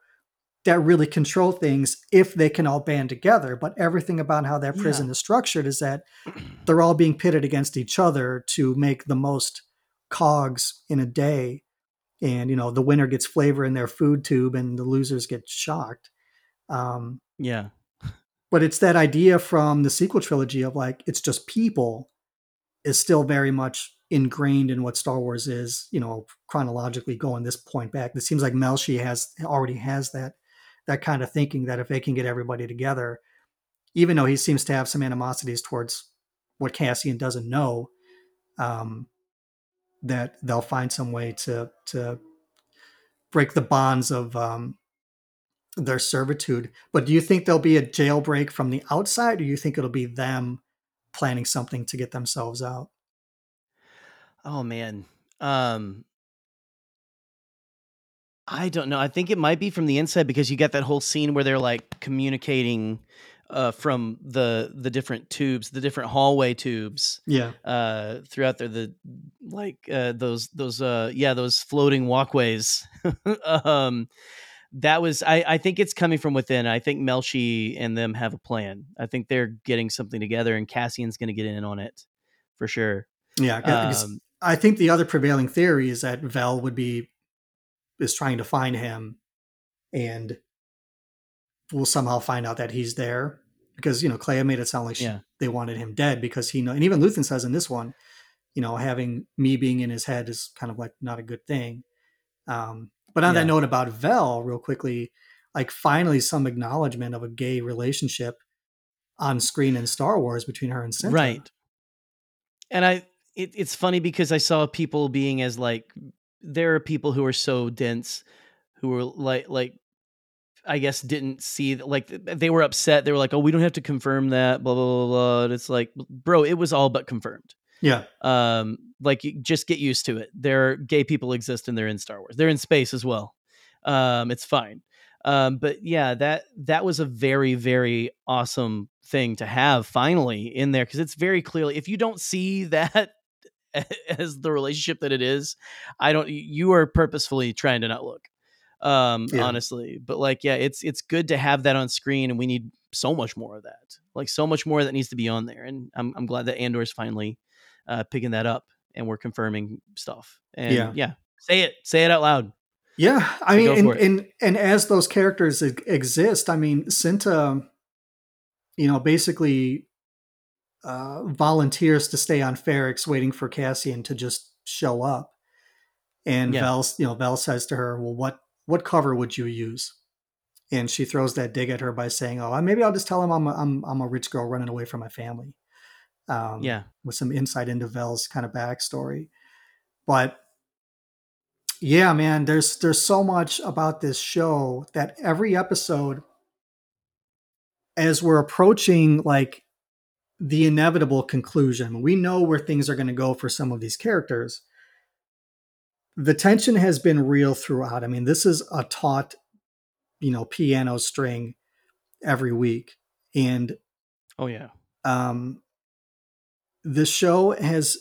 that really control things if they can all band together. But everything about how that Yeah. prison is structured is that they're all being pitted against each other to make the most cogs in a day and you know the winner gets flavor in their food tube and the losers get shocked um, Yeah. but it's that idea from the sequel trilogy of like it's just people is still very much ingrained in what Star Wars is, you know, chronologically going this point back. It seems like Melshi has already has that that kind of thinking that if they can get everybody together, even though he seems to have some animosities towards what Cassian doesn't know, um, that they'll find some way to to break the bonds of um, their servitude. But do you think there'll be a jailbreak from the outside, or do you think it'll be them planning something to get themselves out? Oh man. Um I don't know. I think it might be from the inside because you get that whole scene where they're like communicating uh from the the different tubes, the different hallway tubes Yeah, uh throughout there the like uh those those uh yeah, those floating walkways. um that was I I think it's coming from within. I think Melshi and them have a plan. I think they're getting something together and Cassian's going to get in on it for sure. Yeah, Um, I think the other prevailing theory is that Vel would be is trying to find him, and we'll somehow find out that he's there because you know Kleya made it sound like she, Yeah. they wanted him dead because he know, and even Luthen says in this one, you know, having me being in his head is kind of like not a good thing. Um, but on Yeah. that note about Vel, real quickly, like finally some acknowledgement of a gay relationship on screen in Star Wars between her and Cinta. Right. And I it, it's funny because I saw people being as like there are people who are so dense who were like like I guess didn't see like they were upset. They were like, "Oh, we don't have to confirm that." Blah blah blah. blah. And it's like, bro, it was all but confirmed. Yeah. Um, like just get used to it. There, are gay people exist and they're in Star Wars. They're in space as well. Um, it's fine. Um, but yeah, that that was a very very awesome thing to have finally in there because it's very clearly if you don't see that as the relationship that it is, I don't. You are purposefully trying to not look. Um, Yeah. honestly, but like, yeah, it's it's good to have that on screen, and we need so much more of that. Like, so much more that needs to be on there, and I'm I'm glad that Andor's finally uh, picking that up, and we're confirming stuff. And Yeah. yeah, say it, say it out loud. Yeah, I mean, and, and and as those characters exist, I mean, Cinta, you know, basically uh, volunteers to stay on Ferrix, waiting for Cassian to just show up. And Yeah. Val, you know, Val says to her, "Well, what what cover would you use?" And she throws that dig at her by saying, "Oh, maybe I'll just tell him I'm a, I'm I'm a rich girl running away from my family." Um, Yeah. with some insight into Vel's kind of backstory. But yeah, man, there's there's so much about this show that every episode, as we're approaching like the inevitable conclusion, we know where things are going to go for some of these characters. The tension has been real throughout. I mean, this is a taut, you know, piano string every week, and Oh yeah. um, the show has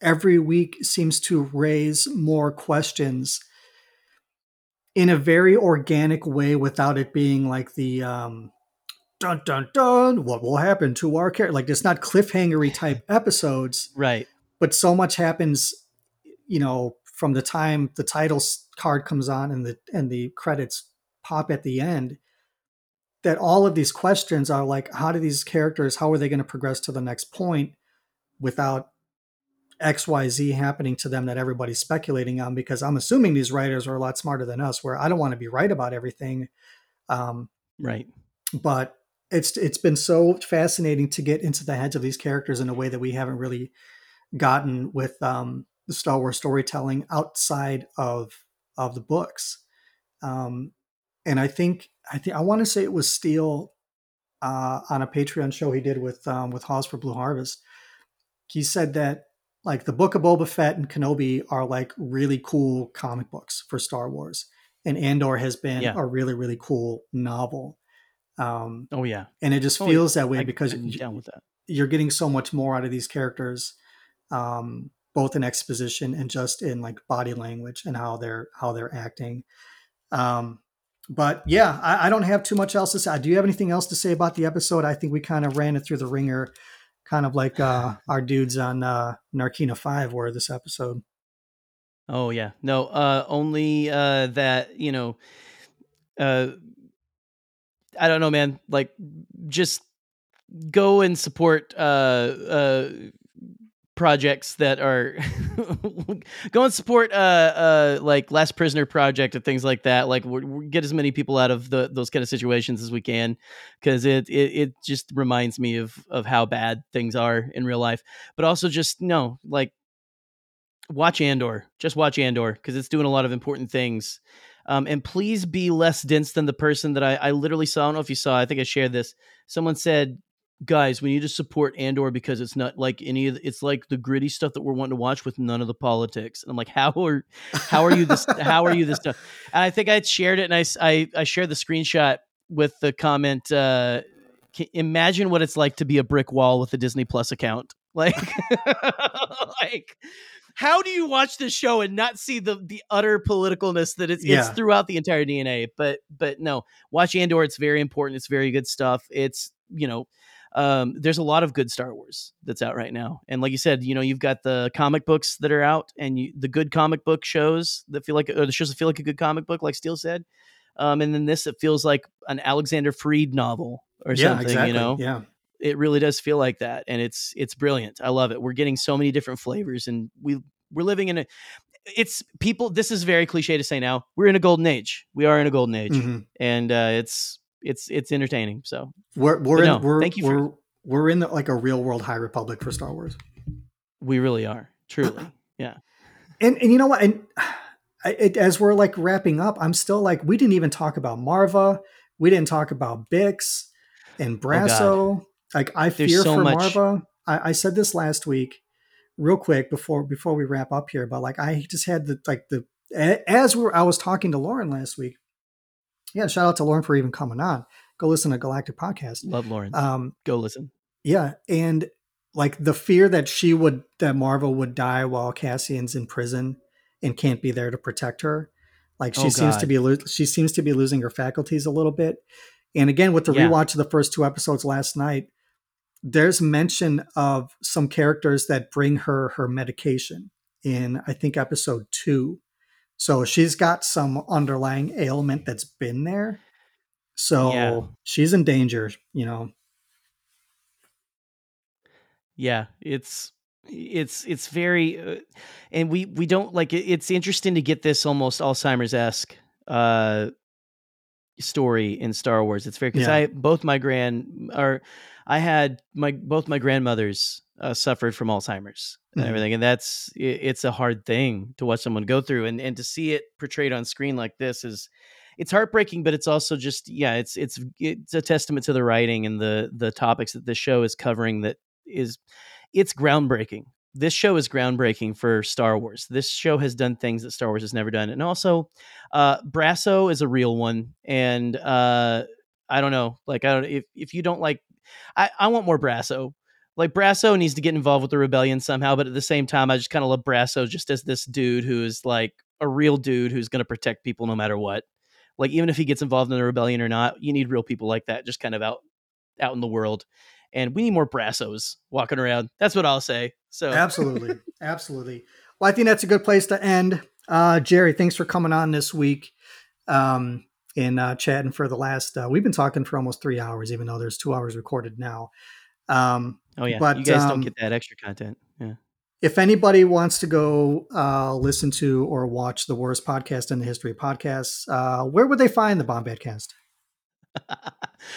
every week seems to raise more questions in a very organic way without it being like the um, dun dun dun what will happen to our character like it's not cliffhangery type episodes Right. but so much happens you know from the time the title card comes on and the and the credits pop at the end that all of these questions are like how do these characters how are they going to progress to the next point without xyz happening to them that everybody's speculating on because i'm assuming these writers are a lot smarter than us where i don't want to be right about everything um, Right. but it's it's been so fascinating to get into the heads of these characters in a way that we haven't really gotten with um, the Star Wars storytelling outside of of the books. Um, and I think I think I want to say it was Steele uh, on a Patreon show he did with um, with Haas for Blue Harvest. He said that like the Book of Boba Fett and Kenobi are like really cool comic books for Star Wars, and Andor has been Yeah. a really really cool novel. Um, Oh yeah. and it just Oh, yeah. feels that way I- because I'm down with that. you're getting so much more out of these characters um, both in exposition and just in like body language and how they're how they're acting um, but yeah I, I don't have too much else to say do you have anything else to say about the episode i think we kind of ran it through the ringer kind of like uh, our dudes on uh, narkina 5 were this episode Oh yeah. No, uh only uh that, you know, uh I don't know, man. Like just go and support uh uh projects that are go and support uh uh like last prisoner project and things like that like we we get as many people out of the those kind of situations as we can because it, it it just reminds me of of how bad things are in real life but also just no like watch Andor. Just watch Andor because it's doing a lot of important things. Um, and please be less dense than the person that I, I literally saw. I don't know if you saw. I think I shared this. Someone said, "Guys, we need to support Andor because it's not like any of the, it's like the gritty stuff that we're wanting to watch with none of the politics." And I'm like, "How are how are you this? how are you this stuff?" And I think I shared it, and I I, I shared the screenshot with the comment. Uh, "Ca- imagine what it's like to be a brick wall with a Disney Plus account. Like, like how do you watch this show and not see the the utter politicalness that it's it's throughout the entire DNA? But but no, watch Andor. It's very important. It's very good stuff. It's you know. Um, there's a lot of good Star Wars that's out right now, and like you said, you know you've got the comic books that are out, and you, the good comic book shows that feel like, or the shows that feel like a good comic book, like Steele said, um, and then this it feels like an Alexander Freed novel or yeah something. exactly You know, yeah it really does feel like that and it's it's brilliant i love it we're getting so many different flavors and we we're living in a it's people this is very cliche to say now we're in a golden age we are in a golden age Mhm. and uh it's it's it's entertaining so we're we're But in, we're, thank you for- we're we're in the, like a real world high republic for star wars. We really are truly yeah. And and you know what and it, as we're like wrapping up i'm still like we didn't even talk about Maarva we didn't talk about bix and brasso like i There's fear so for much- Maarva I, I said this last week real quick before before we wrap up here but like i just had the like the as we were, i was talking to lauren last week yeah shout out to lauren for even coming on go listen to galactic podcast love lauren um go listen yeah, and like the fear that she would that Maarva would die while Cassian's in prison and can't be there to protect her. Like she Oh, seems to be lo- she seems to be losing her faculties a little bit. And again, with the Yeah. rewatch of the first two episodes last night, there's mention of some characters that bring her her medication in I think episode 2. So she's got some underlying ailment that's been there. So Yeah. she's in danger, you know. yeah it's it's it's very uh, and we we don't like it, it's interesting to get this almost alzheimer's-esque uh story in star wars it's very because Yeah. i both my grand are I had my both my grandmothers uh, suffered from Alzheimer's and Mhm. everything, and that's i it's a hard thing to watch someone go through, and and to see it portrayed on screen like this is it's heartbreaking, but it's also just yeah, it's it's it's a testament to the writing and the the topics that this show is covering that is it's groundbreaking. This show is groundbreaking for Star Wars. This show has done things that Star Wars has never done, and also uh, Brasso is a real one, and uh, I don't know, like I don't if if you don't like, I I want more Brasso. Like Brasso needs to get involved with the rebellion somehow, but at the same time, I just kind of love Brasso just as this dude who is like a real dude who's going to protect people no matter what. Like even if he gets involved in the rebellion or not, you need real people like that just kind of out out in the world. And we need more Brassos walking around. That's what I'll say. So Absolutely. Absolutely. Well, I think that's a good place to end. Uh, Jerry, thanks for coming on this week um, and uh, chatting for the last. Uh, we've been talking for almost three hours, even though there's two hours recorded now. Um, Oh yeah, But, you guys um, don't get that extra content. Yeah. if anybody wants to go uh, listen to or watch the worst podcast in the history of podcasts, uh, where would they find the Bombad Cast?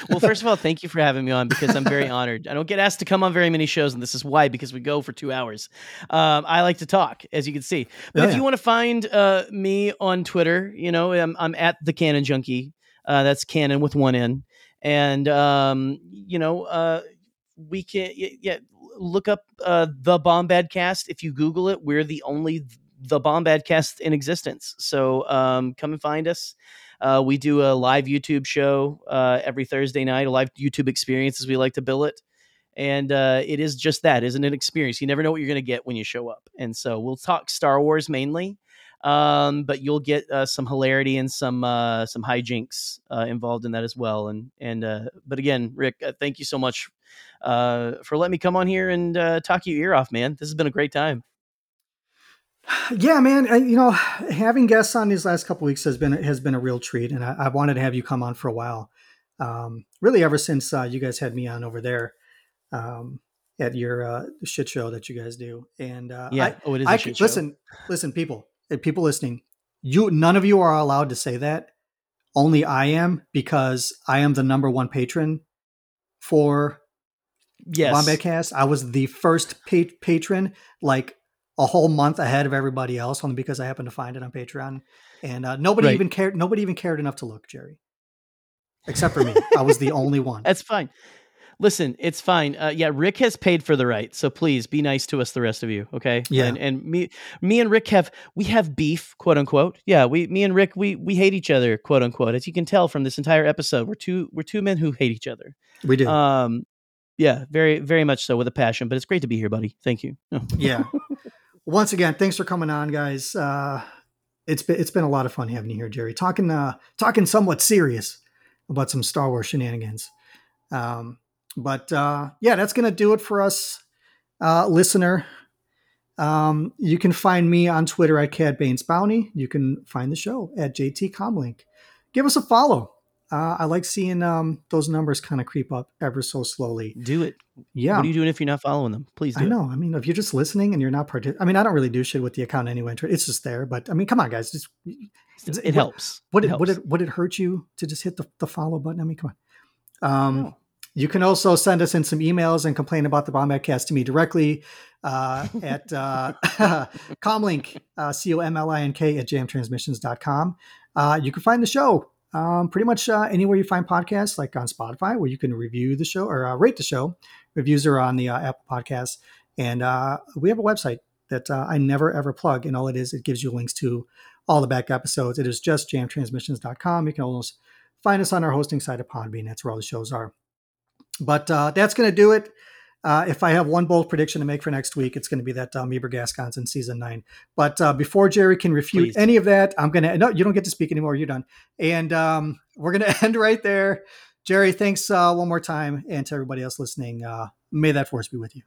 Well, first of all, thank you for having me on because I'm very honored. I don't get asked to come on very many shows, and this is why because we go for two hours. Um, I like to talk, as you can see. But Oh, if yeah. you want to find uh, me on Twitter, you know, I'm, I'm at the Canon Junkie. Uh, that's Canon with one N, and um, you know, uh, we can yeah look up uh, the Bombad Cast. If you Google it, we're the only the Bombad Cast in existence. So um, come and find us. Uh, we do a live YouTube show uh, every Thursday night, a live YouTube experience, as we like to bill it. And uh, it is just that, isn't it? Experience. You never know what you're going to get when you show up. And so we'll talk Star Wars mainly, um, but you'll get uh, some hilarity and some uh, some hijinks uh, involved in that as well. And and but again, Rick, thank you so much for letting me come on here and talk your ear off, man. This has been a great time. Yeah, man. I, you know, having guests on these last couple weeks has been has been a real treat, and I, I wanted to have you come on for a while. Um, really, ever since uh, you guys had me on over there um, at your uh, shit show that you guys do, and uh, Yeah. I, oh, it is. I shit c- show. listen, listen, people, uh, people listening. You, none of you are allowed to say that. Only I am because I am the number one patron for Yes. Bombad Cast. I was the first pa- patron, like a whole month ahead of everybody else, only because I happened to find it on Patreon, and uh, nobody Right. even cared. Nobody even cared enough to look, Jerry, except for me. I was the only one. That's fine. Listen, it's fine. Uh, yeah, Rick has paid for the right, so please be nice to us, the rest of you. Okay. Yeah. And, and me, me and Rick have we have beef, quote unquote. Yeah. We, me and Rick, we we hate each other, quote unquote. As you can tell from this entire episode, we're two we're two men who hate each other. We do. Um, yeah, very very much so with a passion. But it's great to be here, buddy. Thank you. Yeah. Once again, thanks for coming on, guys. Uh, it's been it's been a lot of fun having you here, Jerry. Talking uh, talking somewhat serious about some Star Wars shenanigans. Um, but uh, yeah, that's gonna do it for us, uh, listener. Um, you can find me on Twitter at Cad Bane's Bounty. You can find the show at JT Comlink. Give us a follow. Uh, I like seeing um, those numbers kind of creep up ever so slowly. Do it. Yeah, What are you doing if you're not following them? Please do. I it. know. I mean, if you're just listening and you're not part, I mean, I don't really do shit with the account anyway. It's just there. But I mean, come on, guys. Just It, what- helps. Would it it, would it would it hurt you to just hit the, the follow button? I mean, come on. Um, No. You can also send us in some emails and complain about the Bombadcast to me directly uh, at uh, comlink, uh, C O M L I N K, at jamtransmissions.com. Uh, you can find the show um, pretty much uh, anywhere you find podcasts, like on Spotify, where you can review the show or uh, rate the show. Reviews are on the uh, Apple Podcasts. And uh, we have a website that uh, I never ever plug. And all it is, it gives you links to all the back episodes. It is just jamtransmissions.com. You can almost find us on our hosting site at Podbean. That's where all the shows are. But uh, that's going to do it. Uh, if I have one bold prediction to make for next week, it's going to be that um, Eber Gascon's in season nine. But uh, before Jerry can refute Please. any of that, I'm going to, no, you don't get to speak anymore. You're done. And um, we're going to end right there. Jerry, thanks uh, one more time. And to everybody else listening, uh, may that force be with you.